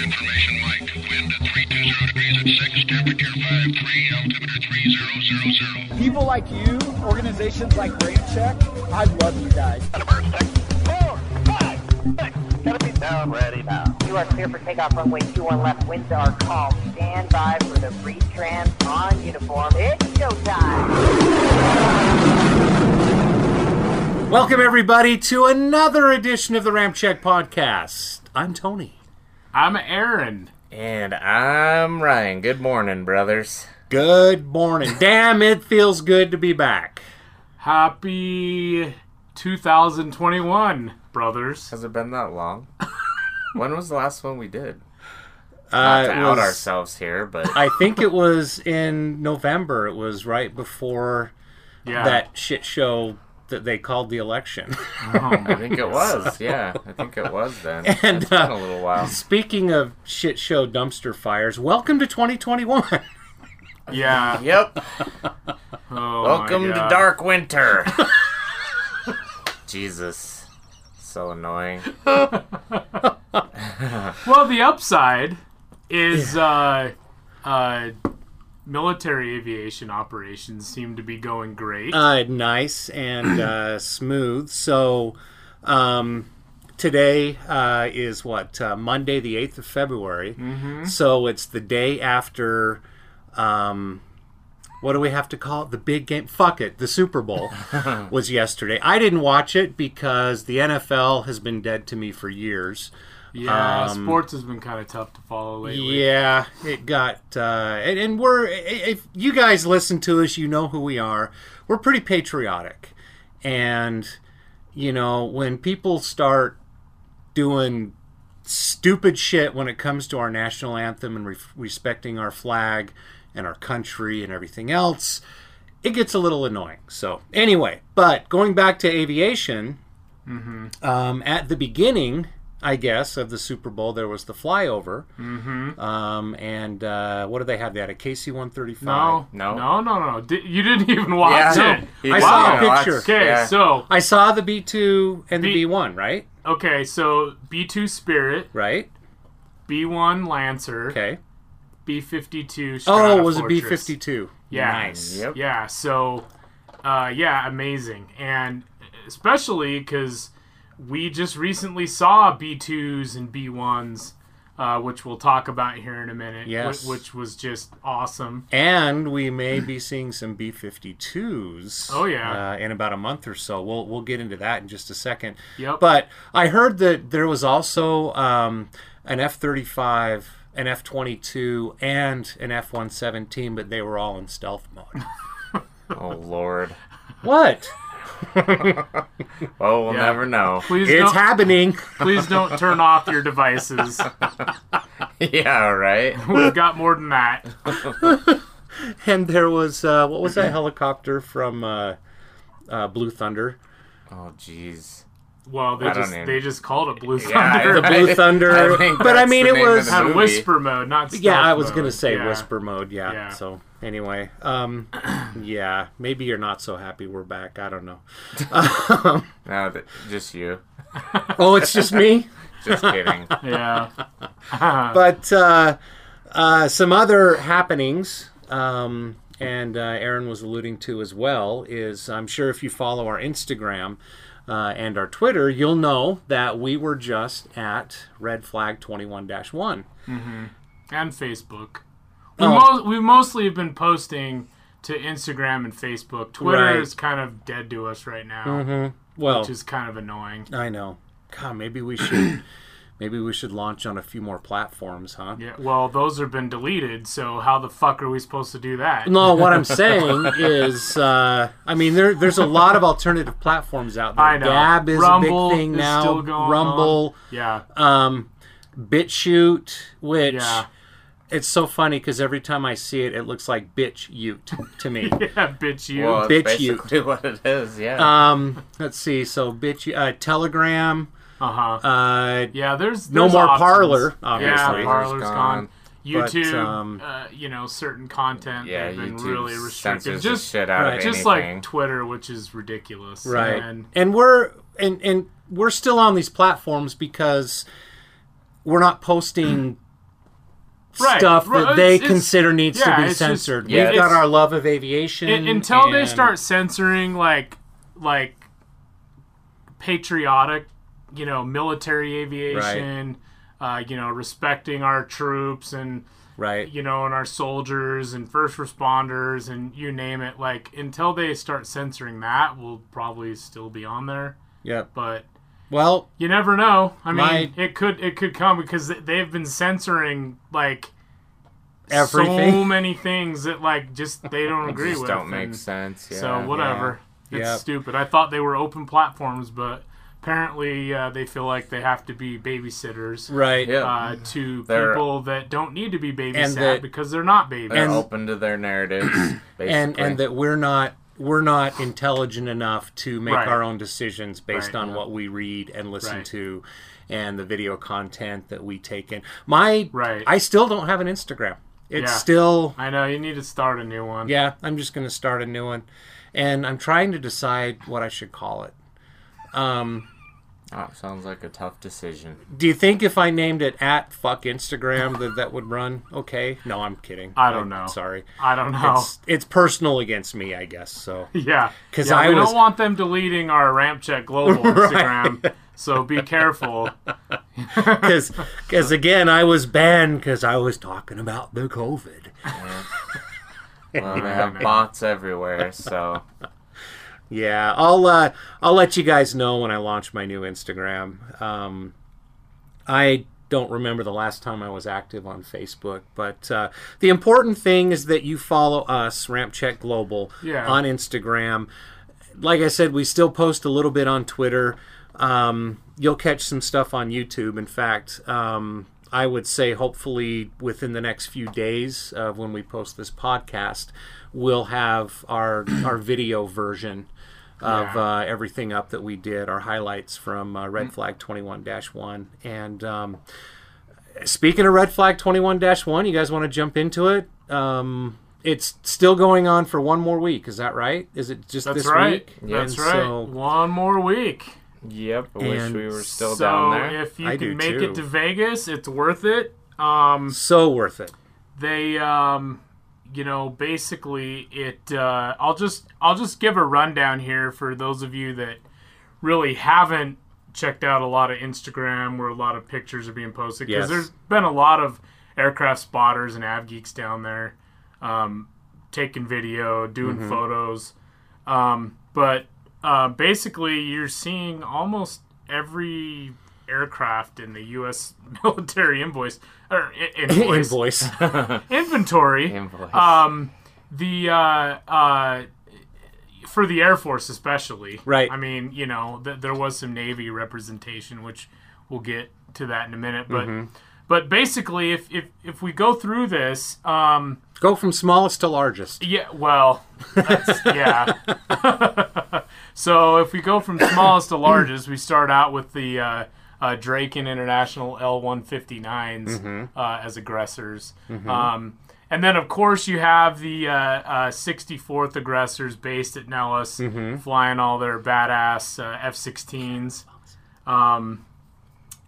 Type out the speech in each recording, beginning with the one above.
Good information, Mike. Wind at 320 degrees at 6, temperature 53, altimeter 3000. People like you, organizations like Ramp Check, I love you guys. Down, ready now. You are clear for takeoff runway 21 left. Winds are calm. Stand by for the retrans on uniform. It's showtime. Welcome, everybody, to another edition of the Ramp Check Podcast. I'm Tony. I'm Aaron. And I'm Ryan. Good morning, brothers. Good morning. Damn, it feels good to be back. Happy 2021, brothers. Has it been that long? when was the last one we did? Uh, Not to it out was- ourselves here, but I think it was in November. It was right before Yeah. that shit show that they called the election. I think it was. Yeah, I think it was then. And, it's been uh, a little while. Speaking of shit show dumpster fires, welcome to 2021. yeah. Yep. Oh, Welcome to Dark Winter. Jesus. So annoying. Well, the upside is uh, uh, military aviation operations seem to be going great. uh, nice and uh, smooth. So, um, today uh, is what uh, Monday, the eighth of February. Mm-hmm. So it's the day after. Um, what do we have to call it? The big game? Fuck it. The Super Bowl was yesterday. I didn't watch it because the NFL has been dead to me for years. Yeah, um, sports has been kind of tough to follow lately. Yeah, it got, uh, and, and we're, if you guys listen to us, you know who we are. We're pretty patriotic. And, you know, when people start doing stupid shit when it comes to our national anthem and re- respecting our flag and our country and everything else, it gets a little annoying. So, anyway, but going back to aviation, um, at the beginning, I guess, of the Super Bowl, there was the flyover. Mm-hmm. Um, and uh, what do they have? They had a KC 135. No, No. no, no, no. Di- you didn't even watch Yeah, it. he I did saw a picture. Okay, yeah. so I saw the B2 and the B- B1, right? okay, so B two Spirit, Right? B one Lancer, Okay. B fifty two. Oh, it was a B 52. Yeah. Nice. Yep. Yeah, so uh, yeah, amazing, and especially because we just recently saw B twos and B ones, uh, which we'll talk about here in a minute. whi- Yes. which was just awesome. And we may be seeing some B 52s. Oh, yeah. Uh, in about a month or so. We'll, we'll get into that in just a second. Yep. But I heard that there was also um, an F 35, an F 22, and an F 117, but they were all in stealth mode. Oh Lord. what? Well, we'll Yeah. never know. Please It's happening. please don't turn off your devices. yeah, right. We've got more than that. And there was, uh, what was that helicopter from uh, uh, Blue Thunder? Oh jeez. Well, they I just even- they just called it Blue Yeah, Thunder. The Blue Thunder. I But I mean, it was- the had movie. whisper mode, not Yeah, I was mode. gonna say Yeah. whisper mode. Yeah. Yeah. So anyway, um, yeah, maybe you're not so happy we're back. I don't know. No, th- just you. Oh, it's just me. Just kidding. Yeah. but uh, uh, some other happenings, um, and uh, Aaron was alluding to as well, is I'm sure if you follow our Instagram uh, and our Twitter, you'll know that we were just at Red Flag 21 1. Mm-hmm. and Facebook. We, Oh. mo- we mostly have been posting to Instagram and Facebook. Twitter Right. is kind of dead to us right now, Well, which is kind of annoying. I know. God, maybe we should. Maybe we should launch on a few more platforms, huh? Yeah, well, those have been deleted, so how the fuck are we supposed to do that? No, what I'm saying is, uh, I mean, there, there's a lot of alternative platforms out there. I know. Gab is Rumble a big thing is now. still going Rumble, Yeah, um, BitChute, which yeah, it's so funny because every time I see it, it looks like bitch ute to me. yeah, bitch you. Well, Bitch it's you. basically what it is. Yeah. um, let's see. So bitch, uh, Telegram. uh huh. Uh, yeah, there's, no more options. Parler, Yeah, obviously. Parler's Gone. gone. But, YouTube, um, uh, you know, certain content yeah, they've been YouTube really restricted. Just the shit out right. of just anything. like Twitter, which is ridiculous. right. And And we're and and we're still on these platforms because we're not posting Right. stuff Right, that they it's- it's- consider needs yeah, to be it's just- censored. yeah, We've got our love of aviation Un- until they start censoring like like patriotic, you know, military aviation, uh, you know, respecting our troops and right. you know, and our soldiers and first responders and you name it. Like until they start censoring that, we'll probably still be on there. Yep. But Well, you never know. I mean, My- it could it could come because they- they've been censoring like so many things that like just they don't agree Just with. don't make and- sense. Yeah, so whatever. It's Yep. stupid. I thought they were open platforms, but apparently uh, they feel like they have to be babysitters right. Yeah. uh, to They're- people that don't need to be babysat And that- because they're not babies. They're And- open to their narratives, basically. and and that we're not we're not intelligent enough to make Right. our own decisions based Right, on yeah. what we read and listen Right. to and the video content that we take in. My Right. I still don't have an Instagram. It's Yeah. still I know you need to start a new one. yeah, I'm just going to start a new one. And I'm trying to decide what I should call it. Um, Oh, sounds like a tough decision. do you think if I named it at fuck Instagram that that would run okay? No, I'm kidding. I don't I'm know. Sorry. I don't know. It's it's personal against me, I guess. So yeah, 'Cause yeah, I we was- don't want them deleting our Ramp Check Global Instagram. So be careful. because because again I was banned because I was talking about the COVID. Well, they have bots everywhere, so Yeah, I'll uh, I'll let you guys know when I launch my new Instagram. Um, I don't remember the last time I was active on Facebook, but uh, the important thing is that you follow us, Ramp Check Global, Yeah. on Instagram. Like I said, we still post a little bit on Twitter. Um, you'll catch some stuff on YouTube. In fact, um, I would say hopefully within the next few days of when we post this podcast, we'll have our our video version of Yeah. uh, everything up that we did, our highlights from uh, Red Flag 21 1. And um, speaking of Red Flag 21 1, you guys want to jump into it? Um, it's still going on for one more week. Is that right? Is it just That's this right. week? That's And right. So, One more week. yep. I wish we were still so down there. if you I can make too. it to Vegas, it's worth it. Um, so worth it. they um you know basically it uh i'll just i'll just give a rundown here for those of you that really haven't checked out a lot of instagram where a lot of pictures are being posted because Yes. there's been a lot of aircraft spotters and av geeks down there um taking video doing Mm-hmm. photos um but uh, basically you're seeing almost every aircraft in the U.S. military invoice or invoice, Invoice. inventory. Invoice. Um, the uh, uh, for the Air Force especially. Right. I mean, you know, th- there was some Navy representation, which we'll get to that in a minute. But Mm-hmm. but basically, if if if we go through this, um, Go from smallest to largest. yeah, well, that's, yeah. so if we go from smallest to largest, we start out with the uh, uh, and International L159s uh, as aggressors. Um, and then, of course, you have the uh, uh, 64th aggressors based at Nellis, flying all their badass uh, F-16s, um,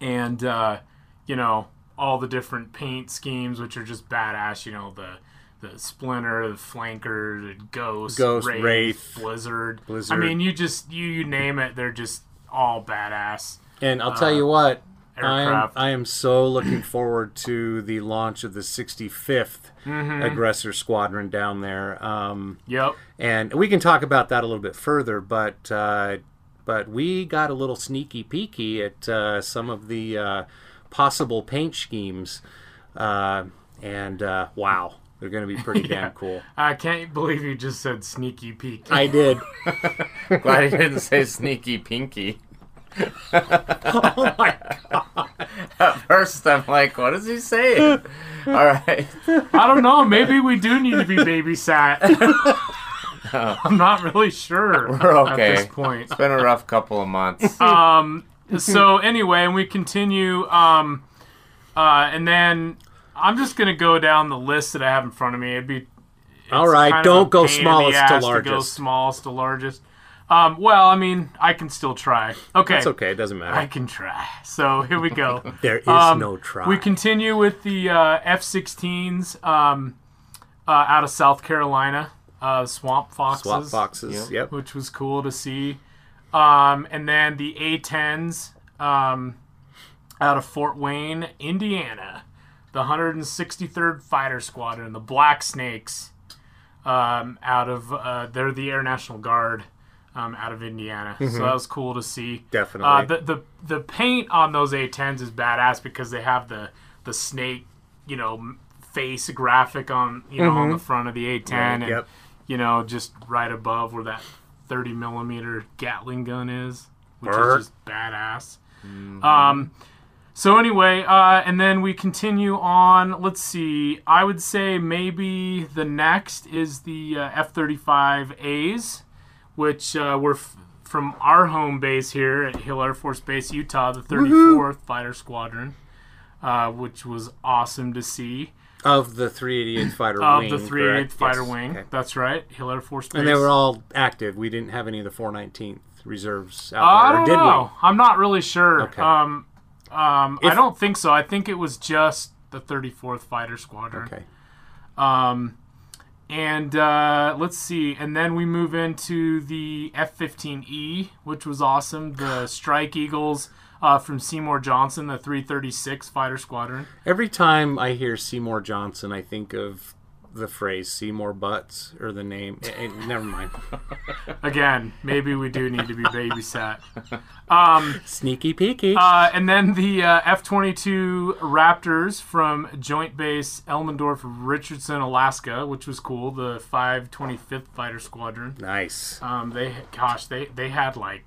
and uh, you know all the different paint schemes, which are just badass. You know the the Splinter, the Flanker, the Ghost, Ghost, Wraith, Wraith, Blizzard. Blizzard. I mean, you just you you name it, they're just all badass. And I'll tell you what, I am, Uh. I am so looking forward to the launch of the 65th Mm-hmm. Aggressor Squadron down there. Um, Yep. and we can talk about that a little bit further, but uh, but we got a little sneaky peeky at uh, some of the uh, possible paint schemes, uh, and uh, wow, they're going to be pretty damn cool. I can't believe you just said sneaky peek. I did. Glad you didn't say sneaky pinky. oh my god. At first, I'm like, what is he saying? All right. I don't know. Maybe we do need to be babysat. I'm not really sure We're okay. at this point. It's been a rough couple of months. Um. So anyway, and we continue. Um. Uh. And then I'm just gonna go down the list that I have in front of me. It'd be All right, don't go pain in the smallest to ass go largest. smallest to largest. Um, well, I mean, I can still try. Okay. That's okay. It doesn't matter. I can try. So here we go. There is Um, no try. We continue with the uh, F-16s um, uh, out of South Carolina, uh, Swamp Foxes, swap boxes. Yep. which was cool to see. Um, and then the A-10s um, out of Fort Wayne, Indiana, the 163rd Fighter Squadron, the Black Snakes, um, out of uh, they're the Air National Guard. Um, out of Indiana, so that was cool to see. Mm-hmm. Definitely. Uh, the, the the paint on those A10s is badass because they have the the snake, you know, face graphic on you know on the front of the A10, and Yep. you know just right above where that 30 millimeter Gatling gun is, which Brr. is just badass. Um, so anyway, uh, and then we continue on. Let's see. I would say maybe the next is the uh, F-35As, which uh, were f- from our home base here at Hill Air Force Base, Utah, the 34th Fighter Squadron, uh, which was awesome to see. Of the 388 fighter Of wing. Of the 388th correct? Fighter Yes. Wing. Okay. That's right, Hill Air Force Base. And they were all active. We didn't have any of the 419th reserves out Uh, I there, don't or did know. I'm not really sure. Okay. Um, um, I don't think so. I think it was just the 34th Fighter Squadron. Okay. Um, and uh, let's see. And then we move into the F 15E, which was awesome. The Strike Eagles uh, from Seymour Johnson, the 336 Fighter Squadron. Every time I hear Seymour Johnson, I think of the phrase Seymour Butts or the name. Eh, eh, never mind. Again, maybe we do need to be babysat. Um, Sneaky peeky. Uh, and then the uh, F 22 Raptors from Joint Base Elmendorf, Richardson, Alaska, which was cool. The 525th Fighter Squadron. nice. Um, they, gosh, they, they had like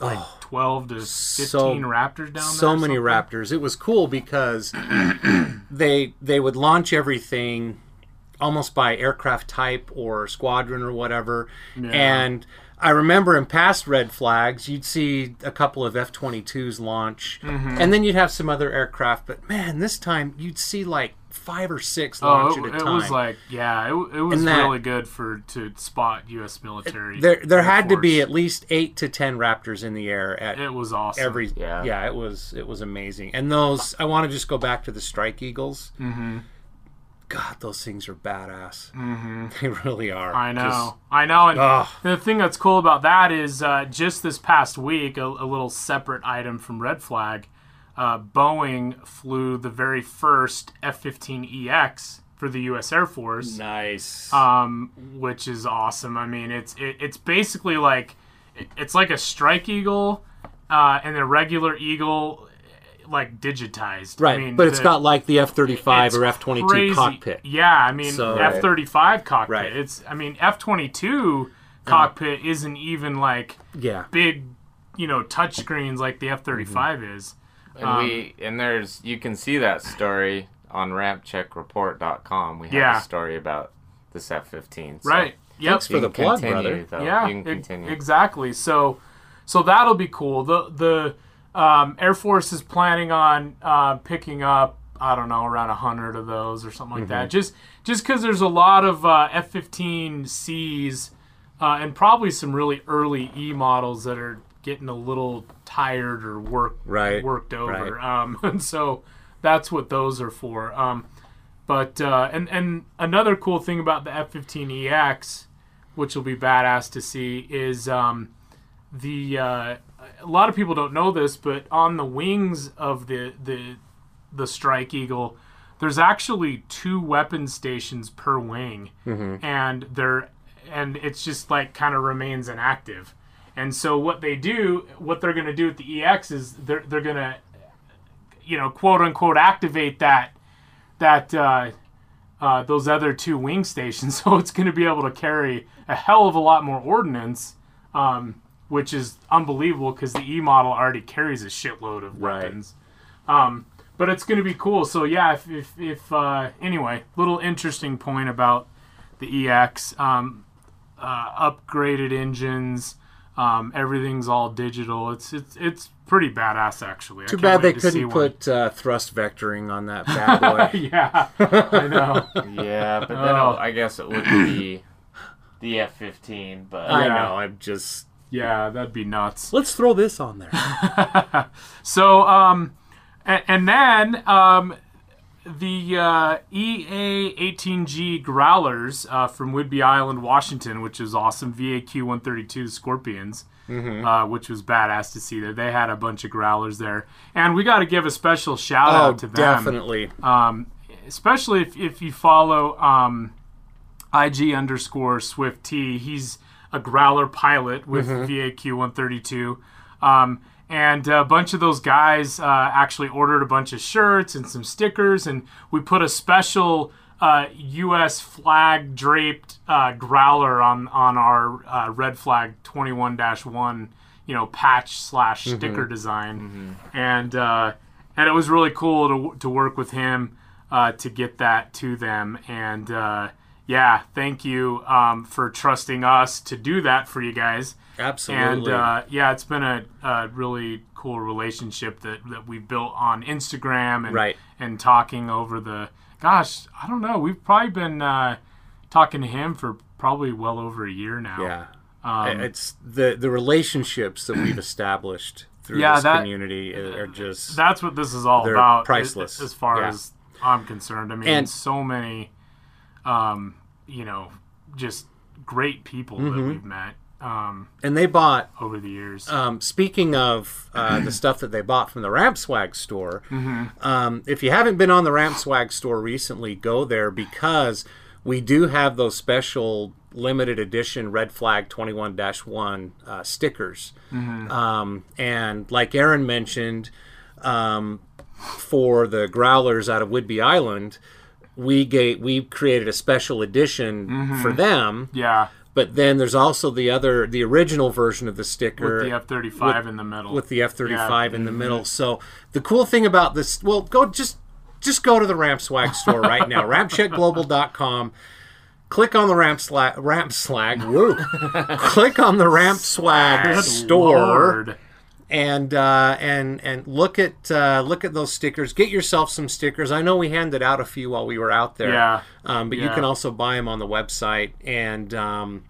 like 12 to 15 Oh, so- Raptors down there. so many raptors it was cool because they they would launch everything almost by aircraft type or squadron or whatever and i remember in past red flags you'd see a couple of f-22s launch Mm-hmm. and then you'd have some other aircraft but man this time you'd see like five or six launch it, at a time. it was like yeah, it, it was that- really good for to spot U.S. military. there there Air had to be at least eight to ten raptors in the air at It was awesome. every Yeah. yeah. it was it was amazing and those i want to just go back to the strike eagles mm-hmm. God those things are badass mm-hmm. they really are I know, Just- I know, and Ugh. the thing that's cool about that is uh, just this past week, a, a little separate item from Red Flag, uh, Boeing flew the very first F-15EX for the U.S. Air Force, nice um, which is awesome. I mean, it's it, it's basically like it- it's like a Strike Eagle uh, and a regular Eagle, like digitized. right I mean, but it's the- got like the f-35 or f-22 cockpit Yeah, I mean So- F thirty five cockpit. Right. It's I mean F twenty two cockpit isn't even like yeah big, you know, touch screens like the F thirty five Mm-hmm. is. And we and there's you can see that story on rampcheckreport.com. We have Yeah. a story about this F-15. so Right. Yep. Thanks for the plug brother Though. yeah. you can continue. exactly. So, so that'll be cool. The the um, Air Force is planning on uh, picking up. I don't know, around hundred of those or something like that. Just just because there's a lot of uh, F-15Cs uh, and probably some really early E models that are getting a little tired or work Right, worked over. right. Um, and so that's what those are for. Um, but uh, and and another cool thing about the F-15EX, which will be badass to see, is um, the uh, a lot of people don't know this, but on the wings of the the the Strike Eagle, there's actually two weapon stations per wing, and they're and it's just like kind of remains inactive. And so what they do, what they're going to do with the EX is they're they're going to, you know, quote unquote, activate that that uh, uh, those other two wing stations. So it's going to be able to carry a hell of a lot more ordnance, um, which is unbelievable because the E model already carries a shitload of Right. weapons. Um, but it's going to be cool. So yeah, if if, if uh, anyway, little interesting point about the EX, um, uh, upgraded engines. Um, everything's all digital. It's it's it's pretty badass actually. I too can't bad they to couldn't put uh, thrust vectoring on that bad boy yeah, I know. yeah, but then Oh. I guess it would be the F-15. But i Yeah. know i'm just Yeah, that'd be nuts. Let's throw this on there. So, um, and, and then um, the uh, EA-18G Growlers uh, from Whidbey Island, Washington, which is awesome. VAQ-132 Scorpions, uh, which was badass to see there. They had a bunch of growlers there, and we got to give a special shout oh, out to them definitely. especially if, if you follow um, IG underscore Swift T. He's a growler pilot with VAQ 132. Um, and a bunch of those guys uh, actually ordered a bunch of shirts and some stickers, and we put a special uh, U.S. flag draped uh, growler on on our uh, red flag 21 one, you know, patch slash sticker design, and uh, and it was really cool to to work with him uh, to get that to them, and uh, yeah, thank you um, for trusting us to do that for you guys. Absolutely. And uh, yeah, it's been a, a really cool relationship that, that we built on Instagram and Right. and talking over the. Gosh, I don't know. We've probably been uh, talking to him for probably well over a year now. yeah. Um, it's the the relationships that we've established through Yeah, this that- community are are just that's what this is all about. priceless. As, as far Yeah. as I'm concerned, I mean, And- so many, um, you know, just great people Mm-hmm. that we've met um, and they bought over the years. Um, speaking of uh, the stuff that they bought from the Ramp Swag store, um, if you haven't been on the Ramp Swag store recently, go there because we do have those special limited edition Red Flag 21 1 uh, stickers. Um, and like Aaron mentioned, um, for the growlers out of Whidbey Island, we gave, we created a special edition for them. yeah, But then there's also the other, the original version of the sticker with the F thirty five in the middle. with the F thirty five in the Mm-hmm. middle. So the cool thing about this, well, go just just go to the Ramp Swag store right now, rampcheckglobal.com. Click on the Ramp Slag, Ramp Slag, woo. Click on the Ramp Swag Good store Lord. And uh, and and look at uh, look at those stickers. Get yourself some stickers. I know we handed out a few while we were out there. Yeah. Um, but you can also buy them on the website, and um,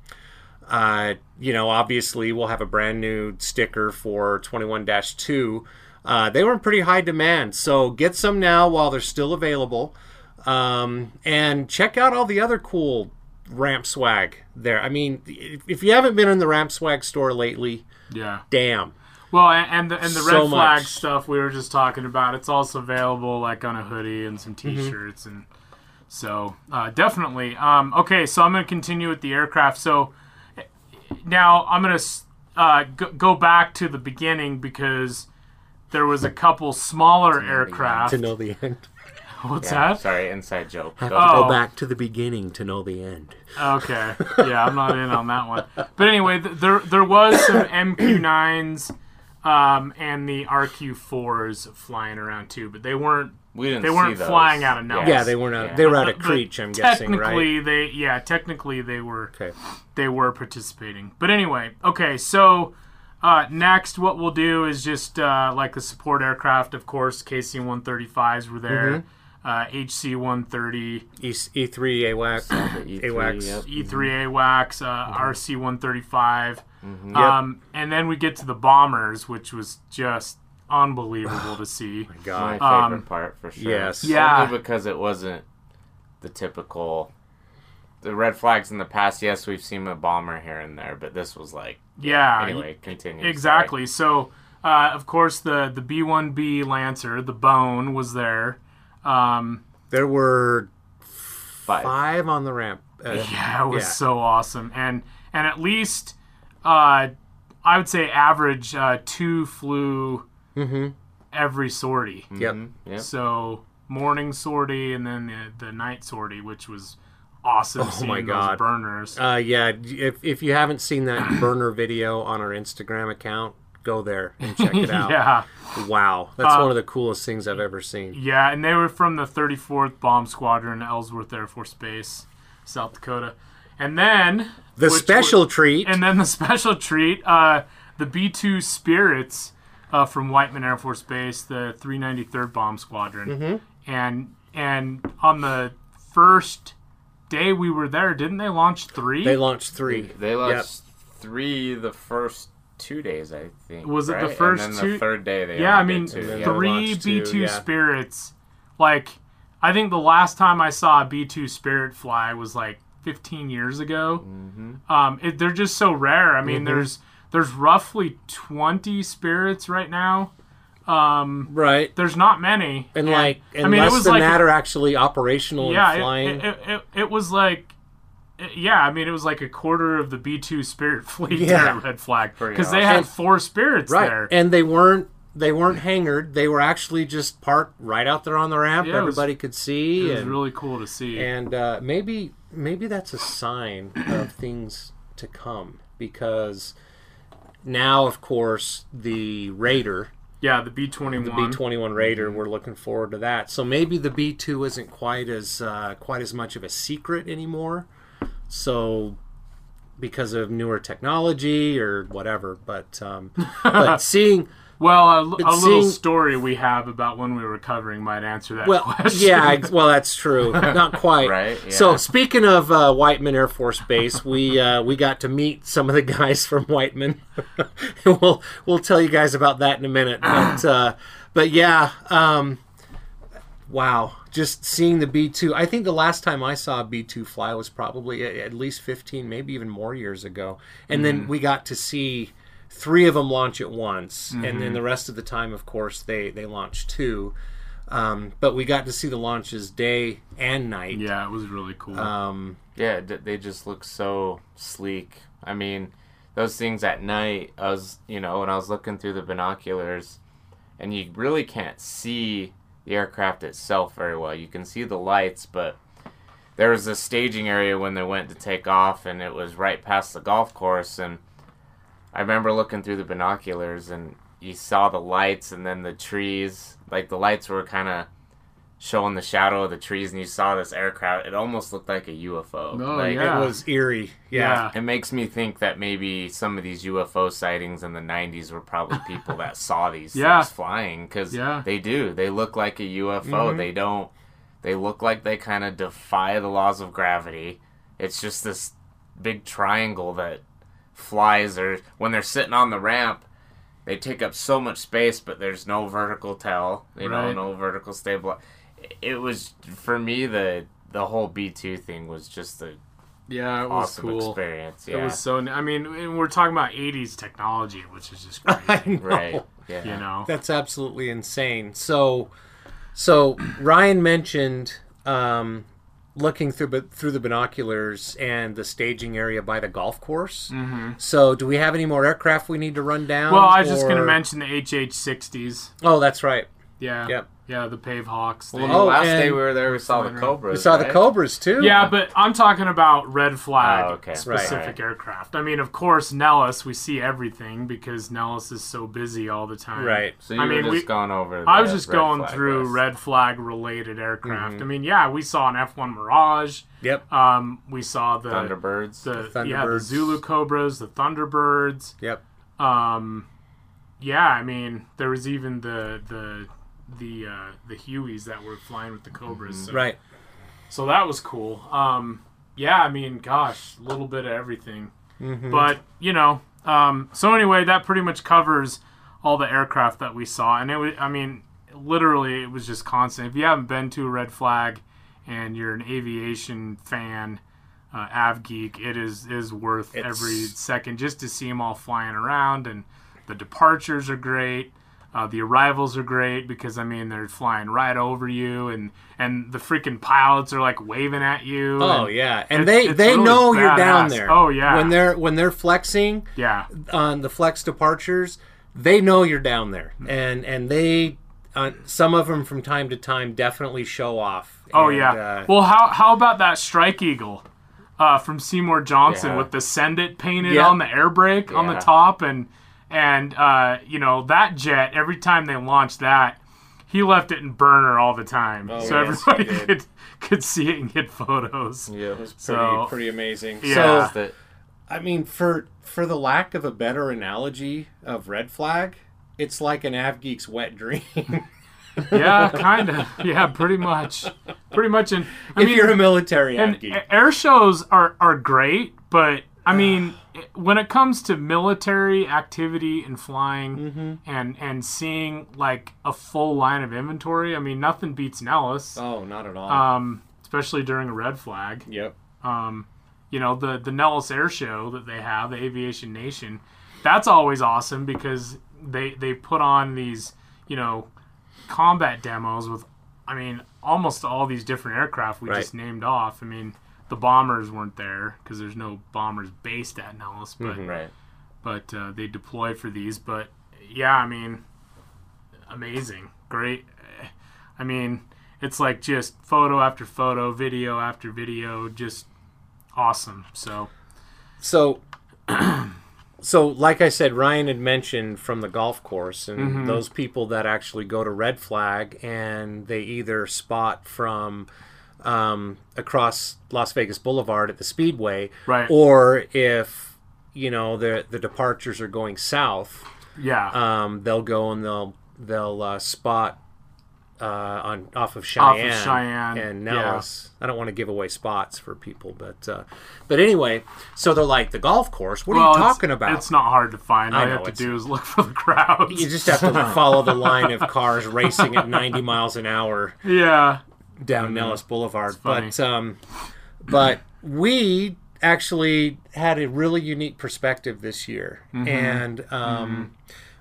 uh, you know, obviously, we'll have a brand new sticker for twenty one two. Uh, they were in pretty high demand, so get some now while they're still available. Um, and check out all the other cool ramp swag there. I mean, if, if you haven't been in the ramp swag store lately, Yeah. damn. Well, and, and the and the So red flag much. stuff we were just talking about, it's also available like on a hoodie and some Mm-hmm. t-shirts and so uh, definitely. Um, okay, so I'm gonna continue with the aircraft. So now I'm gonna uh, go, go back to the beginning because there was a couple smaller aircraft. To know the end. What's Yeah, that? sorry, inside joke. Go- Oh. Go back to the beginning to know the end. Okay. Yeah, I'm not in on that one. But anyway, th- there there was some MQ9s um, and the RQ4s flying around too, but they weren't. We didn't they weren't flying out of nowhere. Yeah, they weren't. Out, yeah. They were out of Creech. I'm guessing, right? Technically, they yeah. Technically, they were. Okay. They were participating, but anyway, okay. So uh, next, what we'll do is just uh, like the support aircraft, of course, KC-135s were there. Mm-hmm. Uh, HC-130, E three AWACS, E3 AWACS. E3 AWACS, uh, mm-hmm. RC-135. Mm-hmm. Yep. Um, and then we get to the bombers, which was just unbelievable to see. My God, my um, favorite um, part for sure. Yes, yeah, Only because it wasn't the typical. The red flags in the past, yes, we've seen a bomber here and there, but this was like yeah. Anyway, continue. Exactly. Sorry. So, uh, of course, the the B one B Lancer, the Bone, was there. Um, there were five. five on the ramp. Uh, yeah, it was yeah. so awesome, and and at least uh, I would say average uh, two flew Mm-hmm. every sortie. Yep. Mhm, Yep. So morning sortie and then the, the night sortie, which was awesome. Oh my those God. burners. Uh, yeah. If if you haven't seen that burner video on our Instagram account, go there and check it out. yeah, Wow, that's Uh, one of the coolest things I've ever seen. yeah, and they were from the 34th Bomb Squadron, Ellsworth Air Force Base, South Dakota. And then The special were- treat. and then the special treat, uh, the B 2 Spirits uh, from Whiteman Air Force Base, the 393rd Bomb Squadron. Mm-hmm. And and on the first day we were there, didn't they launch three? they launched three. They launched three the first two days, I think. Was it the first and then two- The third day they Yeah, I mean, two. And then yeah. the- three B two, two yeah. spirits. Like, I think the last time I saw a B two spirit fly was like 15 years ago. Mm-hmm. Um, it, they're just so rare. I mean, there's there's roughly 20 spirits right now. Um, Right. there's not many. And like, and I mean, it was than like that are actually operational yeah, and flying. it, it, it, it was like. it- Yeah, I mean, it was like a quarter of the B two spirit fleet Yeah. there at Red Flag because they awesome. had And- four spirits right. there. And they weren't they weren't hangered. They were actually just parked right out there on the ramp. Yeah, it was- Everybody could see. It was really cool to see. and uh, maybe maybe that's a sign of things to come because now, of course, the Raider, yeah, the B twenty the. B twenty one Raider, we're looking forward to that. So maybe the B two isn't quite as uh, quite as much of a secret anymore. So because of newer technology or whatever, but um, but seeing Well, a, a little story we have about when we were covering might answer that Well, question. yeah, well, that's true. Not quite. Right, yeah. So, speaking of uh, Whiteman Air Force Base, we uh, we got to meet some of the guys from Whiteman. we'll we'll tell you guys about that in a minute. But uh, but yeah, um, wow, just seeing the B two. I think the last time I saw a B two fly was probably at, at least fifteen, maybe even more years ago. And then we got to see three of them launch at once, and then the rest of the time, of course, they they launch two. Um, but we got to see the launches day and night. yeah, it was really cool. Um, Yeah, d- they just look so sleek. I mean, those things at night, I was, you know, when I was looking through the binoculars, and you really can't see the aircraft itself very well. You can see the lights, but there was a staging area when they went to take off, and it was right past the golf course. And I remember looking through the binoculars, and you saw the lights and then the trees. Like the lights were kind of showing the shadow of the trees, and you saw this aircraft. It almost looked like a UFO. Oh, like, yeah. It was eerie. Yeah. it makes me think that maybe some of these UFO sightings in the 90s were probably people that saw these Yeah. things flying because Yeah. they do. They look like a UFO. Mm-hmm. They don't. They look like they kind of defy the laws of gravity. It's just this big triangle that flies, or when they're sitting on the ramp, they take up so much space, but there's no vertical tail. You know, Right. no vertical stable. It was for me the the whole B two thing was just a yeah, it was awesome cool. experience. Yeah. It was so. I mean, and we're talking about '80s technology, which is just crazy. I know. right. Yeah. you know. That's absolutely insane. So, so Ryan mentioned um, looking through but through the binoculars and the staging area by the golf course. Mm-hmm. So, do we have any more aircraft we need to run down? Well, I was just going to mention the HH-60s. Oh, that's right. Yeah. Yep. Yeah, the Pave Hawks. They- Well, Oh, last day we were there, we saw the Cobras. We saw the? Cobras too. yeah, but I'm talking about red flag Oh, okay. specific Right. aircraft. I mean, of course, Nellis, we see everything because Nellis is so busy all the time. right. So you I were mean, just we- going over. I was just red going flag through list. red flag related aircraft. Mm-hmm. I mean, yeah, we saw an F1 Mirage. Yep. Um, we saw the Thunderbirds. the, The yeah the Zulu Cobras, the Thunderbirds. Yep. Um, yeah, I mean, there was even the the the uh, the Hueys that were flying with the Cobras. So, Right. So that was cool. Um, yeah, I mean, gosh, a little bit of everything. Mm-hmm. But you know, um, so anyway, that pretty much covers all the aircraft that we saw, and it was, I mean, literally, it was just constant. If you haven't been to a red flag and you're an aviation fan, uh, av geek, it is is worth It's- every second just to see them all flying around, and the departures are great. Uh, the arrivals are great because I mean they're flying right over you, and and the freaking pilots are like waving at you. Oh and- yeah, and It's- they it's they really know you're down there. Oh, yeah. When they're when they're flexing yeah, on the flex departures, they know you're down there, and and they uh, some of them from time to time definitely show off. Oh And, yeah. uh, well, how how about that Strike Eagle uh, from Seymour Johnson Yeah. with the "Send It" painted Yeah. on the air brake on the top, and and uh, you know that jet. Every time they launched that, he left it in burner all the time, Oh, so yes, everybody could could see it and get photos. Yeah. pretty So- pretty amazing. Yeah. So I mean, for for the lack of a better analogy of red flag, it's like an AvGeek's wet dream. Yeah, kind of. Yeah, pretty much. Pretty much. And I if mean, you're a military and AvGeek. air shows are are great, but I mean, when it comes to military activity and flying Mm-hmm. and and seeing like a full line of inventory, I mean, nothing beats Nellis, Oh, not at all. um, especially during a red flag. yep. Um, you know, the the Nellis Air Show that they have, the Aviation Nation, that's always awesome because they they put on these you know combat demos with, I mean, almost all these different aircraft we Right. just named off. I mean, the bombers weren't there because there's no bombers based at Nellis, but Right. but uh, they deploy for these. But yeah, I mean, amazing, great. I mean, it's like just photo after photo, video after video, just awesome. So So, so like I said, Ryan had mentioned from the golf course, and Mm-hmm. those people that actually go to Red Flag and they either spot from um, across Las Vegas Boulevard at the Speedway, Right. Or if you know the the departures are going south, yeah, um, they'll go and they'll they'll uh, spot uh, on off of Cheyenne, Cheyenne, and yeah. Nellis. I don't want to give away spots for people, but uh, but anyway, so they're like the golf course. What Well, are you talking about? It's not hard to find. All I you know have to do is look for the crowds. you just have to follow the line of cars racing at 90 miles an hour yeah, down Nellis Boulevard. But um, but we actually had a really unique perspective this year, Mm-hmm. and um,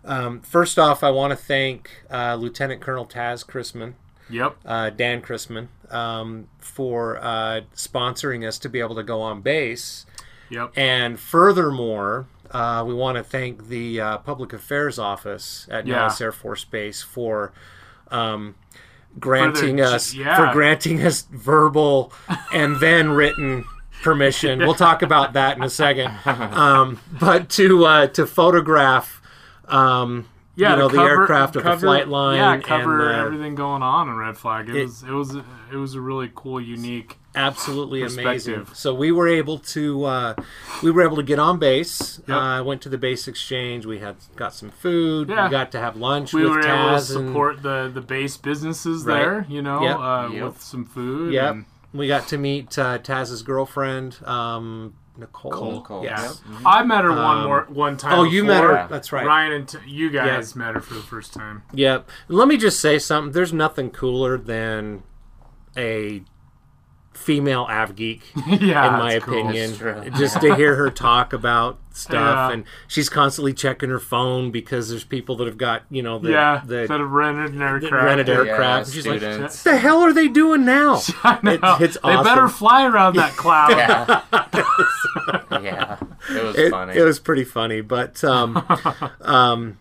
um, first off, I want to thank uh, Lieutenant Colonel Taz Christman, yep, uh, Dan Christman, um, for uh, sponsoring us to be able to go on base. yep. And furthermore, uh, we want to thank the uh, Public Affairs Office at Yeah. Nellis Air Force Base for um, granting For the- us yeah. for granting us verbal and then written permission. We'll talk about that in a second. Um, but to uh, to photograph. Um, Yeah, you know the cover- aircraft of the cover- flight line. Yeah, cover and, uh, everything going on in Red Flag. It, it- was it was it was a really cool, unique. Absolutely amazing. So we were able to uh, we were able to get on base. Yep. Uh, went to the base exchange. We had got some food. Yeah. We got to have lunch We with were able to Taz and support the the base businesses Right. there, you know, Yep. uh, Yep. with some food. Yep. and- We got to meet uh, Taz's girlfriend, um, Nicole. Nicole, Yes. Yeah. I met her one Um, more one time. Oh, you met her. That's right. Ryan and t- you guys met her for the first time. Yep. Let me just say something. There's nothing cooler than a female av geek. yeah, in my that's cool. opinion. Just to hear her talk about stuff, Yeah. and she's constantly checking her phone because there's people that have got you know the yeah, the that have rented an aircraft. rented Yeah, aircraft. she's like, students. "What the hell are they doing now?" I know. It- it's They better fly around that cloud. yeah. yeah. It was it, funny. it was pretty funny, but um, um,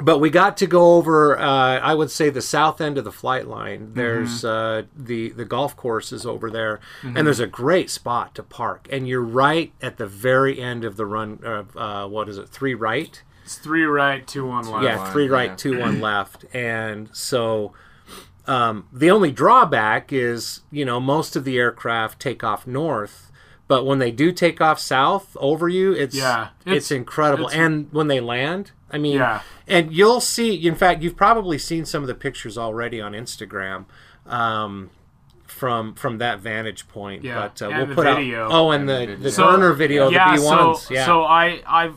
but we got to go over. Uh, I would say the south end of the flight line. There's Mm-hmm. uh, the the golf course is over there, and there's a great spot to park. And you're right at the very end of the run. Of, uh, what is it? Three right. It's three right, two one left. yeah, three right, yeah. two one left, and so. Um, the only drawback is, you know, most of the aircraft take off north, but when they do take off south over you, it's Yeah, it's, it's- incredible. it's- and when they land, I mean, Yeah. and you'll see. In fact, you've probably seen some of the pictures already on Instagram. Um, from from that vantage point, Yeah, but uh, and we'll the put video. out oh, and, And the the the. So- burner video, yeah, the B ones, so, yeah. So I, I've,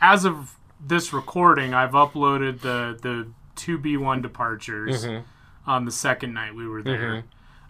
as of this recording, I've uploaded the the two B one departures Mm-hmm. on the second night we were there.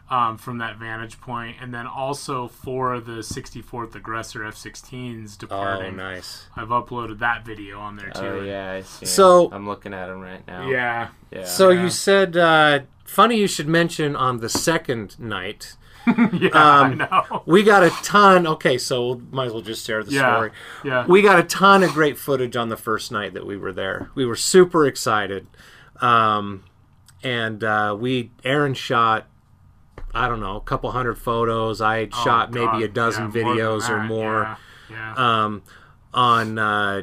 Um, from that vantage point, and then also for the 64th aggressor F-16s oh, departing, Oh, nice. I've uploaded that video on there too. Oh yeah, I see. 'em. So- I'm looking at them right now. yeah, Yeah. So Yeah. you said, uh, funny you should mention on the second night, yeah, I Um, know. we got a ton. Okay, so we might as well just share the Yeah, story. yeah. We got a ton of great footage on the first night that we were there. We were super excited. Um, and uh, we, Aaron shot, I don't know, a couple hundred photos. I Oh, shot maybe a dozen yeah, more videos or more Yeah, yeah. um, on uh,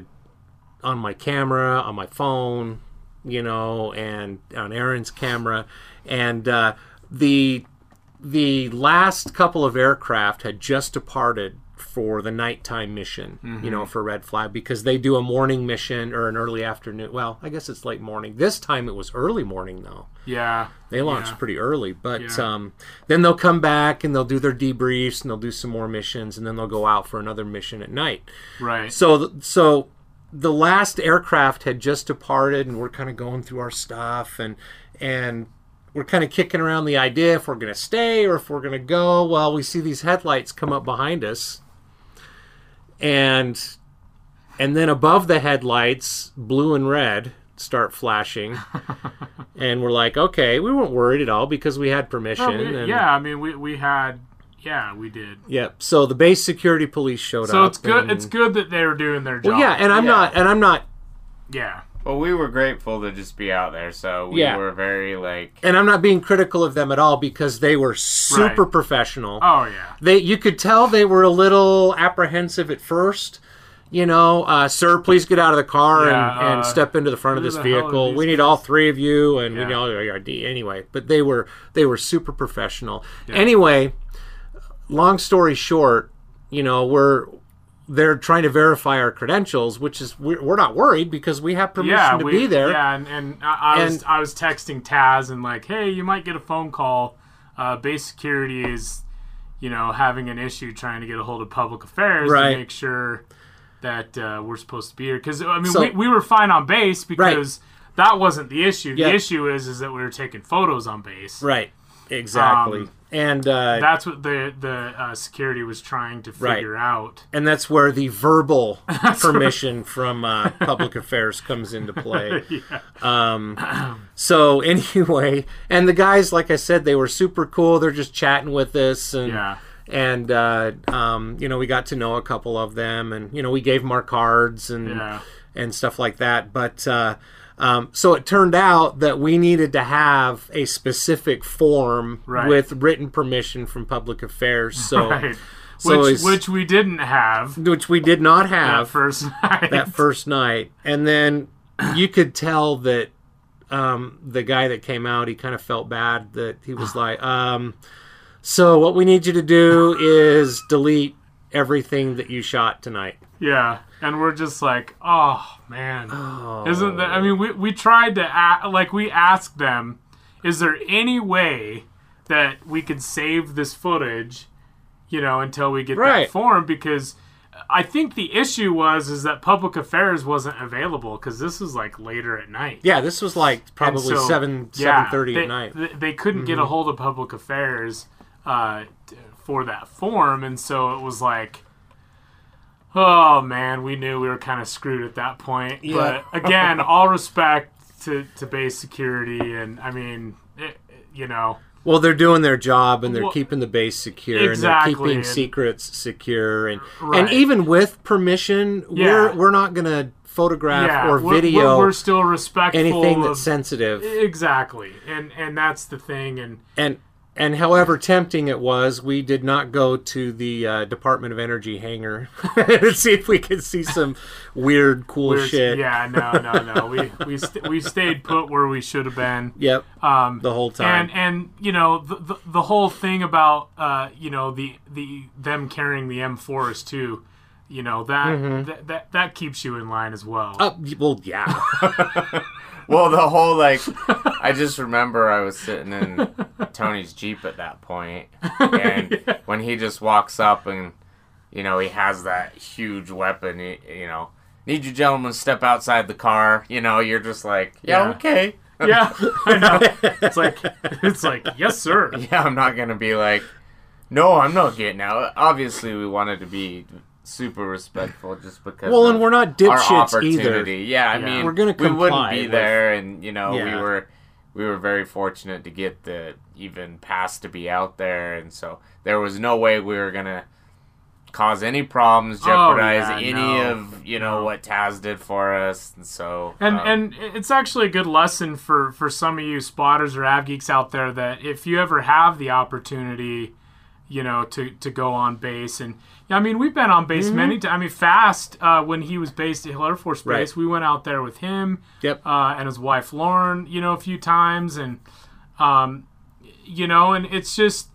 on my camera, on my phone, you know, and on Aaron's camera, and uh, the the last couple of aircraft had just departed for the nighttime mission, you Mm-hmm. know, for Red Flag because they do a morning mission or an early afternoon. Well, I guess it's late morning. This time it was early morning though. Yeah. They launched Yeah. pretty early, but Yeah. um, then they'll come back and they'll do their debriefs and they'll do some more missions and then they'll go out for another mission at night. Right. So, so the last aircraft had just departed, and we're kind of going through our stuff, and and we're kind of kicking around the idea if we're going to stay or if we're going to go. Well, we see these headlights come up behind us, and and then above the headlights, blue and red start flashing, and we're like, okay, we weren't worried at all because we had permission. No, we- and, yeah, I mean, we, we had, yeah, we did. Yep. So the base security police showed So up. So it's good. and- It's good that they were doing their job. Well, yeah, and I'm Yeah. not, and I'm not yeah, Well, we were grateful to just be out there, so we Yeah. were very like. and I'm not being critical of them at all because they were super Right. professional. Oh yeah. They you could tell they were a little apprehensive at first. You know, uh, sir, please get out of the car Yeah, and, and uh, step into the front of who this the hell are vehicle. these We need guys?" all three of you, and we Yeah. need all your ID anyway. But they were they were super professional. Anyway, long story short, you know, we're they're trying to verify our credentials, which is we're, not worried because we have permission Yeah, to we, be there. Yeah, and, and I, I was I was texting Taz and like, hey, you might get a phone call. Uh, base security is, you know, having an issue trying to get a hold of public affairs Right. to make sure that uh, we're supposed to be here. Because I mean, So- we, we were fine on base because that wasn't the issue. Yeah. The issue is is that we were taking photos on base. Right. Exactly. Um, and uh, That's what the the uh, security was trying to Right. figure out. and that's where the verbal permission from uh, public affairs comes into play. yeah. um, so anyway, and the guys, like I said, they were super cool. They're just chatting with us, and Yeah. and uh, um, you know we got to know a couple of them, and you know we gave them our cards and Yeah. and stuff like that. But uh, um, so it turned out that we needed to have a specific form Right. with written permission from public affairs. So. Right. So which which we didn't have which we did not have that first night. that first night, and then you could tell that um, the guy that came out, he kind of felt bad that he was like, um, "So what we need you to do is delete everything that you shot tonight." Yeah, and we're just like, oh man, isn't that? I mean, we we tried to a like we asked them, is there any way that we could save this footage, you know, until we get Right. that form? Because I think the issue was is that public affairs wasn't available because this was like later at night. Yeah, this was like probably so, seven yeah, seven thirty at night. Mm-hmm. They, they couldn't get a hold of public affairs uh, for that form, and so it was like, oh man, we knew we were kind of screwed at that point. Yeah. But again, all respect to, to base security, and I mean, it, you know, Well, they're doing their job and they're Well, keeping the base secure exactly, and they're keeping and- secrets secure and Right. and even with permission, Yeah. we're we're not going to photograph yeah, or we're- video We're, we're still respectful anything of that's sensitive. exactly, and and that's the thing, and And and however tempting it was, we did not go to the uh, Department of Energy hangar to see if we could see some weird, cool we're- shit. yeah, no, no, no, we we st- we stayed put where we should have been. Yep. Um, the whole time. and and you know the, the the whole thing about uh you know the the them carrying the M4s too, you know that that, that that keeps you in line as well. Uh, well, yeah. Well, the whole like, I just remember I was sitting in Tony's Jeep at that point, and when he just walks up and, you know, he has that huge weapon, you, you know, need you gentlemen to step outside the car, you know, you're just like, yeah, Yeah. okay. yeah, I know. It's like it's like yes sir. Yeah, I'm not gonna be like, no, I'm not getting out. Obviously, we wanted to be super respectful just because. Well, of and we're not our dipshits either. Yeah, I Yeah. mean, We're gonna comply we wouldn't be with- there, and you know, Yeah. we were we were very fortunate to get the even pass to be out there, and so there was no way we were gonna cause any problems, jeopardize Oh, yeah, any no, of you know no. what Taz did for us, and so And um, and it's actually a good lesson for for some of you spotters or av geeks out there that if you ever have the opportunity, you know, to to go on base and yeah, I mean we've been on base many times. I mean, Fast uh, when he was based at Hill Air Force Base, Right. we went out there with him Yep. uh, and his wife Lauren, you know, a few times, and um, you know, and it's just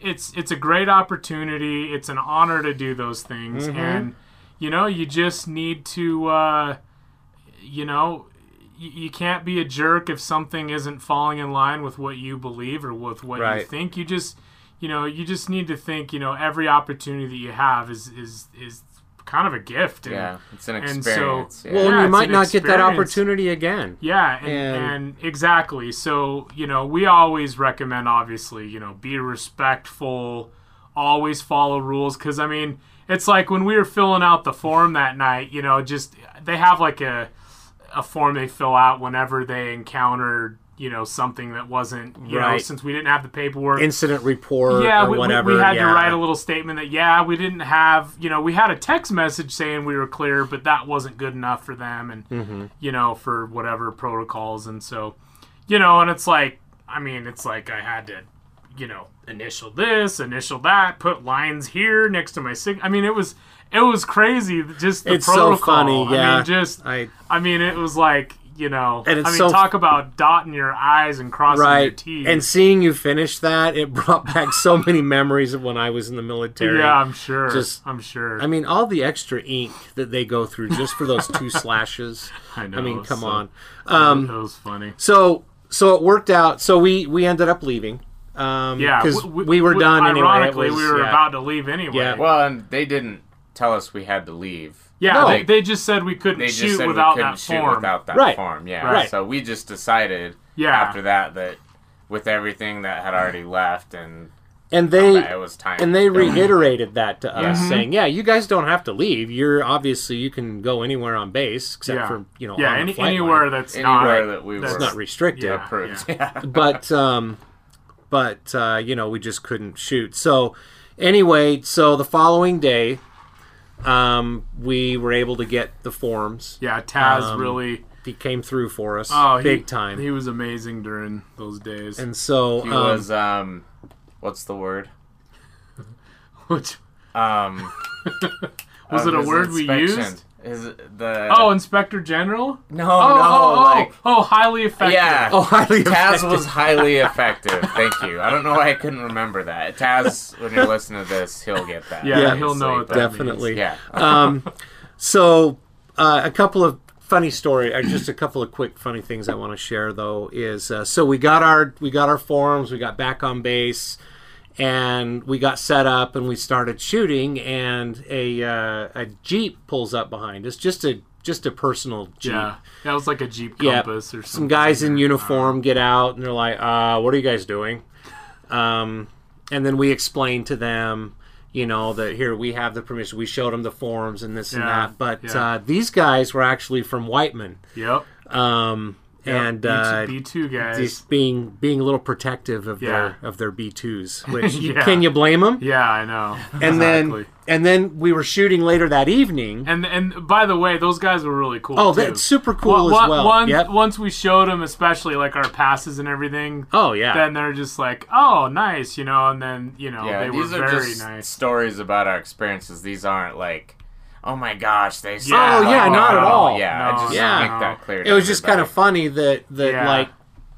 it's it's a great opportunity. It's an honor to do those things, Mm-hmm. and you know, you just need to, uh, you know. You can't be a jerk if something isn't falling in line with what you believe or with what you think. You just, you know, you just need to think. You know, every opportunity that you have is is is kind of a gift. And, Yeah, it's an and so- experience. yeah. Well, Yeah, you might an not get that opportunity again. Yeah, and, And- and exactly. So, you know, we always recommend, obviously, you know, be respectful, always follow rules. Because, I mean, it's like when we were filling out the form that night, you know, just they have like a, a form they fill out whenever they encounter, you know, something that wasn't, you know, since we didn't have the paperwork Incident report yeah, or we, we- whatever. we had yeah. to write a little statement that yeah, we didn't have, you know, we had a text message saying we were clear, but that wasn't good enough for them, and Mm-hmm. you know, for whatever protocols, and so, you know, and it's like, I mean, it's like I had to, you know, initial this, initial that, put lines here next to my sig. I mean, it was it was crazy, just the It's so protocol. funny, I yeah. mean, just I I mean, it was like. You know, And it's I mean, so- talk about dotting your I's and crossing your right. T's. And seeing you finish that, it brought back so many memories of when I was in the military. yeah, I'm sure. Just- I'm sure. I mean, all the extra ink that they go through just for those two slashes. I know. I mean, come so- on. Um, that was funny. so so it worked out. So we we ended up leaving. Um, Yeah, because w- we, were done anyway. Ironically, was- we were yeah. about to leave anyway. Yeah. Well, and they didn't tell us we had to leave. Yeah. No. They, they just said we couldn't They just shoot said without we couldn't that shoot form. without that Right. form. Yeah. Right. So we just decided Yeah. after that that with everything that had already left and and they that it was time. and they reiterated that to us, Mhm. saying, "Yeah, you guys don't have to leave. You're obviously you can go anywhere on base except yeah. for you know yeah, on any, flight anywhere line. that's anywhere not that we that's were not restricted." Yeah. approved. Yeah. but um, but uh, you know we just couldn't shoot. So anyway, so the following day, um, we were able to get the forms. Yeah, Taz Um, really. He came through for us, Oh, big he, time. He was amazing during those days. and so He um, was um what's the word? Which Um was it a word we inspection. used? Is it the Oh, Inspector General. no Oh, no oh, oh, like oh, highly effective. yeah oh, highly Taz effective. was highly effective. Thank you. I don't know why I couldn't remember that. Taz, when you're listening to this, he'll get that. Yeah, Yeah. he'll know what that definitely. means. Yeah. um, so uh, a couple of funny story, or just a couple of quick funny things I want to share though is uh, so we got our we got our forms, we got back on base, and we got set up and we started shooting, and a uh, a jeep pulls up behind us, just a just a personal jeep. Yeah, that was like a Jeep Yeah, Compass or something. Some guys in uniform get out and they're like, uh, "What are you guys doing?" Um, and then we explain to them, you know, that here we have the permission. We showed them the forms and this and that. But yeah. uh, these guys were actually from Whiteman, Yep. um, and B2, uh, B2 guys. just being being a little protective of Yeah. their of their B twos. Which you- Yeah. can you blame them? yeah, I know. And then and then we were shooting later that evening. And and by the way, those guys were really cool. oh, too. that's super cool Well, as well. Once, Yep. once we showed them, especially like our passes and everything, Oh yeah. then they're just like, "Oh, nice," you know. And then you know yeah, they were these are very just nice. stories about our experiences. These aren't like, oh my gosh, they. Yeah. Oh, yeah, Like, not at all. Yeah, No, I just Yeah. make that clear. it was just kind of funny that that Yeah. like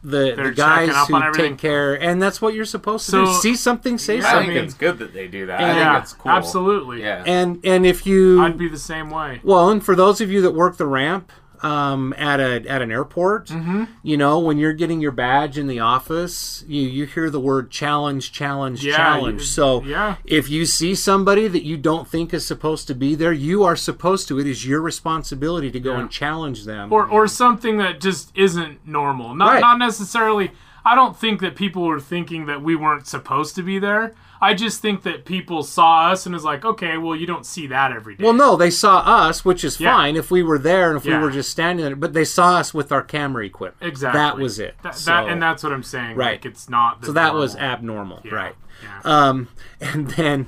the, They're the guys who take care and that's what you're supposed to So- do see something say Yeah, I something think it's good that they do that. I Yeah, it's cool. Absolutely. Yeah. and and if you I'd be the same way. well and for those of you that work the ramp um, at a at an airport Mm-hmm. you know when you're getting your badge in the office you you hear the word challenge challenge Yeah, challenge you- so yeah. if you see somebody that you don't think is supposed to be there you are supposed to it is your responsibility to go Yeah. and challenge them Or or something that just isn't normal. Not Right. not necessarily. I don't think that people were thinking that we weren't supposed to be there. I just think that people saw us and was like, okay, well, you don't see that every day. Well, no, they saw us, which is Yeah. fine if we were there and if Yeah. we were just standing there. But they saw us with our camera equipment. exactly. That was it. That, so, that- and that's what I'm saying. Right. Like, it's not. The so that was abnormal, Yeah. right? Yeah. Um, and then,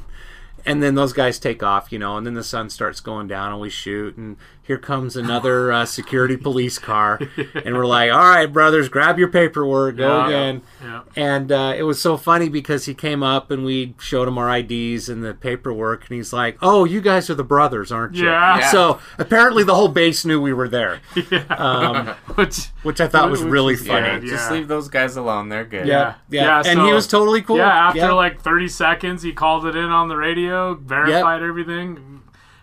and then those guys take off, you know, and then the sun starts going down, and we shoot, and here comes another uh, security police car, and we're like, all right, brothers, grab your paperwork, go Yeah. again. Yeah. And uh, it was so funny because he came up and we showed him our IDs and the paperwork, and he's like, "Oh, you guys are the brothers, aren't you?" Yeah. Yeah. So apparently the whole base knew we were there, um, Which which I thought was really was funny. Yeah, Yeah. just leave those guys alone. They're good. Yeah, yeah, Yeah, and so- he was totally cool. Yeah, after Yeah. like 30 seconds, he called it in on the radio, verified everything.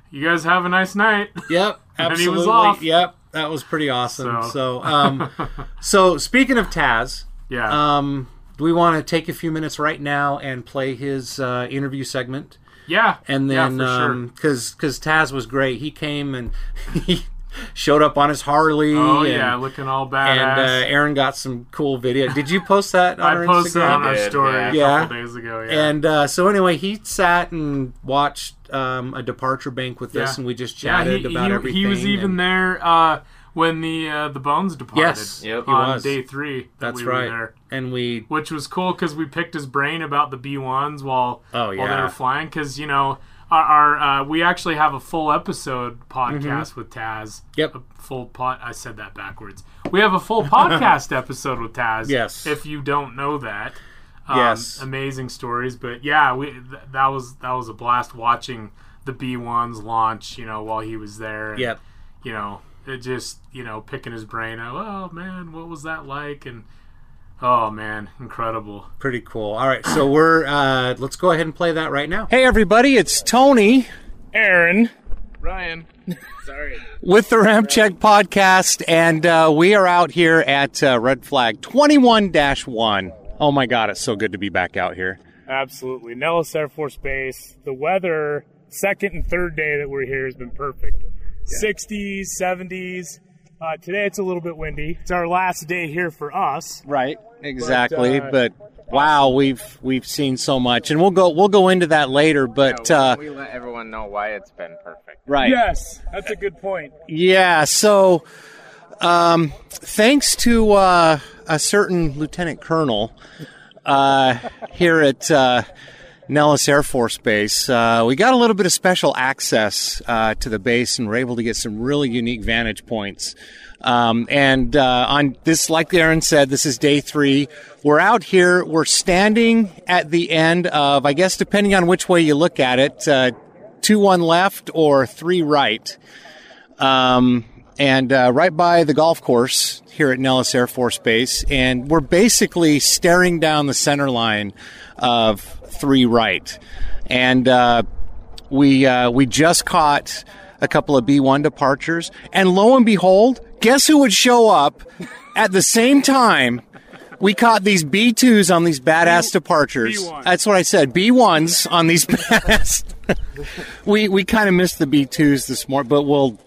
You guys have a nice night. Yep, And then he absolutely. was off. Yep, that was pretty awesome. So, So- um, so speaking of Taz, Yeah. um, do we want to take a few minutes right now and play his uh, interview segment? yeah. And then, yeah, for sure. um, because because Taz was great, he came and he showed up on his Harley. Oh and, yeah, looking all and badass. uh, Aaron got some cool video. Did you post that on I our posted Instagram? on our story yeah. a Yeah. couple days ago. Yeah. And uh, so anyway, he sat and watched um, a departure bank with us, Yeah. and we just yeah, chatted he, about he, everything. he was even and- there uh, when the uh, the bones departed. Yes, Yep. he on was. day three. that That's we were right. there. And we which was cool because we picked his brain about the B ones while Oh, while they were flying. Because you know our, our uh, we actually have a full episode podcast with Taz. Mm-hmm. Yep. A full pot. I said that backwards. We have a full podcast episode with Taz. Yes. If you don't know that. Um, Yes. Amazing stories, but yeah, we th- that was that was a blast watching the B ones launch. You know, while he was there. and, Yep. You know, it just you know picking his brain. Oh man, what was that like? And oh man, incredible. Pretty cool. All right, so we're uh, let's go ahead and play that right now. Hey everybody, it's Tony, Aaron, Ryan. Sorry. with the Ramp Check podcast, and uh, we are out here at uh, Red Flag 21 1. Oh my God, it's so good to be back out here. Absolutely. Nellis Air Force Base. The weather, second and third day that we're here, has been perfect. 60s, 70s. Uh, today it's a little bit windy. It's our last day here for us. Right, exactly. uh, But, wow, we've we've seen so much, and we'll go we'll go into that later. But uh, we let everyone know why it's been perfect. right, Yes, that's a good point. Yeah, so um, thanks to uh, a certain lieutenant colonel uh, here at uh, Nellis Air Force Base, uh, we got a little bit of special access uh, to the base and were able to get some really unique vantage points. Um, and uh, on this, like Aaron said, this is day three. We're out here. We're standing at the end of, I guess, depending on which way you look at it, uh, two one left or three right um, and uh, right by the golf course here at Nellis Air Force Base, and we're basically staring down the center line of three right, and uh, we uh, we just caught a couple of B one departures, and lo and behold, guess who would show up at the same time? We caught these B twos on these badass departures. B1s. That's what I said. B ones on these badass. we we kind of missed the B twos this morning, but we'll.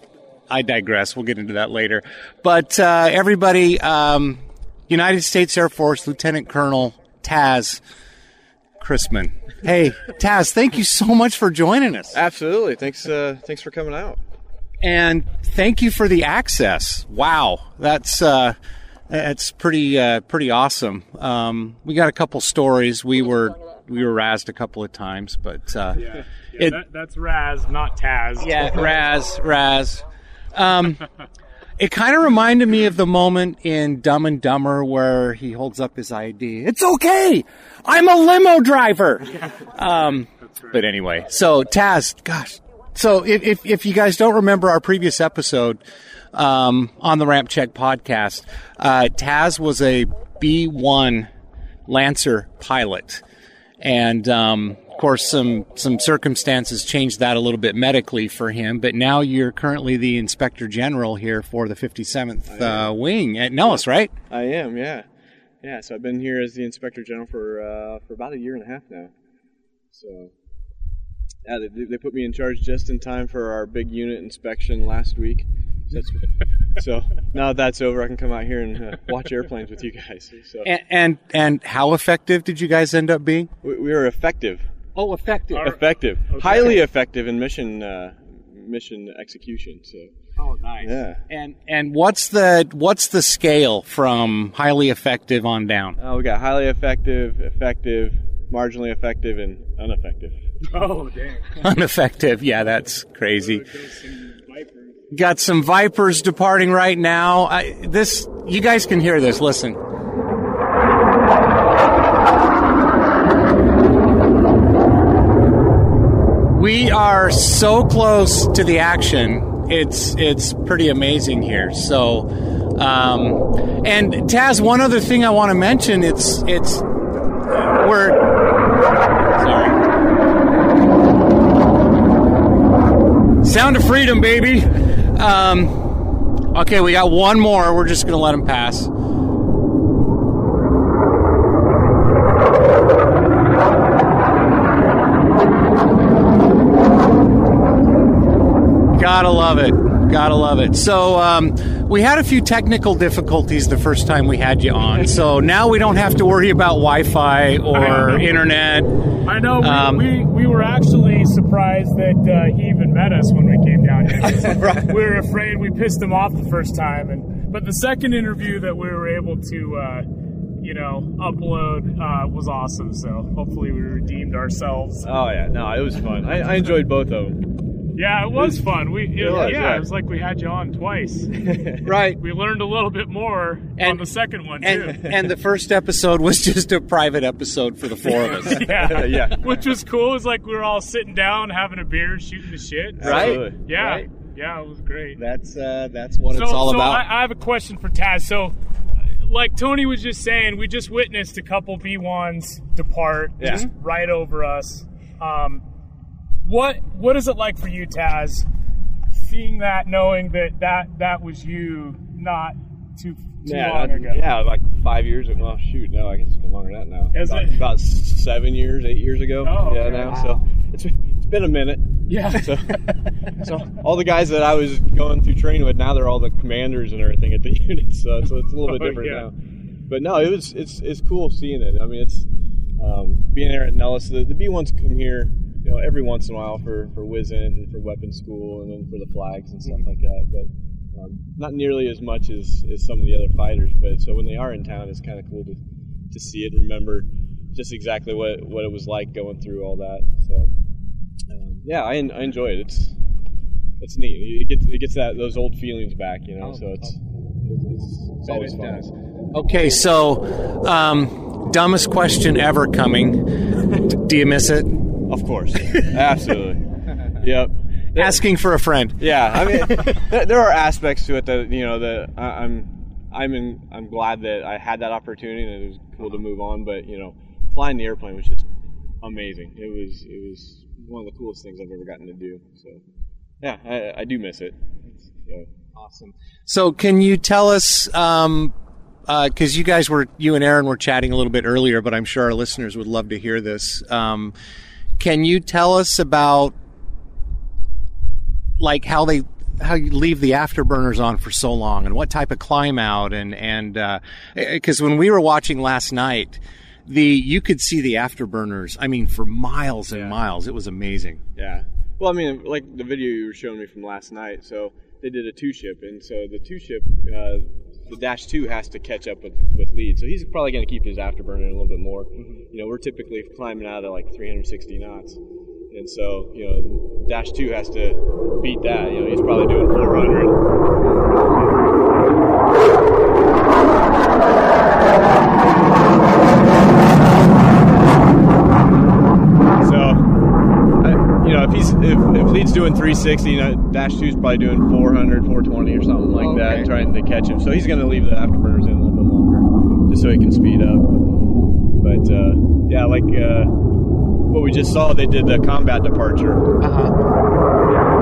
I digress. We'll get into that later. But uh, everybody, um, United States Air Force Lieutenant Colonel Taz Christman. Hey, Taz, thank you so much for joining us, Absolutely. Thanks. Uh, thanks for coming out. and thank you for the access. Wow, that's uh, that's pretty uh, pretty awesome. Um, we got a couple stories. We were we were razzed a couple of times, but uh, Yeah, It- that, that's Raz, not Taz. Yeah, Raz, Raz. Um, it kind of reminded me of the moment in Dumb and Dumber where he holds up his ID. It's okay. I'm a limo driver. Um, but anyway, so Taz, gosh. So if, if, if you guys don't remember our previous episode, um, on the Ramp Check podcast, uh, Taz was a B1 Lancer pilot. And, um, course, some, some circumstances changed that a little bit medically for him, but now you're currently the Inspector General here for the 57th uh, Wing at Nellis, right? I am. Yeah. Yeah. So I've been here as the Inspector General for uh, for about a year and a half now. So. Yeah, they, they put me in charge just in time for our big unit inspection last week. So, now that that's over, I can come out here and uh, watch airplanes with you guys. So And, and, and how effective did you guys end up being? we, we are effective, Oh, effective. effective, highly effective in mission uh, mission execution. So Oh, nice. yeah. And, and what's the, what's the scale from highly effective on down? Oh, we got highly effective, effective, marginally effective, and ineffective. Oh, dang. Ineffective. Yeah, that's crazy. Got some Vipers departing right now. I, this, you guys can hear this. Listen. We are so close to the action. It's it's pretty amazing here. So, um, and Taz, one other thing I want to mention. It's it's we're sorry. Sound of freedom, baby. Um, okay, we got one more. We're just gonna let him pass. Gotta love it. Gotta love it. So, um, we had a few technical difficulties the first time we had you on. So now we don't have to worry about Wi Fi or internet. I know we, Um, we, we were actually surprised that uh, he even met us when we came down here. We were afraid we pissed him off the first time, and but the second interview that we were able to, uh, you know, upload uh, was awesome. So hopefully we redeemed ourselves. Oh yeah, no, it was fun. I, I enjoyed both of them. Yeah, it was fun. We it, was, yeah, yeah. it was like we had you on twice. Right. we learned a little bit more on the second one too. And, and the first episode was just a private episode for the four of us. yeah, Yeah. Which was cool. It was like we were all sitting down, having a beer, shooting the shit. Right? Absolutely. Yeah, Right. yeah, it was great. That's uh, that's what so, it's all so about. I, I have a question for Taz. So, uh, like Tony was just saying, we just witnessed a couple B1s depart Yeah. just right over us. Um, what what is it like for you, Taz? Seeing that, knowing that that that was you, not too too Yeah, long that- ago. yeah, like five years. Ago. Well, shoot, no, I guess it's been longer than that now. Is about, it? about seven years, eight years ago? Oh, yeah, okay. now. So it's it's been a minute. yeah. So, so all the guys that I was going through training with now they're all the commanders and everything at the unit. So it's, it's a little bit Oh, different yeah. now. But no, it was it's it's cool seeing it. I mean, it's um, being there at Nellis. The, the B ones come here, you know, every once in a while for for Wizent and for weapons school, and then for the flags and stuff Mm-hmm. like that. But um, not nearly as much as, as some of the other fighters. But so when they are in town, it's kind of cool to to see it and remember just exactly what what it was like going through all that. So um, yeah, I, I enjoy it. It's it's neat. It gets it gets that those old feelings back, you know. so it's it's, it's always fun. Okay, so um, dumbest question ever coming. Do you miss it? Of course, absolutely. Yep. Asking for a friend. Yeah, I mean, there, there are aspects to it that you know that I, I'm I'm in, I'm glad that I had that opportunity and it was cool to move on. But you know, flying the airplane was just amazing. It was it was one of the coolest things I've ever gotten to do. So yeah, I, I do miss it. So, Awesome. So, can you tell us? Um, because you guys were, you and Aaron were chatting a little bit earlier, but I'm sure our listeners would love to hear this. Um, can you tell us about like how they how you leave the afterburners on for so long and what type of climb out and and uh, eh, eh, because when we were watching last night the you could see the afterburners i mean for miles and Yeah. miles it was amazing Yeah. Well, I mean, like the video you were showing me from last night. So they did a two ship, and so the two ship, uh, the dash two has to catch up with with lead. So he's probably going to keep his afterburner a little bit more. Mm-hmm. You know, we're typically climbing out at like 360 knots, and so you know, dash two has to beat that. You know, he's probably doing 400. So I- you know, if he's if, if lead's doing 360, you know, dash two's probably doing 400, 420 or something like Okay. that, trying to catch him. So he's going to leave the afterburners in a little bit longer, just so he can speed up. But uh, yeah, like uh, what we just saw, they did the combat departure. uh-huh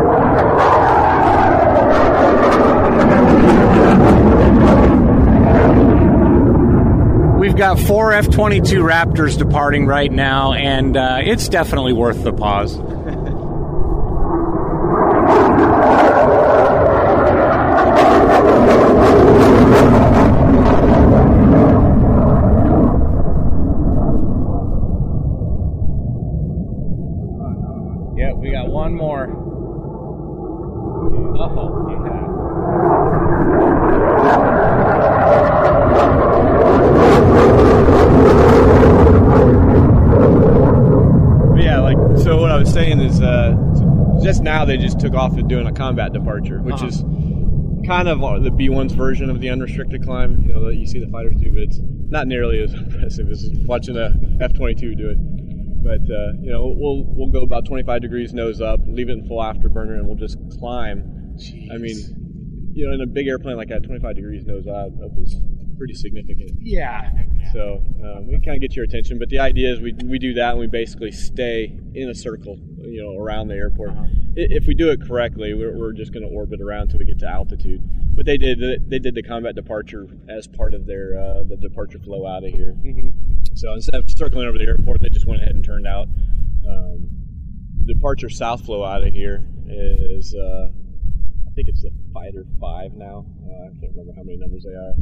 We've got four F 22 Raptors departing right now, and uh, it's definitely worth the pause. Yeah, we got one more. Oh, yeah. But yeah, like so. What I was saying now they just took off and doing a combat departure, which Uh-huh. is kind of the B1's version of the unrestricted climb. You know that you see the fighters do, but it's not nearly as impressive as watching a F-22 do it. But uh, you know, we'll we'll go about 25 degrees nose up, leave it in full afterburner, and we'll just climb. I mean, you know, in a big airplane like that, 25 degrees nose up, is pretty significant. Yeah. So um, we kind of get your attention, but the idea is we, we do that and we basically stay in a circle, you know, around the airport. I- If we do it correctly, we're, we're just going to orbit around until we get to altitude. But they did they did the combat departure as part of their uh, the departure flow out of here. So instead of circling over the airport, they just went ahead and turned out. Um, departure south flow out of here is uh, I think it's the Fighter Five now. Uh, I can't remember how many numbers they are,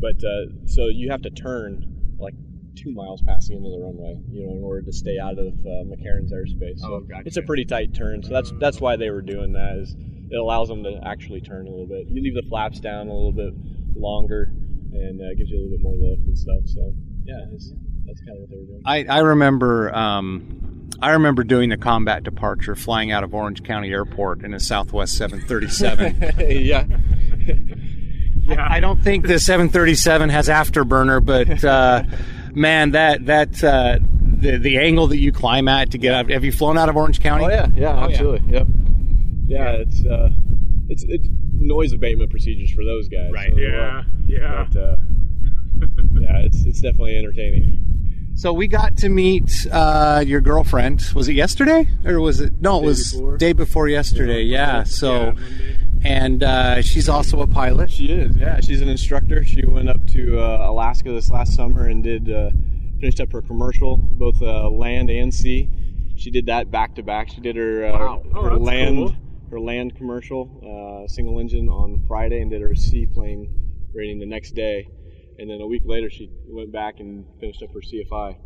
but uh, so you have to turn like two miles past the end of the runway, you know, in order to stay out of uh, McCarran's airspace. So Oh, gotcha. it's a pretty tight turn. So that's that's why they were doing that. Is it allows them to actually turn a little bit. You leave the flaps down a little bit longer, and uh, gives you a little bit more lift and stuff. So yeah, it's, that's kind of what they were doing. I, I remember um, I remember doing the combat departure, flying out of Orange County Airport in a Southwest 737. yeah. I don't think the 737 has afterburner, but uh, man, that that uh, the the angle that you climb at to get out. Have you flown out of Orange County? Oh yeah, yeah, Oh, yeah. absolutely. Yep. Yeah, it's uh, it's it's noise abatement procedures for those guys. Right. So, Yeah. Yeah. But, uh, yeah, it's it's definitely entertaining. So we got to meet uh, your girlfriend. Was it yesterday or was it? No, it Day was before. day before yesterday. Yeah. So, Yeah, Monday. And uh, she's also a pilot. She is. Yeah, she's an instructor. She went up to uh, Alaska this last summer and did uh, finished up her commercial, both uh, land and sea. She did that back to back. She did her uh, Wow. Oh, her land cool. her land commercial uh, single engine on Friday and did her seaplane rating the next day. And then a week later, she went back and finished up her CFI.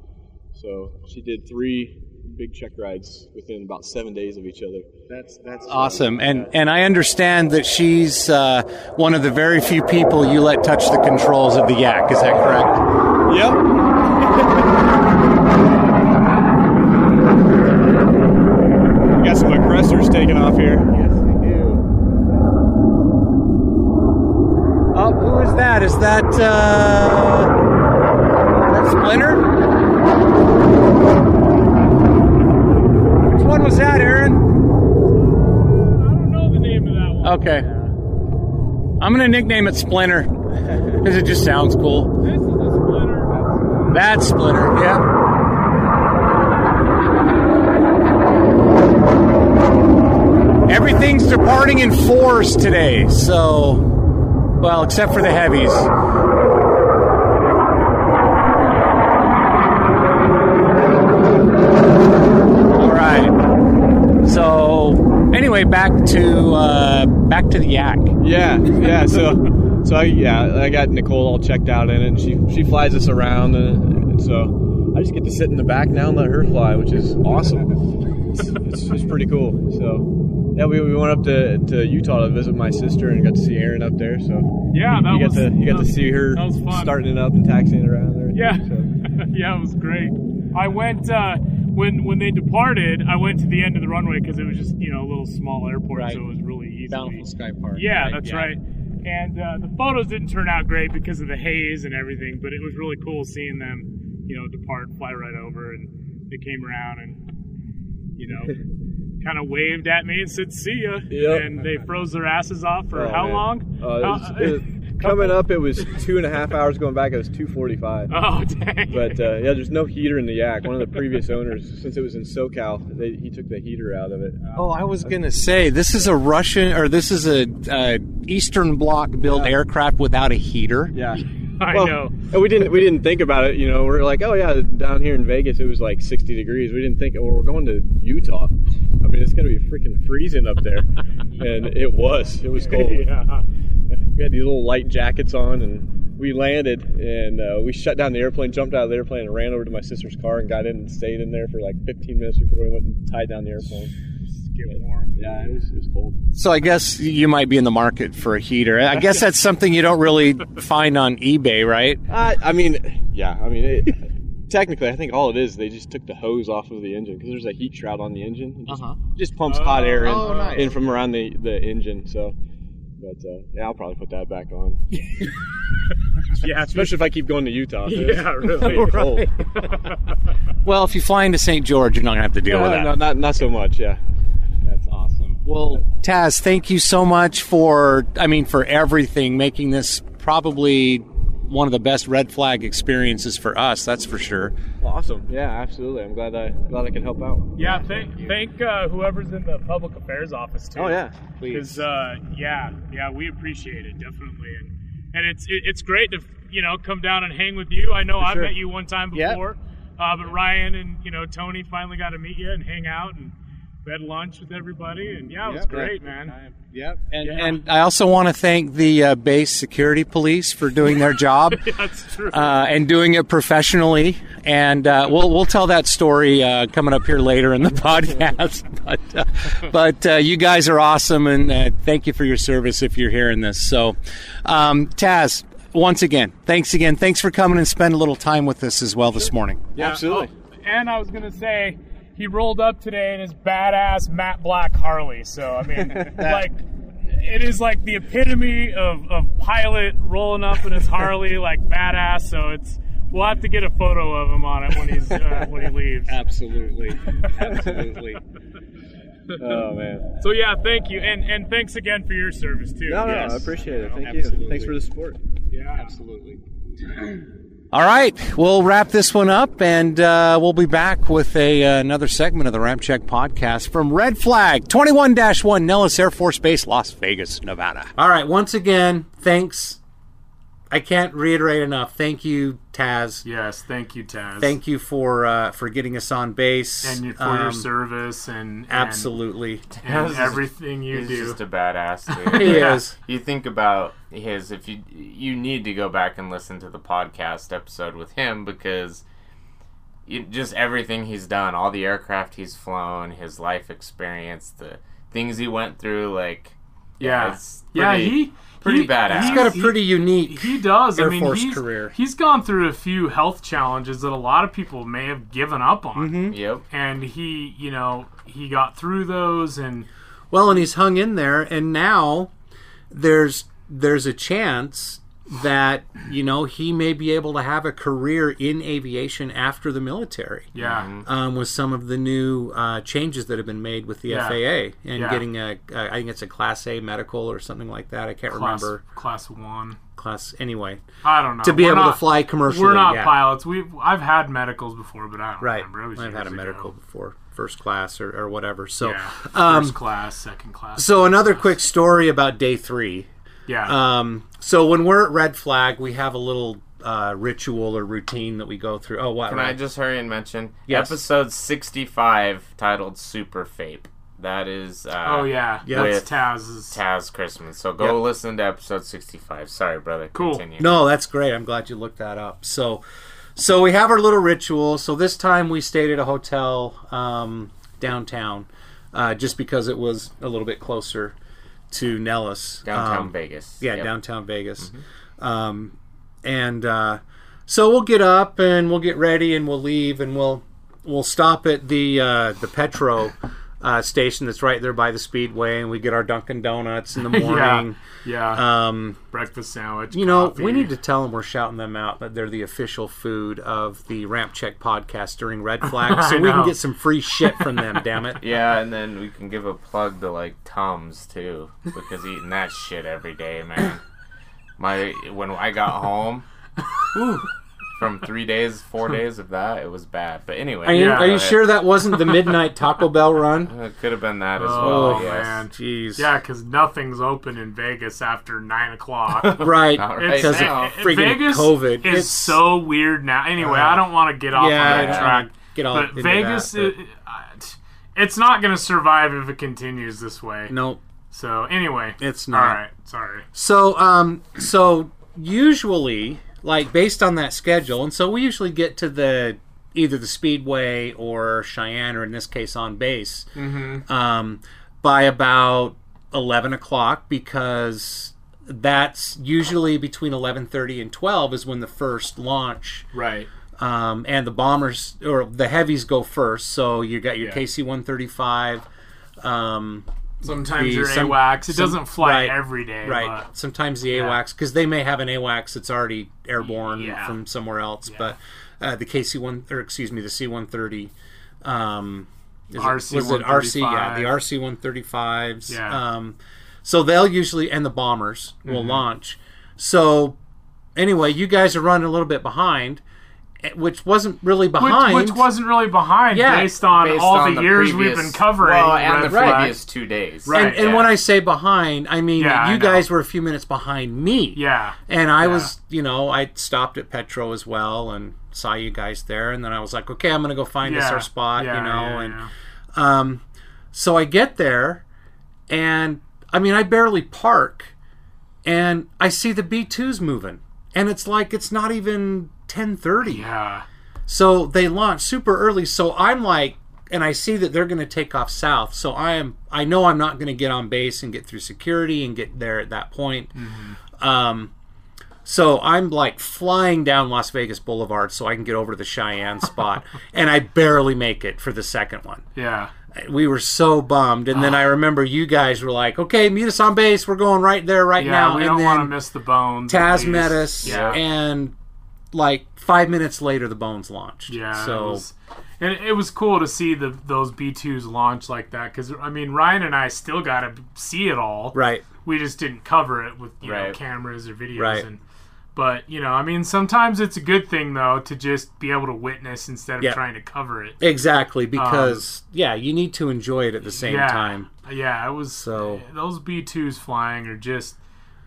So she did three big check rides within about seven days of each other. That's that's Awesome, and and I understand that she's uh, one of the very few people you let touch the controls of the Yak. Is that correct? Yep. We got some aggressors taking off here. Yes, we do. Oh, who is that? Is that uh, that Splinter? Which one was that, Aaron? I don't know the name of that one. Okay, I'm gonna nickname it Splinter because it just sounds cool. This is a splitter. That's Splinter. Yeah. Everything's departing in fours today, so well, except for the heavies. All right. So anyway, back to uh, back to the yak. Yeah, yeah. So, so I, yeah, I got Nicole all checked out in it, and she she flies us around, and, and so I just get to sit in the back now and let her fly, which is awesome. It's, it's, it's pretty cool. So, yeah, we, we went up to, to Utah to visit my sister and got to see Erin up there. So, Yeah, that you got was to you got that to see her that was fun. starting it up and taxiing around there. Yeah, So, yeah, it was great. I went uh, when when they departed. I went to the end of the runway because it was just you know a little small airport, Right. so it was really easy. Bountiful Sky Park. Yeah, that's right. And uh, the photos didn't turn out great because of the haze and everything, but it was really cool seeing them, you know, depart, fly right over, and they came around and, you know, kind of waved at me and said, "See ya." Yep. And they froze their asses off for Oh, how man. long? Uh, it was- How- it was- coming up, it was two and a half hours. Going back, it was two forty-five. Oh dang! But uh, yeah, there's no heater in the yak. One of the previous owners, since it was in SoCal, they, he took the heater out of it. Oh, I was gonna say this is a Russian or this is a uh, Eastern Bloc built aircraft without a heater. Yeah. I Well, know. and we didn't we didn't think about it. You know, we're like, oh yeah, down here in Vegas it was like 60 degrees. We didn't think, oh, we're going to Utah. I mean, it's gonna be freaking freezing up there, and it was. It was cold. Yeah. We had these little light jackets on, and we landed, and uh, we shut down the airplane, jumped out of the airplane, and ran over to my sister's car and got in and stayed in there for like 15 minutes before we went and tied down the airplane. Get warm. Yeah, it was, it was cold. So I guess you might be in the market for a heater. I guess that's something you don't really find on eBay, right? Uh, I mean, yeah, I mean, it, technically, I think all it is, they just took the hose off of the engine because there's a heat shroud on the engine. It just, Uh-huh. just pumps hot air in, Oh, nice. in from around the, the engine. So, but uh, yeah, I'll probably put that back on, Yeah, especially if I keep going to Utah. yeah, really. It's cold. Well, if you fly into St. George, you're not gonna have to deal with No, that. no, not not so much. Yeah. That's awesome. Well, Taz, thank you so much for, I mean, for everything, making this probably one of the best red flag experiences for us. That's for sure. Awesome. Yeah, absolutely. I'm glad I glad I could help out. Yeah, thank thank uh, whoever's in the public affairs office too. Oh yeah. Because uh, yeah, yeah, we appreciate it definitely, and and it's it, it's great to you know come down and hang with you. I know I've sure. met you one time Yeah. before, uh, but Ryan and you know Tony finally got to meet you and hang out, and we had lunch with everybody, and yeah, it was Yep. great, man. Yep. And, Yeah. and I also want to thank the uh, base security police for doing their job. That's true. uh, and doing it professionally. And uh, we'll we'll tell that story uh, coming up here later in the podcast. but uh, but uh, you guys are awesome, and uh, thank you for your service if you're hearing this. So, um, Taz, once again, thanks again. Thanks for coming and spend a little time with us as well this morning. Yeah, absolutely. Oh, and I was gonna say he rolled up today in his badass matte black Harley. So I mean, like. It is like the epitome of, of pilot rolling up in his Harley, like badass. So it's we'll have to get a photo of him on it when he's uh, when he leaves. Absolutely, absolutely. Oh man. So yeah, thank you, and and thanks again for your service too. No, no, Yes. I appreciate it. Thank Absolutely. you. Thanks for the support. Yeah, Absolutely. All right, we'll wrap this one up, and uh, we'll be back with a uh, another segment of the Ramp Check podcast from Red Flag 21-1 Nellis Air Force Base, Las Vegas, Nevada. All right, once again, thanks. I can't reiterate enough. Thank you, Taz. Yes, thank you, Taz. Thank you for uh, for getting us on base and you, for your Um, service and, and Absolutely, and, Taz is- everything you He's do. just a badass dude. he Yeah. is. you think about his if you you need to go back and listen to the podcast episode with him because you, just everything he's done all the aircraft he's flown his life experience the things he went through like yeah, it's yeah, he pretty he, badass. He's got a pretty unique. He does. Air I mean, Force he's, career. he's gone through a few health challenges that a lot of people may have given up on, Mm-hmm. yep and he, you know, he got through those, and Well, and he's hung in there, and now there's there's a chance that you know he may be able to have a career in aviation after the military. yeah, Um, with some of the new uh, changes that have been made with the Yeah. FAA and Yeah. getting a, a, I think it's a Class A medical or something like that. I can't class remember class one. class anyway. I don't know. To be We're able not- to fly commercially, We're not yeah. pilots. We have I've had medicals before, but I don't Right, remember. It I've had a years medical ago. before, first class or, or whatever. So, Yeah, um, first class, second class. so another class. quick story about day three. Yeah. Um, so when we're at Red Flag, we have a little uh, ritual or routine that we go through. Oh, what? can i just hurry and mention Yes. episode 65 titled super fape that is uh, oh yeah, yeah. that's With Taz's. Taz Christman. So go Yep. listen to episode 65. Sorry, brother. Cool. Continue. No, that's great. I'm glad you looked that up. So, so we have our little ritual. So this time we stayed at a hotel um, downtown, uh, just because it was a little bit closer to Nellis. Downtown Um, Vegas. Yeah, Yep. Mm-hmm. downtown Vegas. Um, and uh, so we'll get up and we'll get ready and we'll leave and we'll we'll stop at the uh, the Petro uh, station that's right there by the Speedway and we get our Dunkin' Donuts in the morning. Yeah, Um, breakfast sandwich. you know, coffee. we need to tell them we're shouting them out that they're the official food of the Ramp Check podcast during Red Flag, so I we can get some free shit from them. damn it! Yeah, and then we can give a plug to like Tums too, because eating that shit every day, man. My when I got home from three days, four days of that, it was bad. But anyway, Are you, Yeah. are you sure that wasn't the midnight Taco Bell run? It could have been that as Oh well. yes. man, Jeez. yeah, because nothing's open in Vegas after nine o'clock. Right. Not right Because of freaking Vegas COVID. is It's- so weird now. Anyway, I don't want to get off Yeah, on don't that track. get all but into Vegas, that, it- it- it's not going to survive if it continues this way. Nope. So anyway, it's not. right. Sorry. So, um, so usually, like based on that schedule, and so we usually get to the either the Speedway or Cheyenne, or in this case on base, um, by about eleven o'clock because that's usually between eleven thirty and twelve is when the first launch Right. um, and the bombers or the heavies go first. So you got your Yeah. KC 135. Um, Sometimes the- your some- AWACS. It some- doesn't fly right, every day. right. But Sometimes the Yeah. AWACS because they may have an AWACS that's already airborne Yeah. from somewhere else, but uh, the KC one or excuse me, the C 130. Um, is it- RC was it RC? Yeah, the 135. RC 135s. Yeah. Um, so they'll usually and the bombers Mm-hmm. will launch. So anyway, you guys are running a little bit behind, eh, which wasn't really behind. which wasn't really behind Yeah, based on Based all on the years we've been covering. Well, and red the flag. previous two days. Right. and, and yeah. when I say behind, I mean Yeah, you know. guys were a few minutes behind me. Yeah. And I Yeah. was, you know, I stopped at Petro as well and saw you guys there, and then I was like, okay, I'm gonna go find us our spot, Yeah, you know, yeah, and yeah. um, so I get there, and I mean, I barely park, and I see the B2s moving, and it's like it's not even 10:30. Yeah. So they launch super early. So I'm like, and I see that they're going to take off south. So I am, I know I'm not going to get on base and get through security and get there at that point. Um, so I'm like flying down Las Vegas Boulevard so I can get over to the Cheyenne spot, and I barely make it for the second one. Yeah. We were so bummed, and then I remember you guys were like, "Okay, meet us on base. We're going right there, right Yeah. now." we and don't want to miss the bones. Taz met us, Yeah. and like five minutes later, the bones launched. Yeah. So It was, and it was cool to see the those B2s launch like that because I mean Ryan and I still got to see it all. right. We just didn't cover it with you know cameras or videos Right. and. But you know, I mean, sometimes it's a good thing though to just be able to witness instead of Yeah. trying to cover it. Exactly, because yeah, you need to enjoy it at the same Um, yeah, time. Yeah, it was So- those B twos flying are just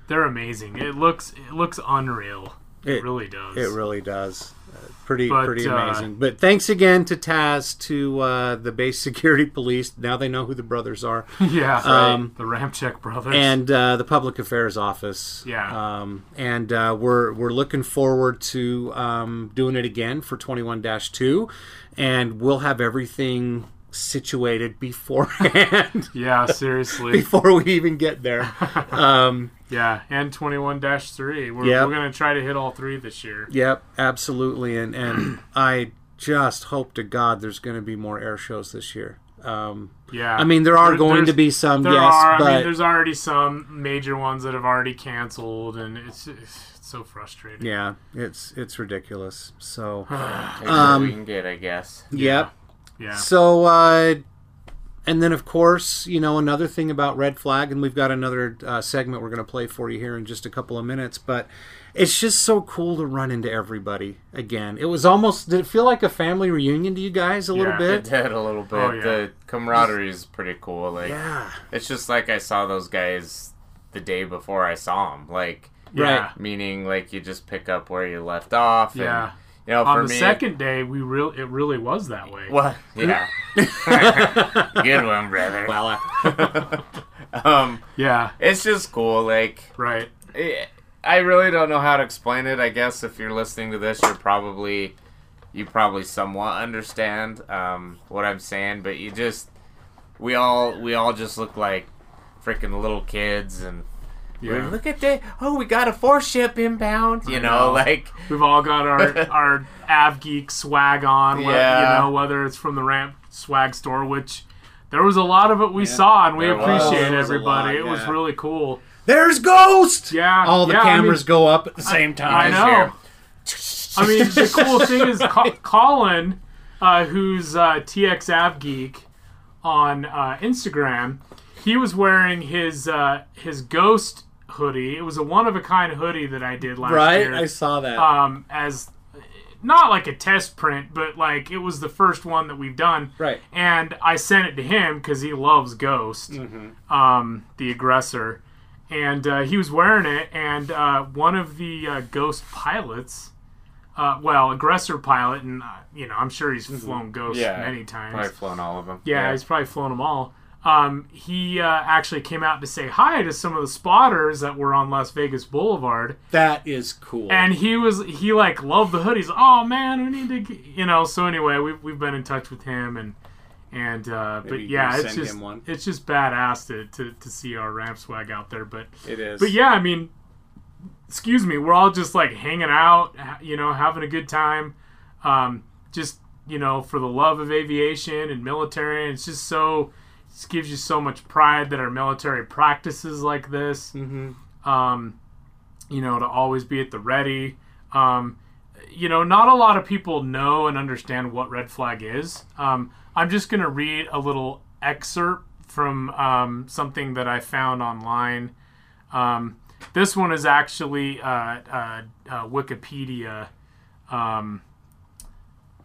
they're amazing. It looks it looks unreal. It, It- really does. It really does. Uh, pretty But, pretty uh, amazing. But thanks again to Taz, to uh, the base security police. Now they know who the brothers are, yeah, Um, the Ramp Check brothers. and uh, the public affairs office. Yeah. Um, and uh, we're we're looking forward to um, doing it again for twenty one two, and we'll have everything situated beforehand yeah, seriously. before we even get there. Um, yeah, and twenty one three. We're Yep. we're gonna try to hit all three this year. Yep, absolutely, and and I just hope to God there's going to be more air shows this year. Um, Yeah. I mean, there are going to be some, There yes, are. but I mean, there's already some major ones that have already canceled, and it's, it's so frustrating. yeah, it's it's ridiculous. So, Take Um, we can get, I guess. yep. Yeah. So, uh, and then of course, you know, another thing about Red Flag, and we've got another uh, segment we're going to play for you here in just a couple of minutes, but. It's just so cool to run into everybody again. It was almost. Did it feel like a family reunion to you guys a little Yeah, bit? It did a little bit. Oh, yeah. The camaraderie is pretty cool. Like, Yeah. it's just like I saw those guys the day before I saw them. Like, Yeah. meaning like you just pick up where you left off. And, Yeah. You know, On for the me, second day, we real it really was that way. What? Yeah. Good one, brother. Well, uh, Um, Yeah. it's just cool. Like, Right. eh, I really don't know how to explain it. I guess if you're listening to this, you're probably you probably somewhat understand um, what I'm saying. But you just we all we all just look like freaking little kids and. We're, Yeah. Look at that! Oh, we got a force ship inbound. You know, know. like We've all got our our Av Geek swag on. wh- Yeah. You know, whether it's from the Ramp Swag store, which there was a lot of it we saw, and we There appreciate There was a everybody. lot, it was really cool. There's Ghost. Yeah. All the yeah, I mean- cameras go up at the same time. I time. know. I mean, the cool thing is Colin, uh, who's uh, TX Av Geek on uh, Instagram, he was wearing his uh, his Ghost hoodie. It was a one of a kind hoodie that I did last Right, year. Right, I saw that. um, as not like a test print, but like it was the first one that we've done. Right. And I sent it to him because he loves Ghost, Mm-hmm. um, the aggressor, and uh, he was wearing it. And uh, one of the uh, Ghost pilots, uh, well, aggressor pilot, and uh, you know, I'm sure he's flown Ghost Yeah. many times. He's probably flown all of them. Yeah, he's probably flown them all. Um, he uh, actually came out to say hi to some of the spotters that were on Las Vegas Boulevard, that is cool. and he was he like loved the hoodies. Oh man, we need to, you know. So anyway, we've we've been in touch with him, and and uh, but yeah, it's just it's just badass to, to to see our ramp swag out there. But it is. but yeah, I mean, excuse me, we're all just like hanging out, you know, having a good time. um, just you know for the love of aviation and military. And it's just so it gives you so much pride that our military practices like this. Mm-hmm. Um, you know, to always be at the ready. Um, you know, not a lot of people know and understand what red flag is. Um, I'm just going to read a little excerpt from um, something that I found online. Um, this one is actually uh, uh, uh, Wikipedia,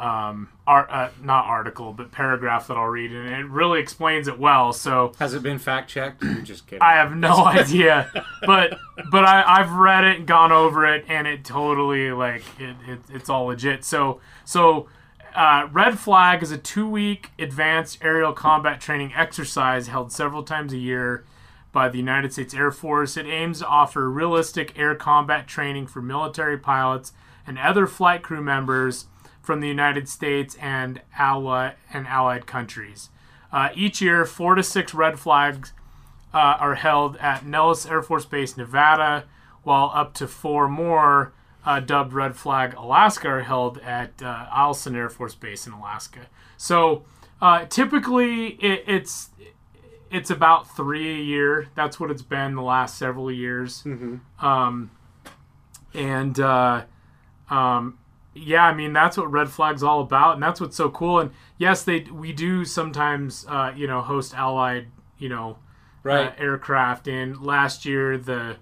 um, art, uh, not article, but paragraph that I'll read, and it really explains it well. So Has it been fact checked? Just kidding. I have no idea, but but I, I've read it and gone over it, and it totally like it, it it's all legit. So so. Uh, Red Flag is a two-week advanced aerial combat training exercise held several times a year by the United States Air Force. It aims to offer realistic air combat training for military pilots and other flight crew members from the United States and ally and allied countries. Uh, each year, four to six red flags uh, are held at Nellis Air Force Base, Nevada, while up to four more, uh, dubbed Red Flag Alaska, are held at uh, Eielson Air Force Base in Alaska. So uh, typically, it, it's it's about three a year. That's what it's been the last several years. Um, and uh, um, yeah, I mean that's what Red Flag's all about, and that's what's so cool. And yes, they we do sometimes uh, you know host allied you know Right. uh, aircraft. And last year the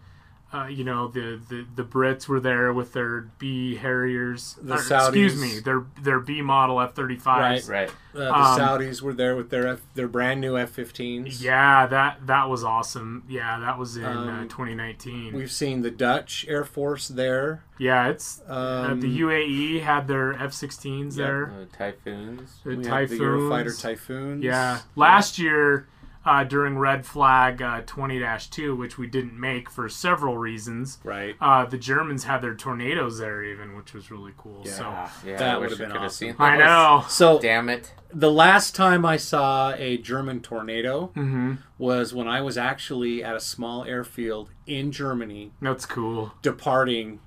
uh, you know the, the the Brits were there with their B Harriers. The or, excuse me, their their B model F thirty fives. Right. Uh, the Um, Saudis were there with their F, their brand new F-15s. Yeah, that that was awesome. Yeah, that was in uh, Um, 2019. We've seen the Dutch Air Force there. Yeah, it's uh, Um, the UAE had their F-16s there. Uh, typhoons. The we have Typhoons. the Eurofighter Typhoons. Yeah, last year uh, during Red Flag uh, 20-2, which we didn't make for several reasons. Right. Uh, the Germans had their tornadoes there even, which was really cool. Yeah. So Yeah, That would've been could have awesome. seen I those. know. So Damn it. the last time I saw a German tornado hmm was when I was actually at a small airfield in Germany, That's cool. departing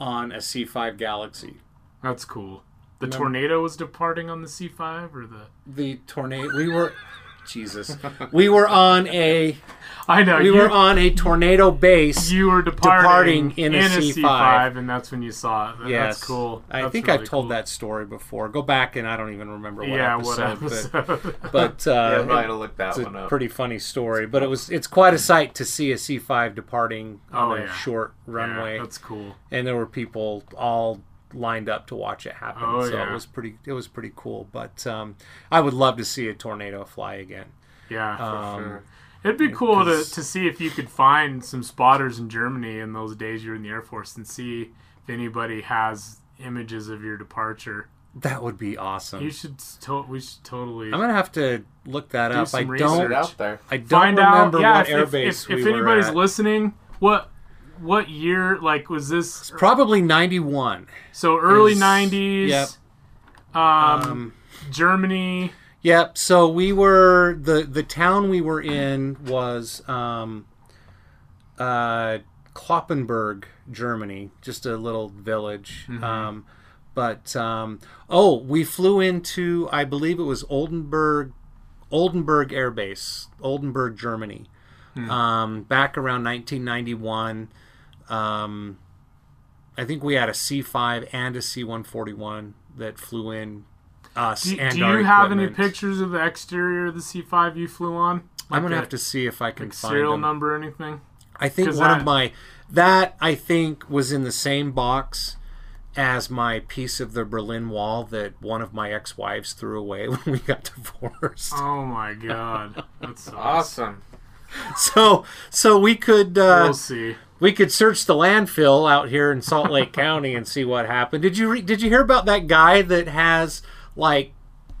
on a C5 Galaxy. That's cool. The Remember- tornado was departing on the C5 or the The tornado. We were. Jesus. We were on a I know we you, were on a tornado base. you were departing, departing in a C5. C5 and that's when you saw it. That- Yes, That's cool. I think really I've told cool. that story before. Go back and I don't even remember what yeah, episode, what but episode? but uh, Yeah, it- might have looked that it's one a up. pretty funny story. But it was it's quite a sight to see a C5 departing on Oh, a yeah. short Yeah, runway, that's cool. and there were people all lined up to watch it happen. Oh, so yeah. it was pretty it was pretty cool. But um, I would love to see a tornado fly again. Yeah, for Um, sure. It'd be cool to, to see if you could find some spotters in Germany in those days you were in the Air Force and see if anybody has images of your departure. That would be awesome. You should to- we should totally I'm gonna have to look that Do up. I some Put research. don't. out there. I don't find remember out. Yeah, what if, if, airbase if, we if were anybody's at. listening, what what year? Like was this Probably 91. so early '90s? yep. Um, Um, Germany. Yep. So we were the the town we were in was um, uh, Cloppenburg, Germany, just a little village. Um, but um, oh, we flew into I believe it was Oldenburg, Oldenburg Air Base, Oldenburg, Germany. Um, back around 1991. Um, I think we had a C5 and a C141 that flew in us Do, and do our you have any pictures of the exterior of the C5 you flew on? I'm gonna Like have to see if I can like find serial them. number or anything. I think one that- of my that I think was in the same box as my piece of the Berlin Wall that one of my ex-wives threw away when we got divorced. Oh my god, that's Awesome. So so we could uh, We'll see. We could search the landfill out here in Salt Lake County and see what happened. Did you re- did you hear about that guy that has like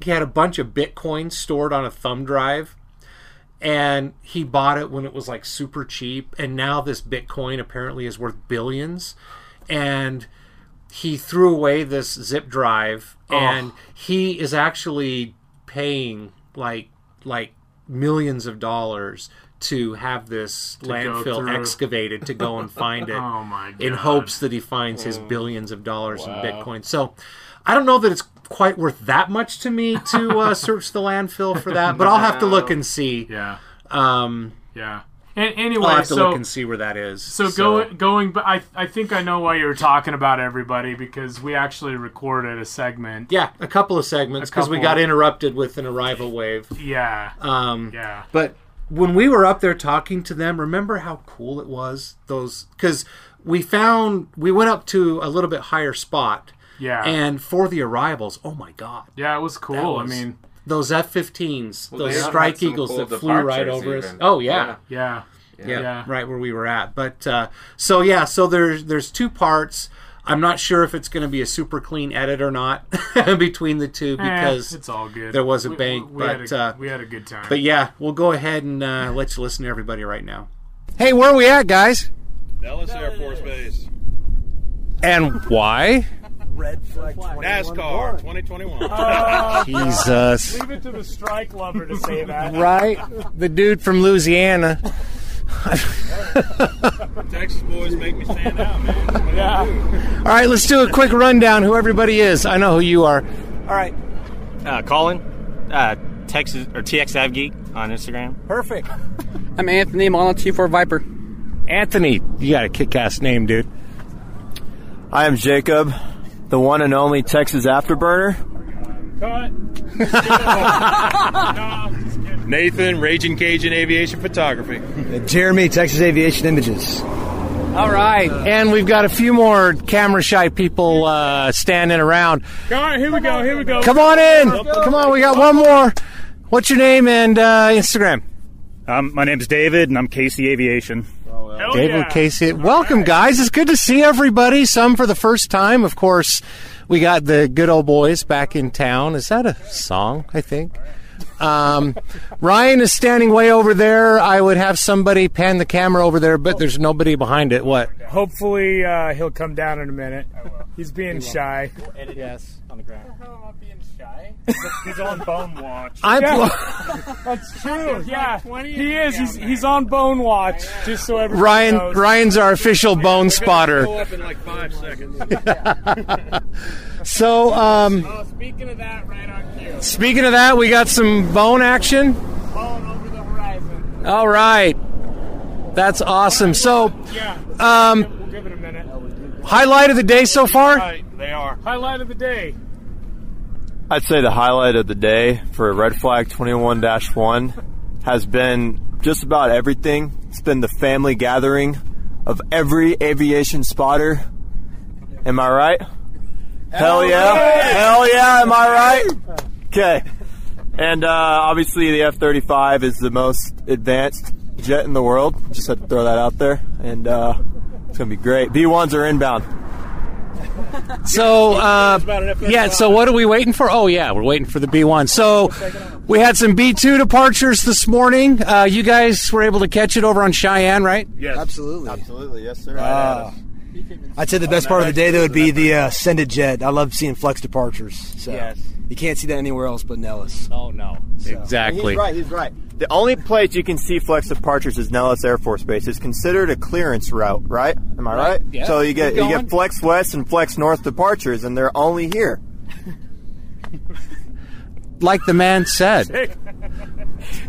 he had a bunch of Bitcoin stored on a thumb drive? and he bought it when it was like super cheap and now this bitcoin apparently is worth billions and he threw away this zip drive and he is actually paying like like millions of dollars to have this go landfill excavated to go and find it Oh my god. in hopes that he finds his billions of dollars in Bitcoin. So, I don't know that it's quite worth that much to me to uh, search the landfill for that, but I'll have to look and see. Yeah. Um, Yeah. And anyway, I'll have to so look and see where that is. so, go, going, but I I think I know why you were talking about everybody because we actually recorded a segment. Yeah, a couple of segments because we got interrupted with an arrival wave. Yeah. Um, Yeah. But when we were up there talking to them, remember how cool it was? Those because we found we went up to a little bit higher spot, Yeah. and for the arrivals, oh my god, yeah, it was cool. was- I mean, those F-15s, Well, those Strike Eagles cool that flew right departures over us. even. Oh yeah. yeah. yeah, Yeah. right where we were at. But uh, so yeah, so there's there's two parts. I'm not sure if it's going to be a super clean edit or not between the two Eh, because it's all good. there was a We- bank, we, had but, a, uh, we had a good time. But yeah, we'll go ahead and uh, let you listen to everybody right now. Hey, where are we at, guys? Dallas Air Force Base. And why? Red flag NASCAR 2021. Jesus. Leave it to the strike lover to say that. Right? The dude from Louisiana. Texas boys make me stand out, man. Yeah. All right, let's do a quick rundown who everybody is. I know who you are. All right. Uh, Colin, uh, Texas or TX Av Geek on Instagram. Perfect. I'm Anthony Milano 24 Viper. Anthony, you got a kick ass name, dude. I am Jacob, the one and only Texas Afterburner. Cut. no, just kidding. Nathan, Raging Cajun Aviation Photography. Jeremy, Texas Aviation Images. All right, and we've got a few more camera shy people uh, standing around. All right, here we go. Here we go. Come on in. Come on, we got one more. What's your name and uh, Instagram? Um, my name's David, and I'm KC Aviation. Hell David yeah. Casey. Welcome, guys. It's good to see everybody. Some for the first time. Of course, we got the good old boys back in town. Is that a song? I think. Um, Ryan is standing way over there. I would have somebody pan the camera over there, but there's nobody behind it. What? Hopefully, uh, he'll come down in a minute. He's being shy. Yes. On the ground. Being? He's on bone watch. I'm. Yeah. That's true. Yeah, he is. He's, he's on bone watch. Just so everybody Ryan. knows. Ryan's our official bone Go spotter. up in like five seconds. So, um, Oh, speaking of that, right on cue. speaking of that, we got some bone action. Bone over the horizon. All right. That's awesome. So, Yeah. um, we'll give it a minute. highlight of the day so far? Right, they are. Highlight of the day. I'd say the highlight of the day for Red Flag 21 1 has been just about everything. It's been the family gathering of every aviation spotter. Am I right? Hell yeah. Hell yeah, am I right? Okay. And uh, obviously, the F 35 is the most advanced jet in the world. Just had to throw that out there. And uh, it's going to be great. B 1s are inbound. So, uh, yeah, so what are we waiting for? Oh, yeah, we're waiting for the B1. So, we had some B2 departures this morning. Uh, you guys were able to catch it over on Cheyenne, right? Yes. Absolutely. Absolutely, yes, sir. Uh, I'd say the best part of the day though would be the uh, sended jet. I love seeing flex departures. So Yes. You can't see that anywhere else but Nellis. Oh, no. Exactly. He's right. He's right. The only place you can see flex departures is Nellis Air Force Base. It's considered a clearance route, right? Am I right? Yeah. So you get you get flex west and flex north departures, and they're only here. Like the man said.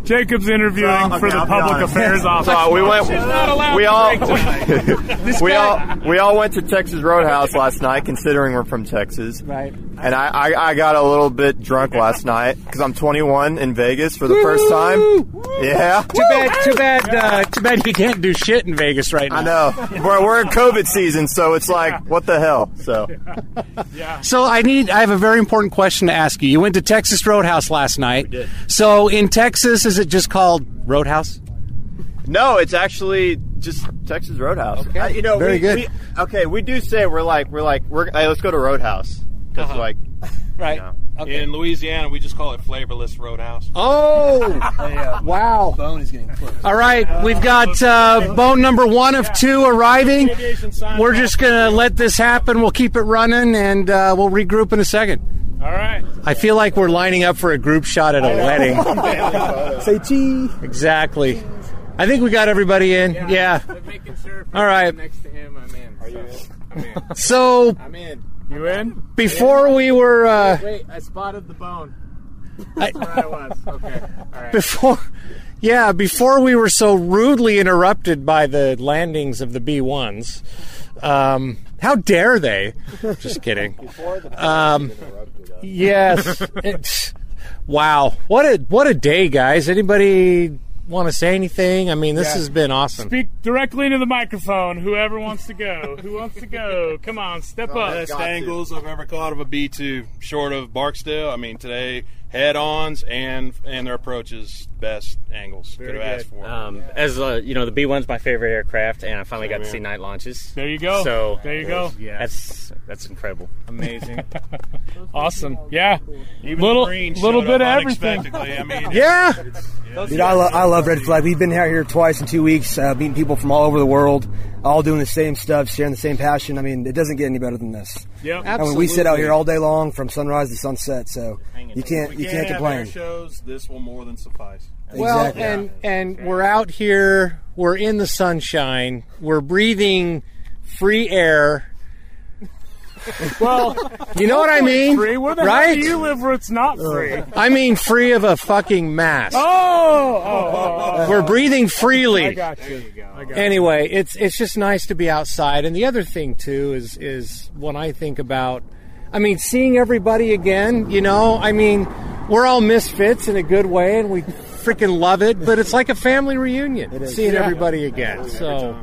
Jacob's interviewing So, okay, for the I'll public affairs office. So we went. She's not allowed We all we all we all went to Texas Roadhouse last night, considering we're from Texas. Right. And I, I, I got a little bit drunk last night because I'm 21 in Vegas for the first time. Yeah. Too bad, too bad, uh, too bad you can't do shit in Vegas right now. I know. We're, we're in COVID season, so it's like, what the hell? So, Yeah. So I need. I have a very important question to ask you. You went to Texas Roadhouse last night. We did. So in Texas, is it just called Roadhouse? no, it's actually just Texas Roadhouse. Okay. Uh, you know, Very we, good. we- okay, we do say we're like, we're like, we're hey, let's go to Roadhouse because Uh-huh. like, Right. okay In Louisiana, we just call it flavorless Roadhouse. Oh, wow. Bone is getting close. All right, we've got uh, bone number one of two arriving. We're just gonna let this happen. We'll keep it running, and uh, we'll regroup in a second. All right. I feel like we're lining up for a group shot at a wedding. Say chee. exactly. I think we got everybody in. Yeah. Making sure. All right. Next to him, I'm in. Are you in? I'm in. So I'm in. You in? Before we were uh, Wait, I spotted the bone. I- where I was. Okay. All right. before, yeah, before we were so rudely interrupted by the landings of the B ones. Um, how dare they? Just kidding. Um, yes. It's, wow. What a what a day, guys. Anybody want to say anything? I mean, this Yeah. has been awesome. Speak directly into the microphone. Whoever wants to go. Who wants to go? Come on, step up. Best angles I've ever caught of a B2, short of Barksdale. I mean, today head-ons and and their approaches, best angles could have asked for. Um, as uh, you know, the B one's my favorite aircraft, and I finally got to see night launches. There you go. So There you go. Yeah, that's that's incredible. Amazing. Awesome. Yeah. Even little the little bit of everything. I mean, Yeah. Dude, I, lo- I love Red Flag. We've been out here twice in two weeks, uh, meeting people from all over the world, all doing the same stuff, sharing the same passion. I mean, it doesn't get any better than this. Yep. I mean, we sit out here all day long from sunrise to sunset, so you can't you can't have complain. shows. This will more than suffice. Well, Exactly. and and we're out here. We're in the sunshine. We're breathing free air. Well, You know what I mean, free. Where the hell right? do you live where it's not free? I mean, free of a fucking mask. Oh, oh, oh, oh. oh, oh. We're breathing I freely. got you. I got you. Anyway, it's it's just nice to be outside. And the other thing too is is when I think about, I mean, seeing everybody again. You know, I mean, we're all misfits in a good way, and we freaking love it. But it's like a family reunion, seeing Yeah. everybody again. So,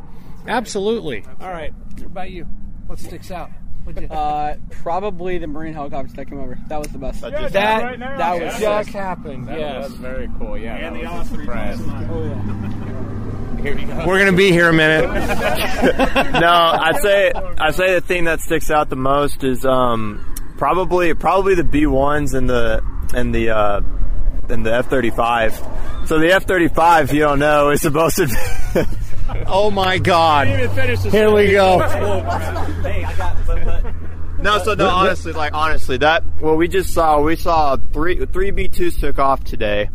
absolutely. All right. What about you? What sticks out? Uh, probably the Marine helicopters that came over. That was the best. Yeah, that right now. that Yeah. was Just happened. Yes. was very cool. Yeah. And that the was a Ospreys surprise. Oh yeah. Here you go. We're gonna be here a minute. no, I'd say I'd say the thing that sticks out the most is um, probably probably the B ones and the and the uh, and the F thirty five. So the F thirty five, if you don't know, is supposed to. Be Oh my God! Didn't even finish the Here we go. no, so no, honestly, like honestly, that what we just saw, we saw three three B twos took off today.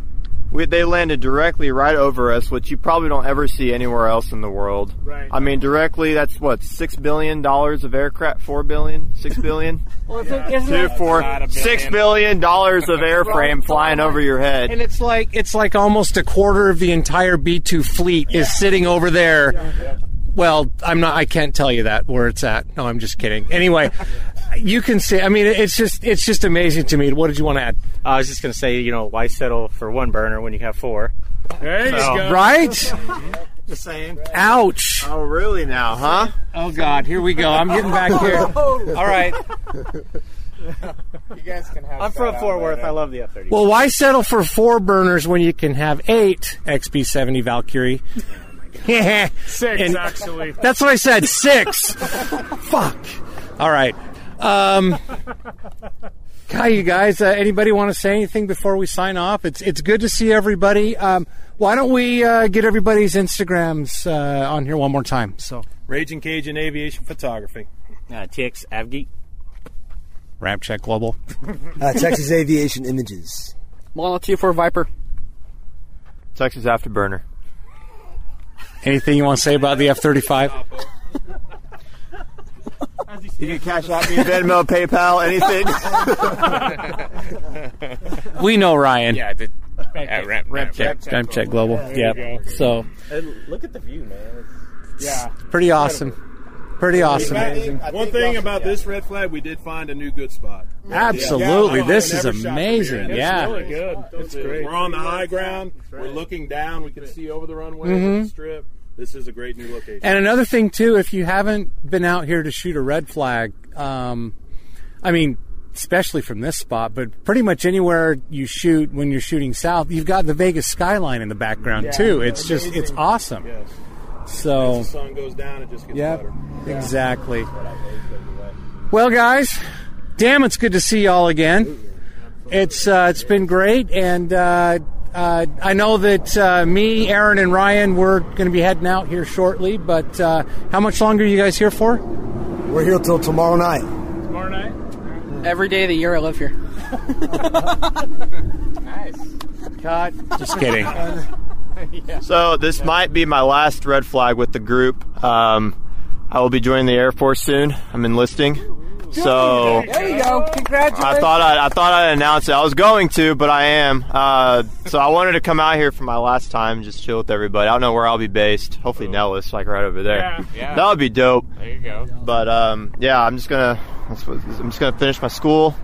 We, they landed directly right over us, which you probably don't ever see anywhere else in the world. Right. I mean, directly, that's what six billion dollars of aircraft, four billion, six billion. Well, isn't, isn't Two, that, four, Not a six billion. billion dollars of airframe flying over your head. And it's like it's like almost a quarter of the entire B two fleet is sitting over there. Well, I'm not. I can't tell you that where it's at. No, I'm just kidding. Anyway, you can see. I mean, it's just it's just amazing to me. What did you want to add? I was just gonna say, you know, why settle for one burner when you have four? There you So- go. Right? Just saying. Ouch! Oh, really now, huh? Oh God, here we go. I'm getting back here. All right. You guys can have. I'm from Fort Worth. I love the F thirty. Well, why settle for four burners when you can have eight XB70 Valkyrie? Yeah. Six And- actually. That's what I said. Six. Fuck. All right. Um, hi, you guys. Uh, anybody want to say anything before we sign off? It's it's good to see everybody. Um, why don't we uh, get everybody's Instagrams uh, on here one more time? So Raging Cajun Aviation Photography. Uh, TX Avgeek. Ramp check global. Uh, Texas Aviation Images. Milano 24 Viper. Texas Afterburner. Anything you want to say about the F thirty five? You can cash out me, Venmo, PayPal, anything. We know Ryan. Yeah, the uh, ramp, ramp check. Ramp check global. Yep. So look at the view, man. Yeah. pretty awesome. Pretty awesome. One thing about this red flag, we did find a new good spot. Absolutely. Yeah. This is never shot from amazing. here. Yeah. Really good. It's great. We're on the high ground. We're looking down. We can see over the runway, Mhm. the strip. This is a great new location. And another thing too, if you haven't been out here to shoot a red flag, um, I mean, especially from this spot, but pretty much anywhere you shoot when you're shooting south, you've got the Vegas skyline in the background Yeah. too. It's just it's awesome. Yes. So As the sun goes down, it just gets Yep. better. exactly. Well, guys, damn, it's good to see y'all again. It's uh, it's been great, and uh, uh, I know that uh, me, Aaron, and Ryan we're going to be heading out here shortly. But uh, how much longer are you guys here for? We're here till tomorrow night. Tomorrow night. Every day of the year I live here. Nice. God, just kidding. So this might be my last red flag with the group. Um, I will be joining the Air Force soon. I'm enlisting. So There you go. Congratulations. I thought I, I thought I'd announce it. I was going to, but I am. Uh, so I wanted to come out here for my last time, just chill with everybody. I don't know where I'll be based. Hopefully Nellis, like right over there. Yeah. Yeah. That would be dope. There you go. But um, yeah, I'm just gonna I'm just gonna finish my school,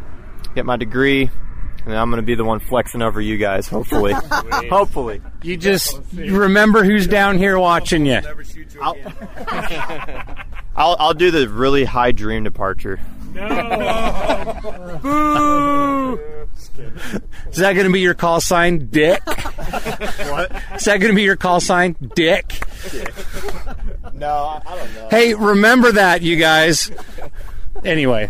get my degree, and then I'm gonna be the one flexing over you guys. Hopefully, hopefully. You just remember who's down here watching you. I'll, I'll I'll do the really high dream departure. No. Boo. Is that going to be your call sign, Dick? what? Is that going to be your call sign, Dick? No, I, I don't know. Hey, remember that, you guys. Anyway,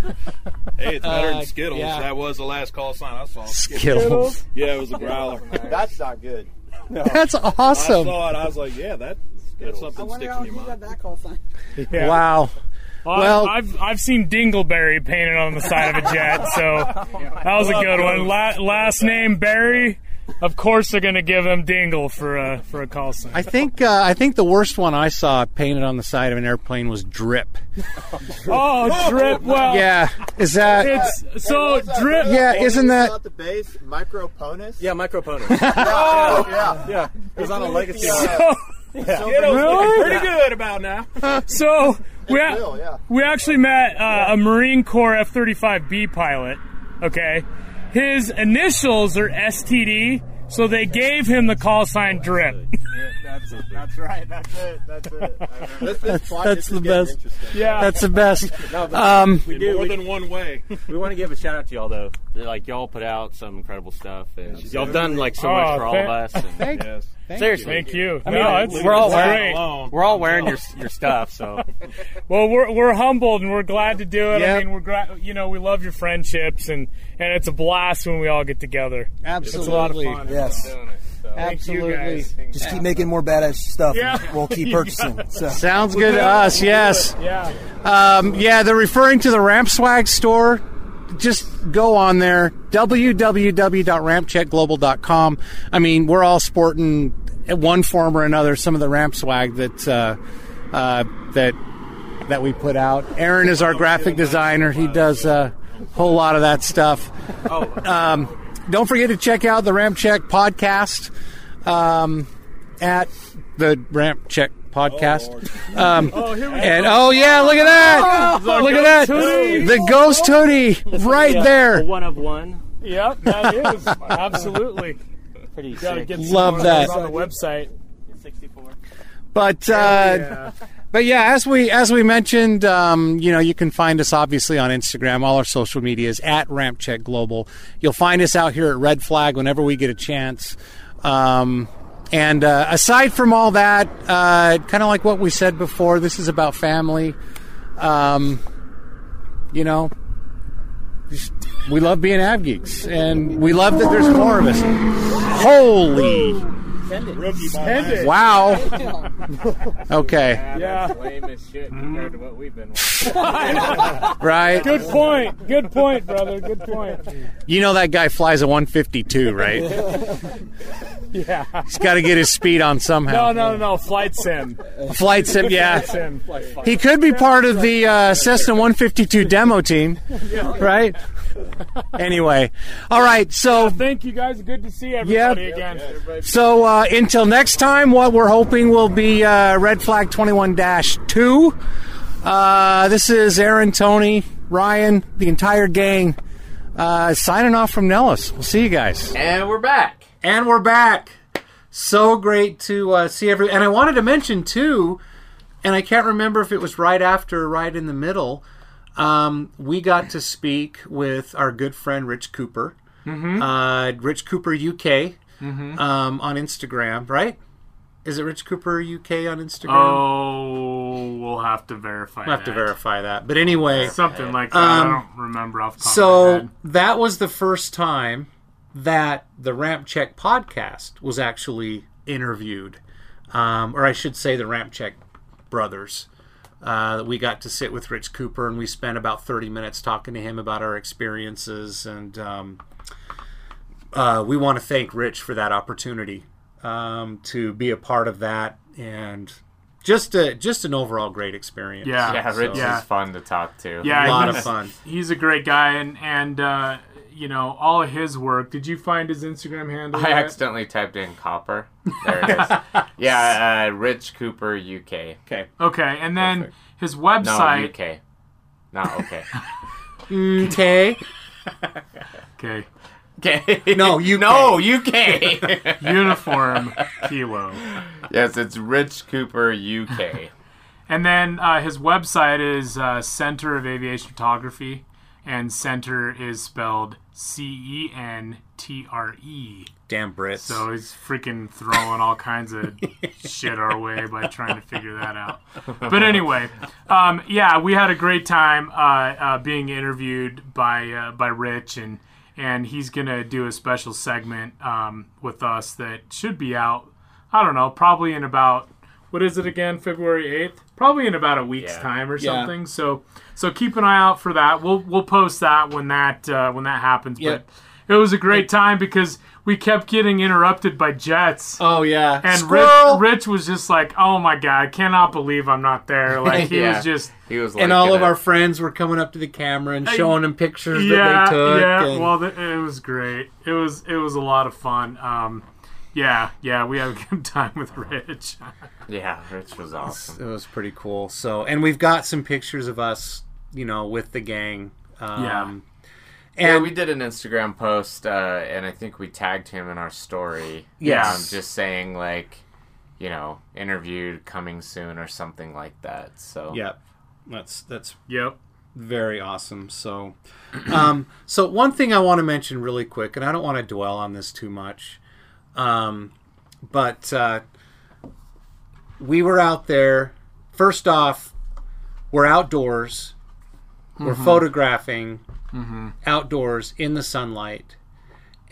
Hey, it's better Uh, than Skittles. yeah. That was the last call sign I saw. Skittles. Yeah, it was a growler. That's not good. That's I awesome. saw it. I was like, yeah, that, that's something I that wonder sticks how in you your got mind. that call sign. Yeah. Wow. Well, Well- I've I've seen Dingleberry painted on the side of a jet, so that was a good one. La- last name Barry. Of course, they're gonna give him Dingle for a for a call sign. I think uh, I think the worst one I saw painted on the side of an airplane was drip. Oh, drip. Well, Yeah, is that? it's so drip. Yeah, isn't that? the base microponus? Yeah, microponus. Oh, yeah, yeah, it was on a legacy. So, Skittles Really? looking pretty good about now. so we a- will, yeah. we actually met uh, a Marine Corps F thirty five B pilot. Okay, his initials are STD, so they gave him the call sign Drip. That's it. That's right. That's it. That's it. This, That's, that's the best. Yeah, That's the best. No, Um, we do. More We, than one way. we want to give a shout out to y'all though. Like y'all put out some incredible stuff, and y'all done like so Oh, much for all of us. And Yes. seriously, Thank you. I mean, no, it's, we're all wearing- great. We're all wearing your your stuff. So Well, we're we're humbled and we're glad to do it. Yep. I mean, we're gra- you know we love your friendships and and it's a blast when we all get together. Absolutely. It's a lot of fun. Yes. Doing. So. Thank you, Absolutely. guys. Just keep making more badass stuff. Yeah. We'll keep purchasing. got So. Sounds good to us. Yes. Yeah. Um, yeah, they're referring to the Ramp Swag store. Just go on there, www.rampcheckglobal.com. I mean, we're all sporting one form or another some of the Ramp Swag that uh, uh, that that we put out. Aaron is our graphic designer. He does a whole lot of that stuff. Um, don't forget to check out the Ramp Check podcast um, at the Ramp Check podcast. Um, and oh yeah, look at that! Look at that! The ghost hoodie right Yeah, there. one of one. Yep, that is absolutely. Pretty sick. get Love that. on the website. Sixty-four. But uh, Yeah. But yeah, as we as we mentioned, um, you know, you can find us obviously on Instagram. All our social media is at Ramp Check Global. You'll find us out here at Red Flag whenever we get a chance. Um, and uh, aside from all that, uh, kind of like what we said before, this is about family. Um, you know, we love being Av geeks, and we love that there's more of us. Holy Rookie ball. Send it. wow! Okay, Yeah. Lame as shit compared to what we've been right. Good point. Good point, brother. Good point. You know that guy flies a 152, right? Yeah. He's got to get his speed on somehow. no, no, no. Flight sim. Flight sim, yeah. Flight Sim. He could be part of the uh, Cessna 152 demo team, right? Anyway, all right. So, Thank you guys. Good to see everybody Yeah. again. so uh, until next time, what we're hoping will be uh, Red Flag 21-2. Uh, this is Aaron, Tony, Ryan, the entire gang, uh, signing off from Nellis. We'll see you guys. And we're back. And we're back. So great to uh, see every. And I wanted to mention too, and I can't remember if it was right after or right in the middle. Um, we got to speak with our good friend Rich Cooper, uh, Rich Cooper UK, um, on Instagram. Right? Is it Rich Cooper UK on Instagram? Oh, we'll have to verify. We'll have to that. verify that. But anyway, Something like that. Um, I don't remember off the top of my So that was the first time that the Ramp Check podcast was actually interviewed, um, or I should say, the Ramp Check brothers. Uh, we got to sit with Rich Cooper and we spent about 30 minutes talking to him about our experiences. And um, uh, we want to thank Rich for that opportunity um, to be a part of that and just a just an overall great experience. Yeah. Yeah, Rich Yeah. is fun to talk to. Yeah, A lot of he's- fun. He's a great guy, and and uh, you know all of his work. Did you find his Instagram handle? I yet? accidentally typed in copper. There it is. yeah, uh, Rich Cooper UK. Okay. Okay, and then Perfect. his No, website. UK. Not okay. Okay. Okay. Okay. No, you No, UK. Uniform kilo. yes, it's Rich Cooper UK. And then uh, his website is uh, Centre of Aviation Photography, and center is spelled C E N T R E. Damn Brits. So he's freaking throwing all kinds of shit our way by trying to figure that out. But anyway, um, yeah, we had a great time uh, uh, being interviewed by uh, by Rich, and and he's gonna do a special segment um, with us that should be out. I don't know, probably in about what is it again? February eighth, probably in about a week's Yeah. time or Yeah. something. So so keep an eye out for that. We'll we'll post that when that uh, when that happens. Yep. But it was a great time because we kept getting interrupted by jets. Oh yeah. And Squirrel! Rich, Rich was just like, "Oh my god, I cannot believe I'm not there." Like he Yeah. was just, He was like, and all of gonna- our friends were coming up to the camera and showing them pictures that they took. yeah. and- Well, th- it was great. It was it was a lot of fun. Um, yeah, yeah, we had a good time with Rich. Yeah, Rich was awesome. it was pretty cool. So, and we've got some pictures of us, you know, with the gang. Um, Yeah. yeah, And we did an Instagram post, uh, and I think we tagged him in our story. Yes. um, just saying like, you know, interviewed coming soon or something like that. So Yep. That's that's Yep. very awesome. So, um, so one thing I want to mention really quick, and I don't want to dwell on this too much, um, but uh, we were out there. First off, we're outdoors. We're Mhm. photographing Mhm. outdoors in the sunlight,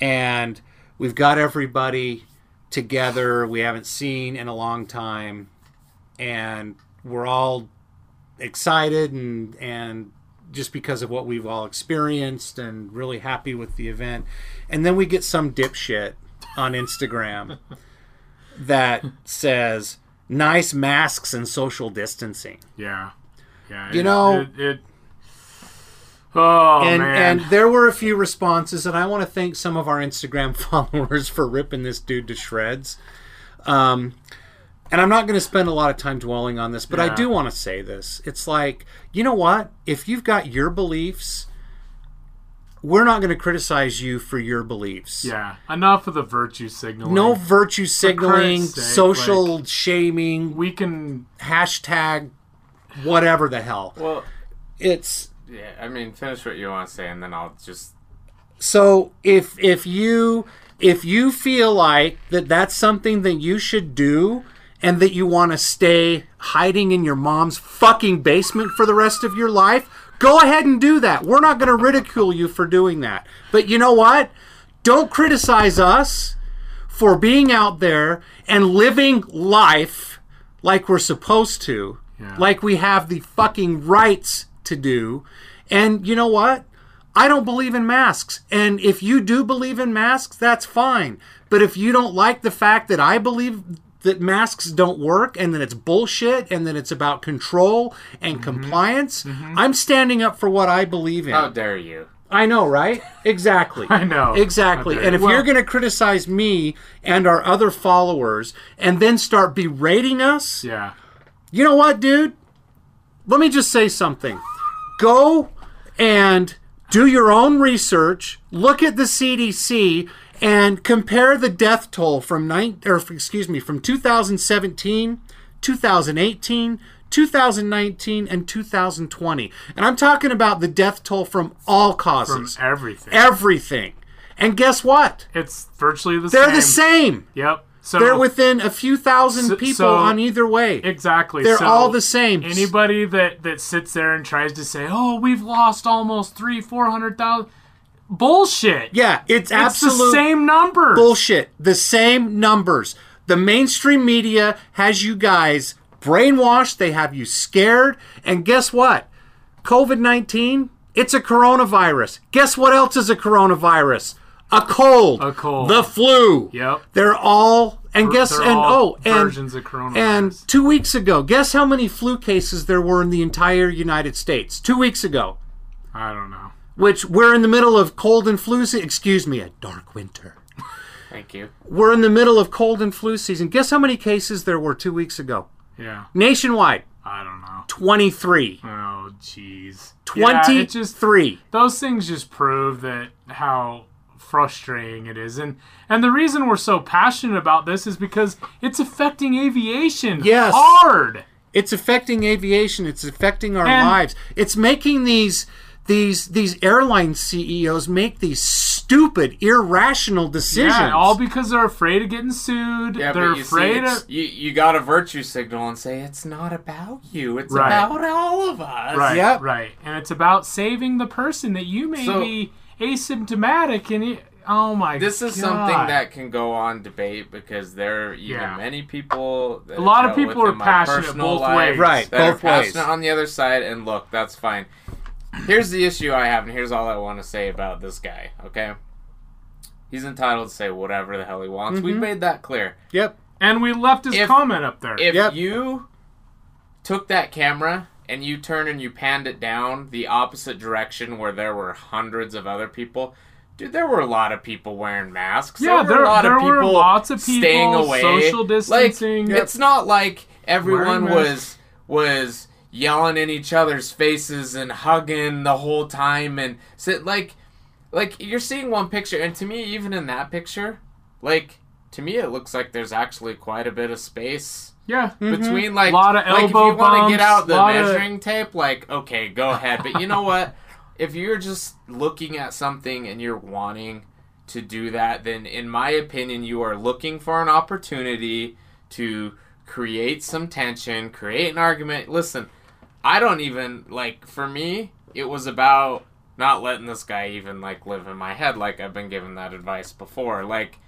and we've got everybody together we haven't seen in a long time, and we're all excited and and just because of what we've all experienced and really happy with the event. And then we get some dipshit on Instagram that says nice masks and social distancing. Yeah, yeah. You it- know- it. it oh and man. and there were a few responses and I want to thank some of our Instagram followers for ripping this dude to shreds. Um and I'm not going to spend a lot of time dwelling on this, but I do want to say this. It's like, you know what? If you've got your beliefs, we're not going to criticize you for your beliefs. yeah, enough of the virtue signaling. No virtue signaling, sake, social shaming, we can hashtag whatever the hell. Well, it's yeah. I mean, finish what you want to say, and then I'll just So if if you if you feel like that that's something that you should do and that you want to stay hiding in your mom's fucking basement for the rest of your life, go ahead and do that. We're not going to ridicule you for doing that. But you know what? Don't criticize us for being out there and living life like we're supposed to, like we have the fucking rights to do. And you know what? I don't believe in masks. And if you do believe in masks, that's fine. But if you don't like the fact that I believe that masks don't work and that it's bullshit and that it's about control and mm-hmm. compliance, mm-hmm. I'm standing up for what I believe in. how dare you? I know, right? Exactly. I know. Exactly. Dare And if you. you're going to criticize me and our other followers and then start berating us, yeah. you know what, dude? Let me just say something. Go and do your own research, look at the CDC and compare the death toll from nine or excuse me, from 2017, 2018, 2019 and 2020. And I'm talking about the death toll from all From causes. everything. Everything. And guess what? It's virtually the same. They're the same. Yep. So They're within a few thousand So- people so- on either way. Exactly. They're all the same. Anybody that that sits there and tries to say, "Oh, we've lost almost three, four hundred thousand, bullshit. Yeah, it's, It's absolute the same number. bullshit. The same numbers. The mainstream media has you guys brainwashed. They have you scared. And guess what? COVID 19, it's a coronavirus. Guess what else is a coronavirus? A cold. A cold. The flu. Yep. They're all And guess They're and oh and versions of coronavirus. and two weeks ago, guess how many flu cases there were in the entire United States? Two weeks ago, I don't know. Which we're in the middle of cold and flu. season. excuse me, a dark winter. Thank you. We're in the middle of cold and flu season. Guess how many cases there were two weeks ago? Yeah. Nationwide, I don't know. 23. Oh, jeez. Yeah, it just 23. those things just prove that how frustrating it is, and and the reason we're so passionate about this is because it's affecting aviation. Yes. hard. It's affecting aviation. It's affecting our And- lives. It's making these these these airline CEOs make these stupid, irrational decisions. Yeah, all because they're afraid of getting sued. Yeah, they're but you afraid see, of. you you got a virtue signal and say it's not about you. It's Right. about all of us. Right, Yep. right, and it's about saving the person that you may So- be asymptomatic and it, oh my This is God. something that can go on debate because there are even Yeah. many people. That A lot of people are passionate both ways. Right, that are both ways. passionate on the other side. And look, that's fine. Here's the issue I have, and here's all I want to say about this guy. Okay, he's entitled to say whatever the hell he wants. We've Mhm. made that clear. Yep. And we left his If- comment up there. If you took that camera and you turned and you panned it down the opposite direction where there were hundreds of other people, dude, there were a lot of people wearing masks. Yeah, there were there- a lot of were people lots of staying people, away, social distancing. Like, it's not like everyone was was yelling in each other's faces and hugging the whole time and sit like like you're seeing one picture and to me even in that picture like to me it looks like there's actually quite a bit of space Yeah. Mm-hmm. between like a lot of like if you want to get out the lot of- measuring tape like okay go ahead. But you know what? If you're just looking at something and you're wanting to do that then in my opinion you are looking for an opportunity to create some tension create an argument. Listen i don't even like for me it was about not letting this guy even like live in my head like i've been given that advice before. Like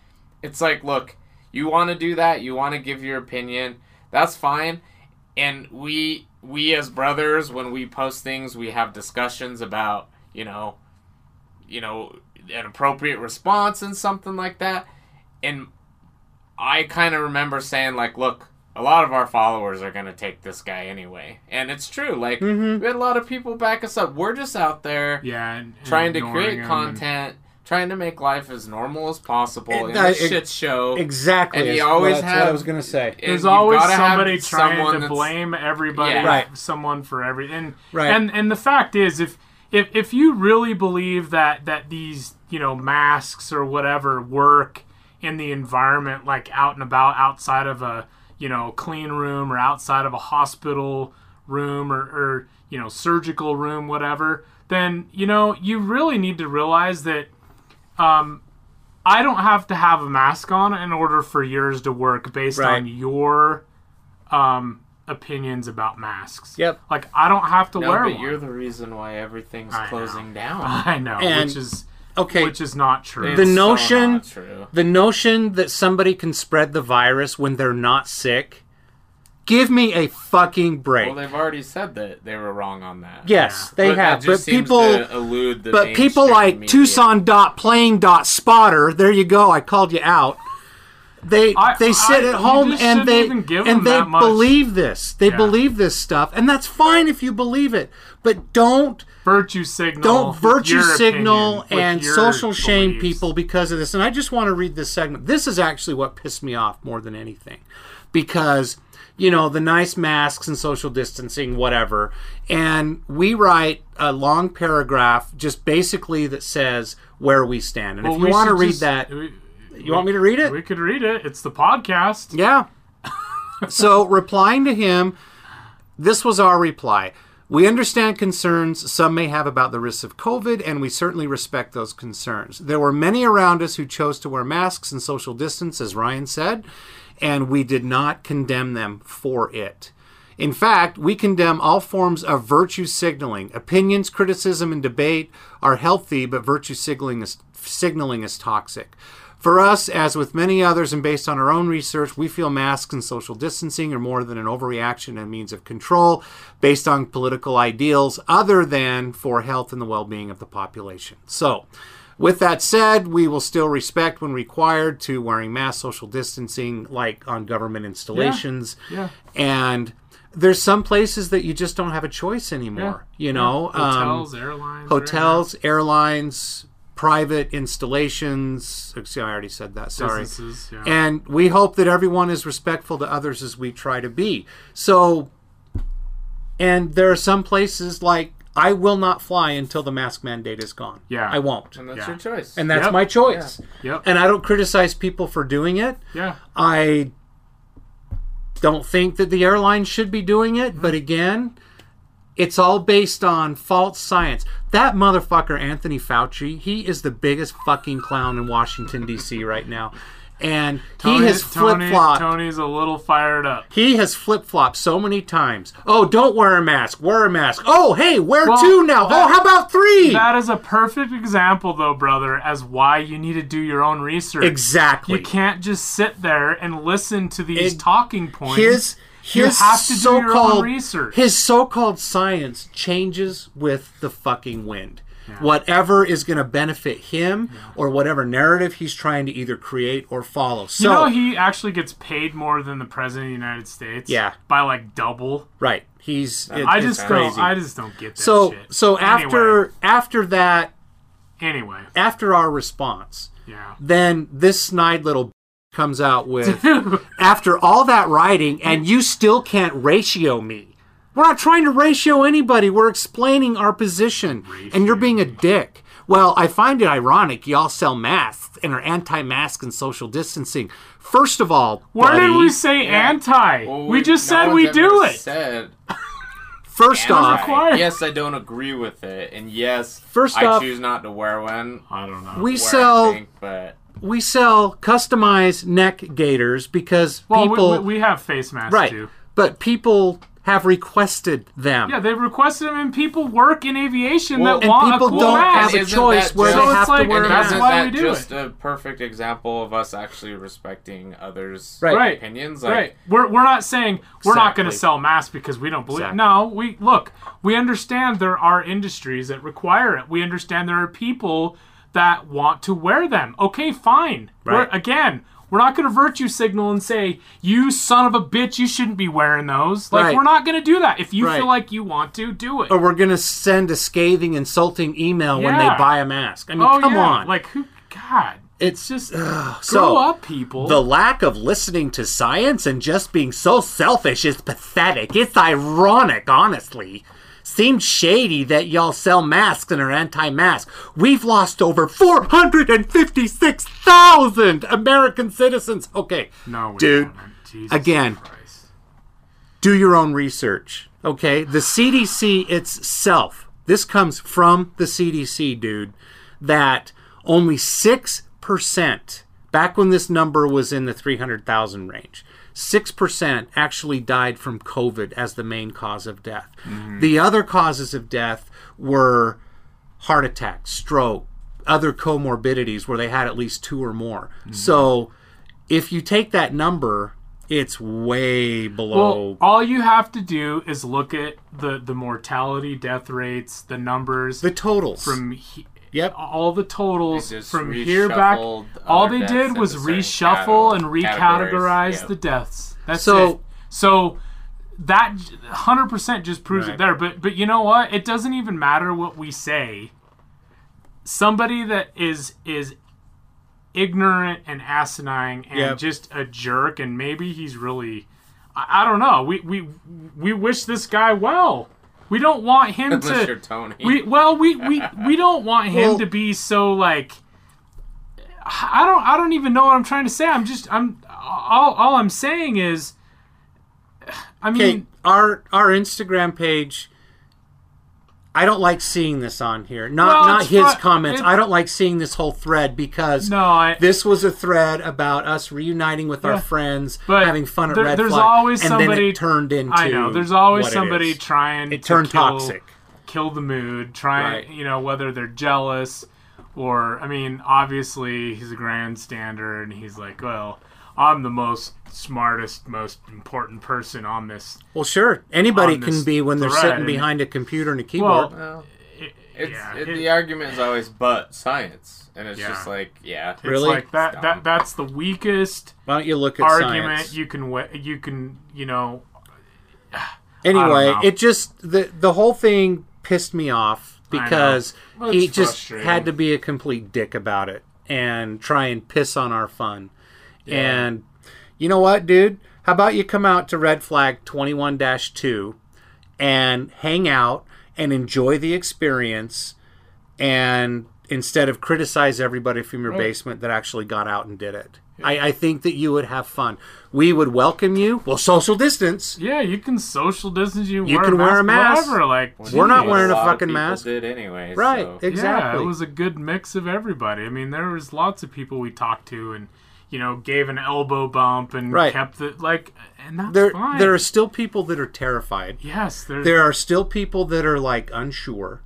it's like look you want to do that you want to give your opinion that's fine. And we we as brothers when we post things we have discussions about you know you know an appropriate response and something like that. And i kind of remember saying like look a lot of our followers are going to take this guy anyway and it's true like we had a lot of people back us up we're just out there yeah and- and trying to create him and- content trying to make life as normal as possible in Uh, this shit show Exactly. and you always that's have what I was gonna say. There's always somebody trying to blame everybody, Yeah. Right. someone for everything. Right. And and the fact is, if if if you really believe that that these you know masks or whatever work in the environment, like out and about outside of a you know clean room or outside of a hospital room or, or you know surgical room, whatever, then you know you really need to realize that um, I don't have to have a mask on in order for yours to work based Right. on your um, opinions about masks. Yep. Like I don't have to no, wear but one. you're the reason why everything's I know. closing down I know, And- which is okay. which is not true. the It's so notion not true. the notion that somebody can spread the virus when they're not sick give me a fucking break well they've already said that they were wrong on that yes they But that have just but seems people to elude the but people mainstream like media. tucson dot plane dot spotter there you go i called you out they I- they sit I- at home and they and they believe this they Yeah. believe this stuff and that's fine if you believe it but don't virtue signal. don't virtue signal and social shame people because of this. And I just want to read this segment. This is actually what pissed me off more than anything. Because, you know, the nice masks and social distancing, whatever. And we write a long paragraph just basically that says where we stand. And Well, if you want to read just- that, we- you want me to read it? We could read it. It's the podcast. Yeah. so, replying to him, this was our reply. We understand concerns some may have about the risks of COVID, and we certainly respect those concerns. There were many around us who chose to wear masks and social distance, as Ryan said, and we did not condemn them for it. In fact, we condemn all forms of virtue signaling. Opinions, criticism, and debate are healthy, but virtue signaling is, signaling is toxic. For us, as with many others, and based on our own research, we feel masks and social distancing are more than an overreaction and means of control based on political ideals other than for health and the well being of the population. So, With that said, we will still respect when required to wearing masks, social distancing, like on government installations. Yeah. yeah. And there's some places that you just don't have a choice anymore. Yeah. You know, Yeah. Hotels, um, airlines, hotels, airlines, private installations. See, I already said that. Sorry. Yeah. And we hope that everyone is respectful to others as we try to be. So, and there are some places like I will not fly until the mask mandate is gone. Yeah. I won't. And that's Yeah. your choice. And that's Yep. my choice. Yep. And I don't criticize people for doing it. Yeah. I don't think that the airline should be doing it, but mm-hmm. again, it's all based on false science. That motherfucker Anthony Fauci, he is the biggest fucking clown in Washington D.C. right now, and Tony, he has flip Tony, flopped. Tony's a little fired up. He has flip flopped so many times. Oh, don't wear a mask. Wear a mask. Oh, hey, wear Well, two now. that- oh, how about three? That is a perfect example, though, brother, as why you need to do your own research. Exactly. You can't just sit there and listen to these It- talking points. his his have to do your own so-called research. his so-called science changes with the fucking wind. Whatever is going to benefit him or whatever narrative he's trying to either create or follow. So you know, he actually gets paid more than the president of the United States. Yeah. by like double. right, he's it- I just crazy. don't. I just don't get that so shit. so Anyway. after after that Anyway, after our response, yeah. then this snide little comes out with after all that writing and you still can't ratio me. We're not trying to ratio anybody. We're explaining our position and you're being a dick. Well, I find it ironic y'all sell masks and are anti-mask and social distancing. First of all, Where did we say anti? Well, we just no said we do it. Said first off, required. yes, I don't agree with it, and yes, First I off- choose not to wear one. I don't know. we sell think, but we sell customized neck gaiters because Well, people we, we have face masks right, too. but people have requested them. Yeah, they requested them, and people work in aviation Well, that and want people a cool don't mask. have a choice where just- they So have like- to wear a and mask. that's why we that do just it. a perfect example of us actually respecting others' Right. right. opinions? Like, right. We're, we're not saying we're not going to sell masks because we don't believe. Exactly. No, we look. We understand there are industries that require it. We understand there are people that want to wear them. Okay, fine. We're, Right. again, we're not going to virtue signal and say you son of a bitch, you shouldn't be wearing those. Like Right. we're not going to do that. If you Right. feel like you want to, do it. or we're gonna send a scathing, insulting email when they buy a mask. I mean, oh come yeah. on. Like who? God, it's just so grow up, people. The lack of listening to science and just being so selfish is pathetic. It's ironic, honestly. Seems shady that y'all sell masks and are anti-mask. We've lost over 456,000 American citizens. Okay, no, dude. Again, Christ. do your own research. Okay, the CDC itself. This comes from the CDC, dude. That only six percent, back when this number was in the three hundred thousand range, six percent actually died from COVID as the main cause of death. Mm-hmm. The other causes of death were heart attack, stroke, other comorbidities where they had at least two or more. Mm-hmm. So, if you take that number, it's way below. Well, all you have to do is look at the the mortality, death rates, the numbers, the totals from he, Yep. all the totals from here back. All they did was into certain reshuffle and recategorize categories. the deaths. That's So- it. So that hundred percent just proves Right. it there. But but you know what? It doesn't even matter what we say. Somebody that is is ignorant and asinine and Yep. just a jerk, and maybe he's really. I, I don't know. We we we wish this guy well. We don't want him Unless to. you're Tony. We well we we we don't want him Well- to be so like. I don't. I don't even know what I'm trying to say. I'm just. I'm. All. All I'm saying is. I mean, our our Instagram page. I don't like seeing this on here. Not Well, not his comments. I don't like seeing this whole thread because No, I- this was a thread about us reuniting with Yeah. our friends, but having fun at there- Red there's Flag, always and somebody then it turned into. I know. There's always what it somebody trying. It to turned kill, toxic. Kill the mood. Trying. Right. You know whether they're jealous, or I mean, obviously he's a grandstander, and he's like, well, I'm the most smartest, most important person on this. Well, sure, anybody can be when they're sitting behind a computer and a keyboard. Well, i- It's Yeah, it, it- the argument is always but science, and it's Yeah. just like yeah, It's like that, that. That's the weakest Why don't you look at argument science? you can. wa- You can. You know. Anyway, know. it just the the whole thing pissed me off because Well, he just had to be a complete dick about it and try and piss on our fun. And you know what, dude? How about you come out to Red Flag 21-2 and hang out and enjoy the experience and instead of criticize everybody from your Right. basement that actually got out and did it. I, I think that you would have fun. We would welcome you. Well, social distance. Yeah, you can social distance. You, You wear can a wear a mask, mask. whatever. Like We're not wearing a lot of fucking people mask. did anyway, Right, so- exactly. Yeah, it was a good mix of everybody. I mean, there was lots of people we talked to, and you know, gave an elbow bump and Right. kept it like, and that's there fine. there are still people that are terrified. Yes, there's- there are still people that are like unsure,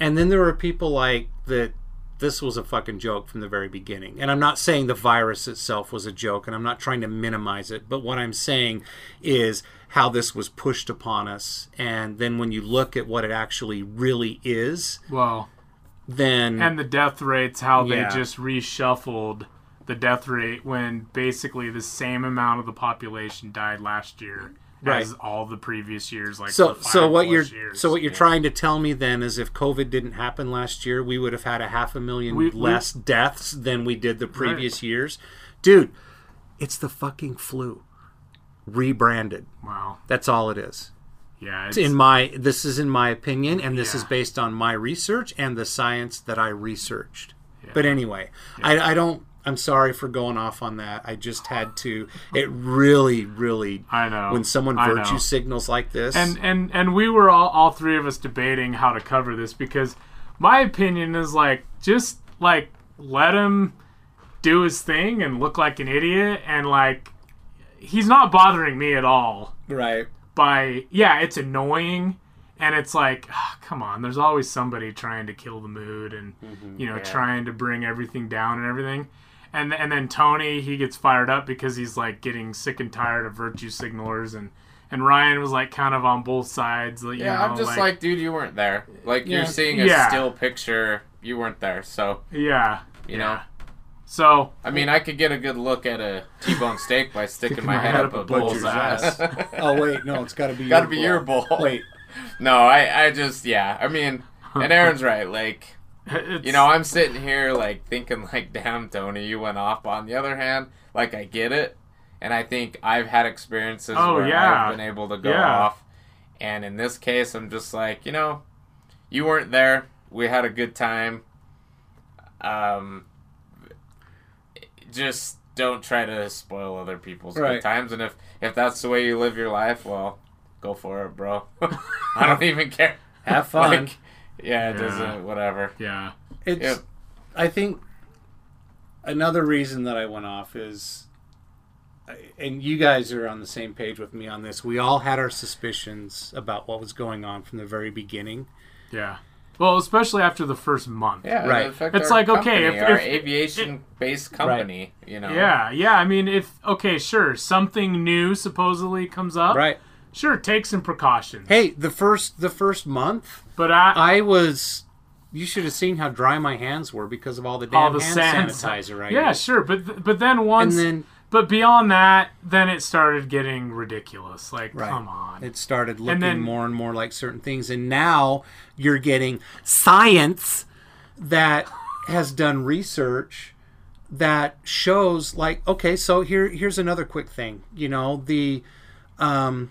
and then there are people like that. This was a fucking joke from the very beginning, and I'm not saying the virus itself was a joke, and I'm not trying to minimize it. But what I'm saying is how this was pushed upon us, and then when you look at what it actually really is, well, then and the death rates, how Yeah. they just reshuffled the death rate when basically the same amount of the population died last year Right. as all the previous years. Like so so what you're years. so what you're trying to tell me then is if COVID didn't happen last year, we would have had a half a million We- we- less deaths than we did the previous years, dude. It's the fucking flu, rebranded. Wow, that's all it is. Yeah, It's in my this is in my opinion, and this is based on my research and the science that I researched. But anyway, I, I don't. I'm sorry for going off on that. I just had to. It really, really. I know. when someone virtue signals like this. and and and we were all all three of us debating how to cover this because my opinion is like just like let him do his thing and look like an idiot and like he's not bothering me at all right by yeah it's annoying and it's like ah, come on there's always somebody trying to kill the mood and you know Yeah. trying to bring everything down and everything and and then Tony he gets fired up because he's like getting sick and tired of virtue signalers and and Ryan was like kind of on both sides you Yeah, know, I'm just like, dude, you weren't there. Like Yeah. you're seeing a Yeah. still picture, you weren't there. So yeah you know. So I mean, I could get a good look at a T-bone steak by sticking my head up a bull's ass. oh wait, no, it's got to be Got to your be bull. your bull. Wait. No, I, I just, yeah. I mean, and Aaron's right. Like, you know, I'm sitting here like thinking, like, damn, Tony, you went off. On the other hand, like, I get it, and I think I've had experiences Oh, where yeah. I've been able to go Yeah. off, and in this case, I'm just like, you know, you weren't there. We had a good time. Um, just don't try to spoil other people's Right. good times, and if if that's the way you live your life, well, go for it, bro. I don't even care. Have fun. Like, yeah, it Yeah. doesn't. Whatever. Yeah. It's. Yep. I think another reason that I went off is, and you guys are on the same page with me on this. We all had our suspicions about what was going on from the very beginning. Yeah. Well, especially after the first month. Yeah, Right. it It's our like okay, if, our if aviation-based company, you know. Yeah, yeah. I mean, if okay, sure, something new supposedly comes up. Right. Sure, take some precautions. Hey, the first the first month, but I I was. You should have seen how dry my hands were because of all the damn all the hand sanitizer. I yeah, used. sure, but th- but then once, then- but beyond that, then it started getting ridiculous. Like, Right. come on. It started looking then- more and more like certain things, and now you're getting science that has done research that shows like okay, so here here's another quick thing. You know the um,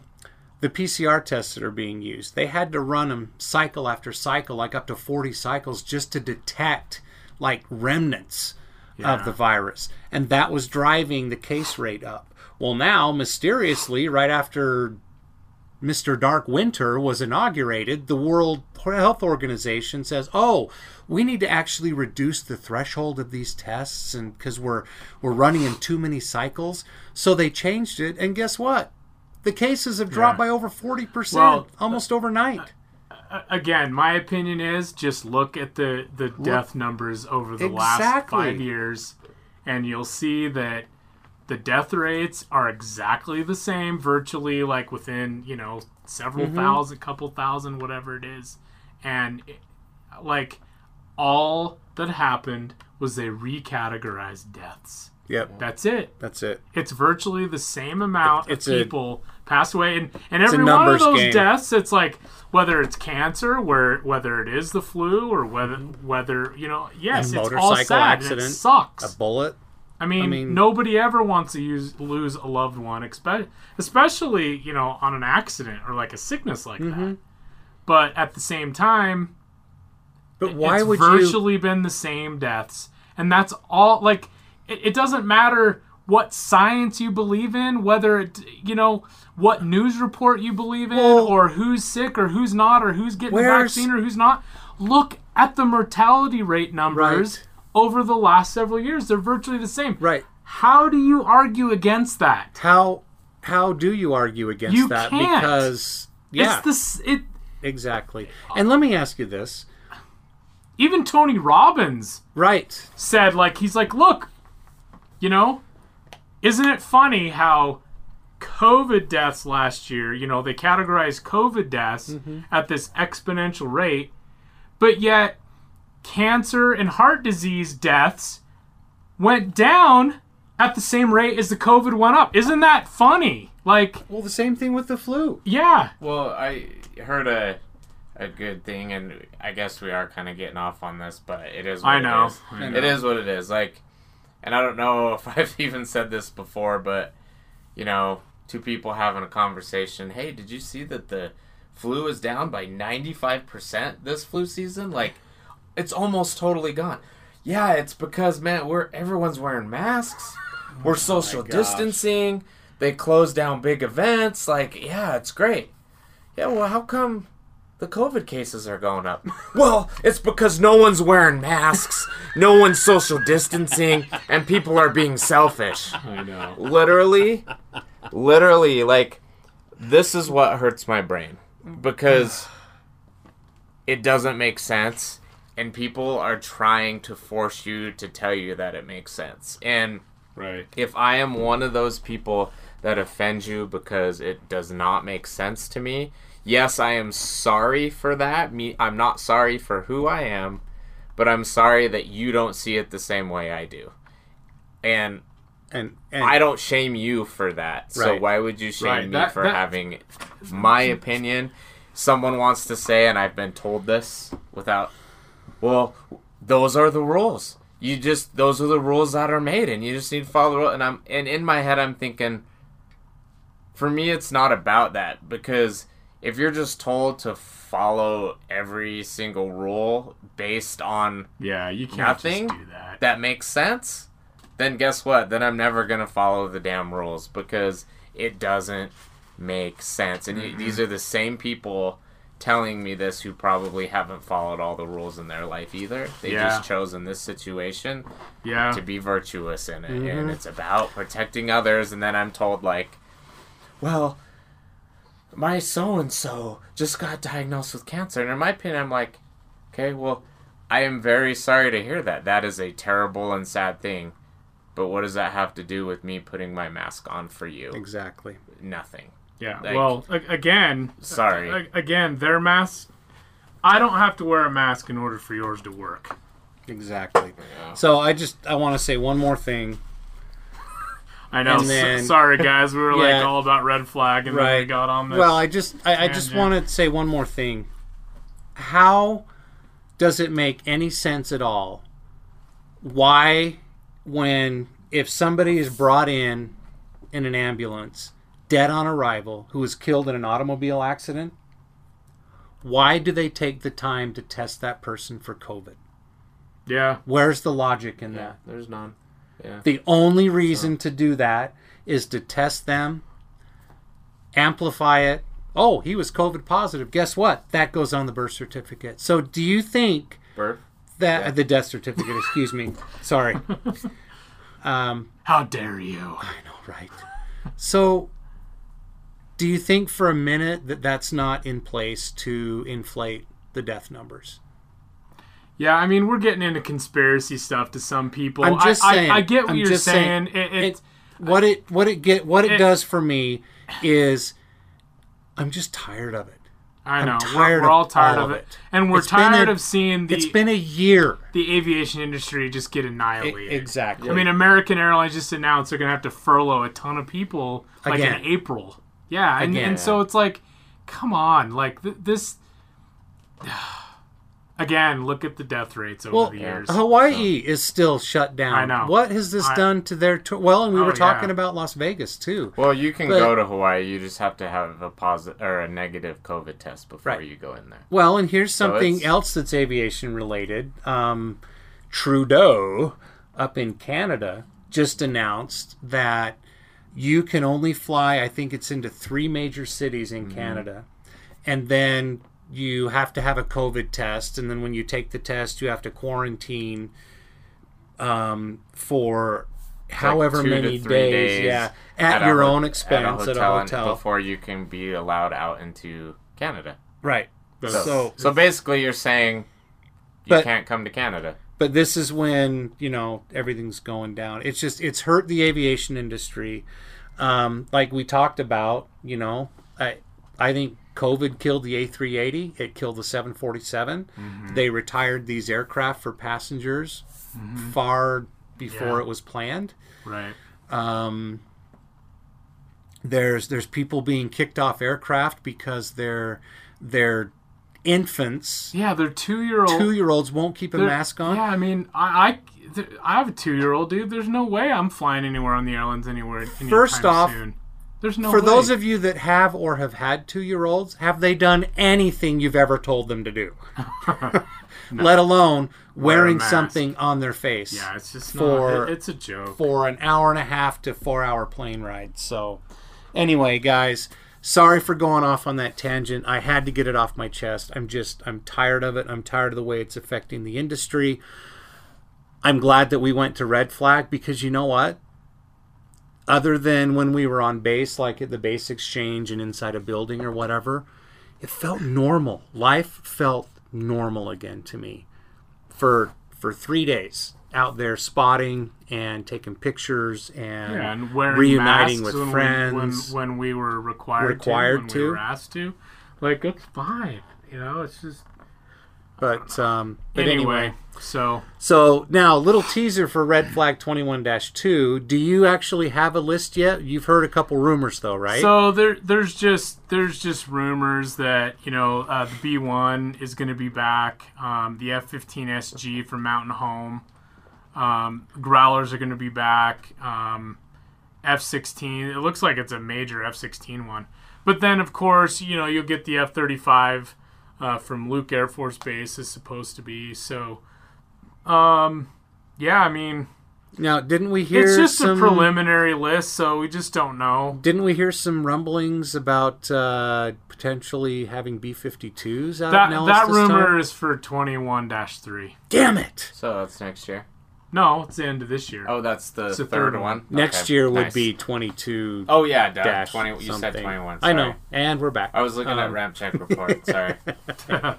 the PCR tests that are being used. They had to run them cycle after cycle, like up to 40 cycles, just to detect like remnants Yeah. of the virus. And that was driving the case rate up. Well, now, mysteriously, right after Mr. Dark Winter was inaugurated, the World Health Organization says, "Oh, we need to actually reduce the threshold of these tests and cuz we're we're running in too many cycles." So they changed it, and guess what? The cases have dropped Yeah. by over 40% Well, almost overnight. A- Again, my opinion is just look at the the death numbers over the last five years, and you'll see that the death rates are exactly the same, virtually like within you know several Mhm. thousand, couple thousand, whatever it is, and. It, like all that happened was they recategorized deaths. Yep. That's it. That's it. It's virtually the same amount It's of a- people passed away, and and every one of those game. deaths, it's like whether it's cancer, where whether it is the flu, or whether whether you know, yes, a it's all sad. and accident. it sucks. A bullet. I mean, I mean- nobody ever wants to use lose a loved one, expe- especially you know on an accident or like a sickness like Mm-hmm. that. But at the same time, But why it's would you? virtually been the same deaths, and that's all. Like, it, it doesn't matter what science you believe in, whether it, you know, what news report you believe in, or who's sick or who's not, or who's getting the vaccine or who's not. Look at the mortality rate numbers over the last several years; they're virtually the same. Right. How do you argue against that? How how do you argue against You that? can't. Because yeah, It's this. It exactly. And let me ask you this. even Tony Robbins Right. said like he's like look you know isn't it funny how covid deaths last year you know they categorized covid deaths Mm-hmm. at this exponential rate but yet cancer and heart disease deaths went down at the same rate as the covid went up isn't that funny like Well, the same thing with the flu. yeah Well, I heard a a good thing, and I guess we are kind of getting off on this, but it is. What I it know. is. I know. is what it is. Like, and I don't know if I've even said this before, but you know, two people having a conversation. Hey, did you see that the flu is down by ninety five percent this flu season? Like, it's almost totally gone. Yeah, it's because man, we're everyone's wearing masks. We're oh social gosh. distancing. They close down big events. Like, yeah, it's great. Yeah, well, how come the COVID cases are going up? well, it's because no one's wearing masks, no one's social distancing, and people are being selfish. i know Literally, literally, like, this is what hurts my brain because it doesn't make sense, and people are trying to force you to tell you that it makes sense. And right if I am one of those people that offends you because it does not make sense to me, yes, I am sorry for that. Me, I'm not sorry for who I am, but I'm sorry that you don't see it the same way I do. And And, and I don't shame you for that. So Right. why would you shame Right, me that- for that- having my opinion? Someone wants to say, and I've been told this without. Well, those are the rules. You just those are the rules that are made, and you just need to follow. And I'm and in my head, I'm thinking. For me, it's not about that because if you're just told to follow every single rule based on yeah you can't nothing just do that that makes sense, then guess what? Then I'm never gonna follow the damn rules because it doesn't make sense. And Mm-hmm. these are the same people telling me this who probably haven't followed all the rules in their life either. They Yeah. just chose in this situation yeah to be virtuous in it, Mm-hmm. and it's about protecting others. And then I'm told like, well. My so and so just got diagnosed with cancer, and in my opinion, I'm like, okay, well, I am very sorry to hear that. That is a terrible and sad thing. But what does that have to do with me putting my mask on for you? exactly. Nothing. Yeah. Like- well, a- again, Sorry. a- again, their mask. I don't have to wear a mask in order for yours to work. Exactly. So I just I want to say one more thing. I know. And s- sorry, guys. We were Yeah. like all about red flag, and then we got on this. Well, I just I, I just want to say one more thing. How does it make any sense at all? Why, when if somebody is brought in in an ambulance, dead on arrival, who was killed in an automobile accident, why do they take the time to test that person for COVID? yeah. Where's the logic in Yeah, that? there's none. Yeah. The only reason to do that is to test them, amplify it. Oh, he was COVID positive. Guess what? That goes on the birth certificate. So, do you think Birth? that the death certificate? excuse me. Sorry. Um, How dare you? I know, right? So, do you think for a minute that that's not in place to inflate the death numbers? Yeah, I mean, we're getting into conspiracy stuff to some people. I'm just I, saying. I, I get what I'm you're saying. saying. It, it, It- what it what it get what it, does for me is I'm just tired of it. I know. we're, we're all tired all of of it. And we're It's tired a- of seeing the it's been a year. the aviation industry just get annihilated. Exactly. I mean, American Airlines just announced they're going to have to furlough a ton of people like Again. in April. Yeah, and, Again. and so it's like, come on, like th- this. Again, look at the death rates over Well, the years. Hawaii is still shut down. I know. What has this I- done to their tour? Well, and we Oh, were talking yeah. about Las Vegas too. Well, you can But- go to Hawaii. You just have to have a positive or a negative COVID test before Right. you go in there. Well, and here's something it's- else that's aviation related. Um, Trudeau up in Canada just announced that you can only fly, I think it's into three major cities in Mhm. Canada. And then you have to have a COVID test. And then when you take the test, you have to quarantine um, for It's however like many three days, Yeah. At, a your ho- own expense at a and- hotel. before you can be allowed out into Canada. Right. So, So- so, basically, you're saying you But- can't come to Canada. but this is when you know everything's going down it's just it's hurt the aviation industry um, like we talked about you know i i think covid killed the a380 it killed the 747 Mhm. they retired these aircraft for passengers Mhm. far before Yeah. it was planned Right. um, there's there's people being kicked off aircraft because they're they're infants Yeah, they're two year old. two year olds won't keep a They're- mask on Yeah, I mean, I I, I have a two year old dude. There's no way I'm flying anywhere on the airlines anywhere. First off, soon. There's no for way. those of you that have or have had two year olds, have they done anything you've ever told them to do? Let alone wearing mask. something on their face. Yeah, it's just for not, it- it's a joke. for an hour and a half to four hour plane ride. So, anyway, guys, sorry for going off on that tangent. I had to get it off my chest. I'm just I'm tired of it. I'm tired of the way it's affecting the industry. I'm glad that we went to red flag because you know what? Other than when we were on base, like at the base exchange and inside a building or whatever, it felt normal. Life felt normal again to me for for three days out there spotting and taking pictures and, yeah, and wearing reuniting with when friends. We, when, when we were required, Required to, when we were asked to. Like it's fine, you know. It's just But um, but Anyway, anyway, so so now a little teaser for Red Flag Twenty One Two. Do you actually have a list yet? You've heard a couple rumors though, right? So there, there's just there's just rumors that you know uh, the B one is going to be back. Um, the F fifteen SG from Mountain Home, um, Growlers are going to be back. Um, F sixteen. It looks like it's a major F sixteen one. But then of course you know you'll get the F thirty five uh, from Luke Air Force Base is supposed to be. So, um, yeah, I mean. now, didn't we hear It's just some a preliminary list, so we just don't know. Didn't we hear some rumblings about uh, potentially having B 52s out That Nellis that this rumor time? is for twenty one three. Damn it! So that's next year. No, it's the end of this year. Oh, that's the It's the third, third one. one. Next Okay, year would nice. be 22. Oh yeah, duh, dash twenty. You said something. twenty-one. I know, sorry. and we're back. I was looking at Um, ramp check report. Sorry.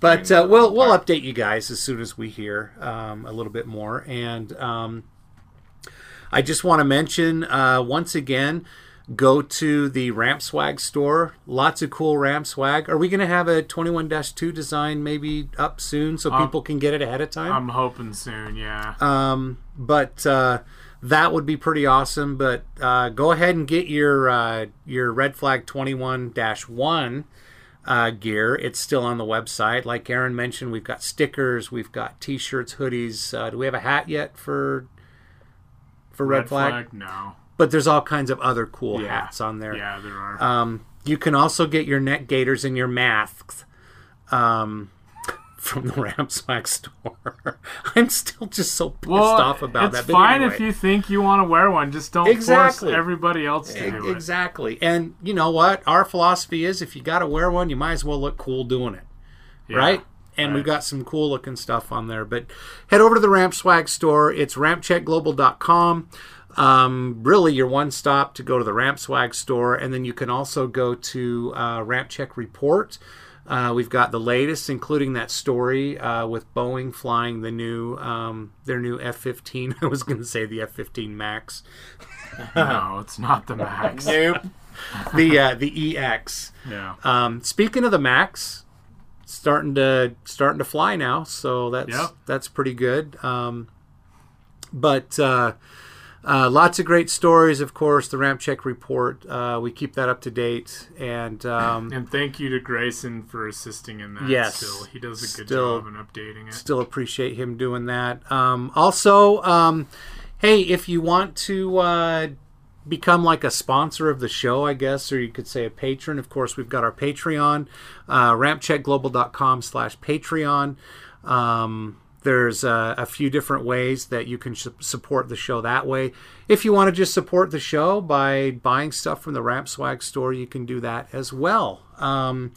But uh, we'll we'll update you guys as soon as we hear um, a little bit more. And um, I just want to mention uh, once again, go to the Ramp Swag store. Lots of cool Ramp Swag. Are we going to have a 21-2 design maybe up soon so Um, people can get it ahead of time? I'm hoping soon. Yeah. Um, but uh, that would be pretty awesome. But uh, go ahead and get your uh, your Red Flag 21 1 uh, gear. It's still on the website. Like Aaron mentioned, we've got stickers, we've got t shirts, hoodies. Uh, do we have a hat yet for for Red, Red Flag? Flag? No. But there's all kinds of other cool Yeah. hats on there. Yeah, there are. Um, you can also get your neck gaiters and your masks um, from the Ramp Swag store. I'm still just so pissed Well, off about it's that. It's fine anyway. if you think you want to wear one. Just don't Exactly. force everybody else to E- do it. Exactly. And you know what? Our philosophy is if you got to wear one, you might as well look cool doing it. Yeah. Right? And we've got some cool looking stuff on there. But head over to the Ramp Swag store. It's rampcheckglobal.com. Um, really, your one stop to go to the Ramp Swag store. And then you can also go to uh, Ramp Check Report. Uh, we've got the latest, including that story uh, with Boeing flying the new um, their new F-15. I was going to say the F-15 Max. no, it's not the Max. Nope. the uh, the EX. Yeah. Um, speaking of the Max, starting to starting to fly now, so that's Yep. that's pretty good. Um, but uh, lots of great stories, of course. The Ramp Check report, uh, we keep that up to date, and um, And thank you to Grayson for assisting in that. Yes. Still, he does a good Still- job in updating it. Still appreciate him doing that. Um, also, um, hey, if you want to uh, become like a sponsor of the show, I guess, or you could say a patron, of course, we've got our Patreon, uh, rampcheckglobal.com slash Patreon. Um, there's uh, a few different ways that you can su- support the show that way. If you want to just support the show by buying stuff from the Ramp Swag store, you can do that as well. Um,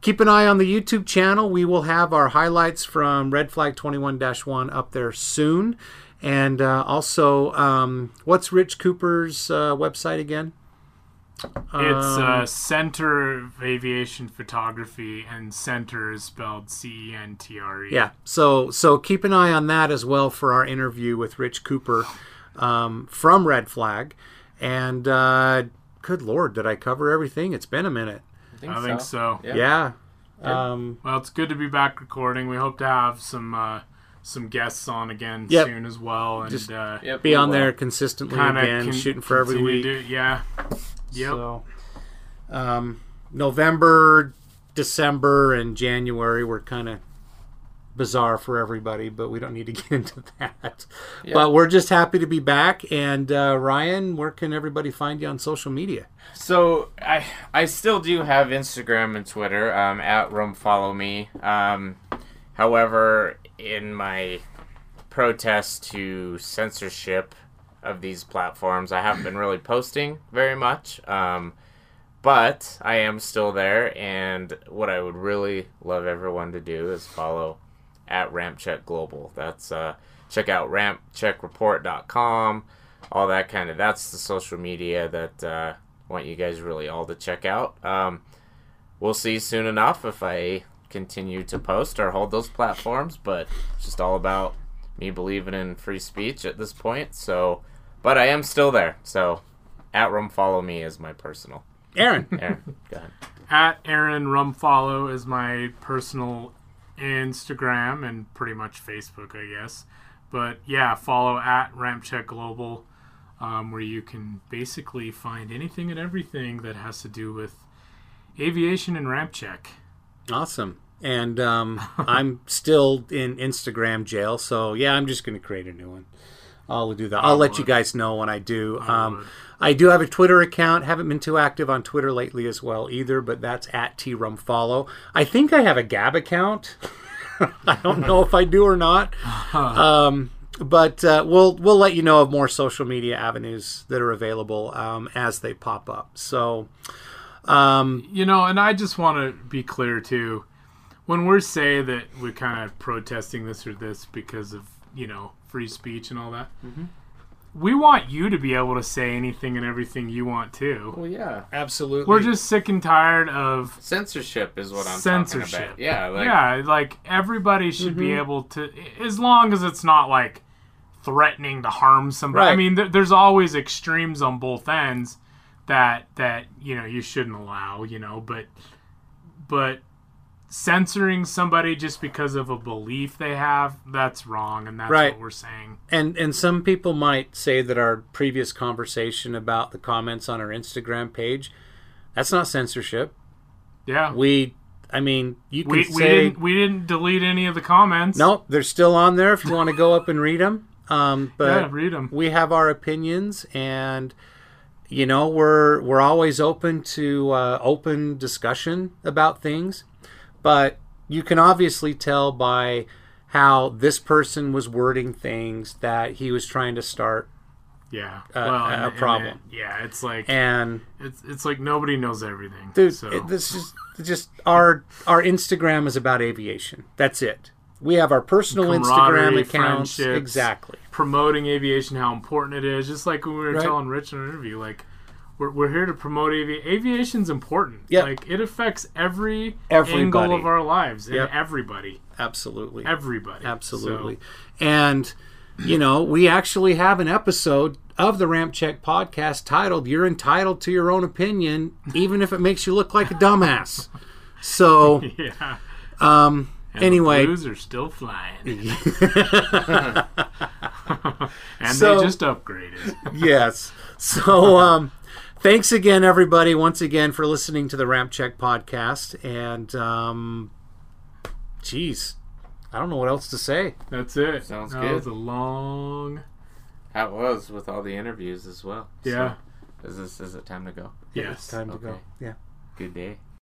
Keep an eye on the YouTube channel. We will have our highlights from Red Flag 21 1 up there soon. And uh, also, um, what's Rich Cooper's uh, website again? It's Um, uh, Centre of Aviation Photography, and Center is spelled C E N T R E. Yeah. So so keep an eye on that as well for our interview with Rich Cooper um, from Red Flag. And uh, good lord, did I cover everything? It's been a minute. I think so. Yeah. Um, well, it's good to be back recording. We hope to have some uh, some guests on again Yep. soon as well, and Just uh, be on there consistently kinda again, shooting for every week. to- yeah. Yep. So, um, November, December, and January were kind of bizarre for everybody, but we don't need to get into that. Yeah. But we're just happy to be back. And uh, Ryan, where can everybody find you on social media? So I I still do have Instagram and Twitter um, at Rum Follow Me. Um, however, in my protest to censorship of these platforms, I haven't been really posting very much. Um, but I am still there, and what I would really love everyone to do is follow at RampCheck Global. That's uh, check out rampcheckreport.com, all that kind of. That's the social media that uh, I want you guys really all to check out. Um, we'll see soon enough if I continue to post or hold those platforms, but it's just all about me believing in free speech at this point. So, but I am still there. So, at Rum Follow Me is my personal. Aaron. Aaron, go ahead. At Aaron Rumfollow is my personal Instagram and pretty much Facebook, I guess. But yeah, follow at Rampcheck Global, um, where you can basically find anything and everything that has to do with aviation and ramp check. Awesome. And um, I'm still in Instagram jail, so yeah, I'm just going to create a new one. I'll do that. I'll let you guys know when I do. I um. I do have a Twitter account. Haven't been too active on Twitter lately as well either, but that's at trumfollow. I think I have a Gab account. I don't know if I do or not. Um, but uh, we'll we'll let you know of more social media avenues that are available um, as they pop up. So, um, You know, and I just want to be clear too. When we're saying that we're kind of protesting this or this because of you know free speech and all that, we want you to be able to say anything and everything you want to. Well, yeah, absolutely. We're just sick and tired of censorship is what I'm censorship. talking about. Yeah, like, yeah, like everybody should be Mhm. able to, as long as it's not like threatening to harm somebody. I mean, th- there's always extremes on both ends that that you know you shouldn't allow. You know, but but censoring somebody just because of a belief they have that's wrong, and that's Right. what we're saying. And and some people might say that our previous conversation about the comments on our Instagram page, that's not censorship. Yeah, We, I mean, you can we, we say didn't we didn't delete any of the comments. no, they're still on there if you want to go up and read them. Um, but Yeah, read 'em. We have our opinions, and you know we're we're always open to uh, open discussion about things. But you can obviously tell by how this person was wording things that he was trying to start Yeah, a, well, a and- and problem. it- yeah, it's like and it's it's like nobody knows everything, dude, So. it- this is just our our Instagram is about aviation. That's it. We have our personal Instagram accounts. Exactly. promoting aviation, how important it is. Just like when we were Right. telling Rich in an interview, like we're, we're here to promote aviation. Aviation's important. Yep. like it affects every Everybody. angle of our lives and Yep. everybody. Absolutely. Everybody. Absolutely. And you know, we actually have an episode of the Ramp Check podcast titled "You're entitled to your own opinion, even if it makes you look like a dumbass." So, yeah. um, And anyway, the Blues are still flying. and So- they just upgraded. yes. So, um, thanks again, everybody, once again for listening to the Ramp Check podcast. And, um, geez, I don't know what else to say. That's it. Sounds that good. was a long. How it was with all the interviews as well. Yeah. So, is this is it time to go? Yes. Time to go. Yeah. Good day.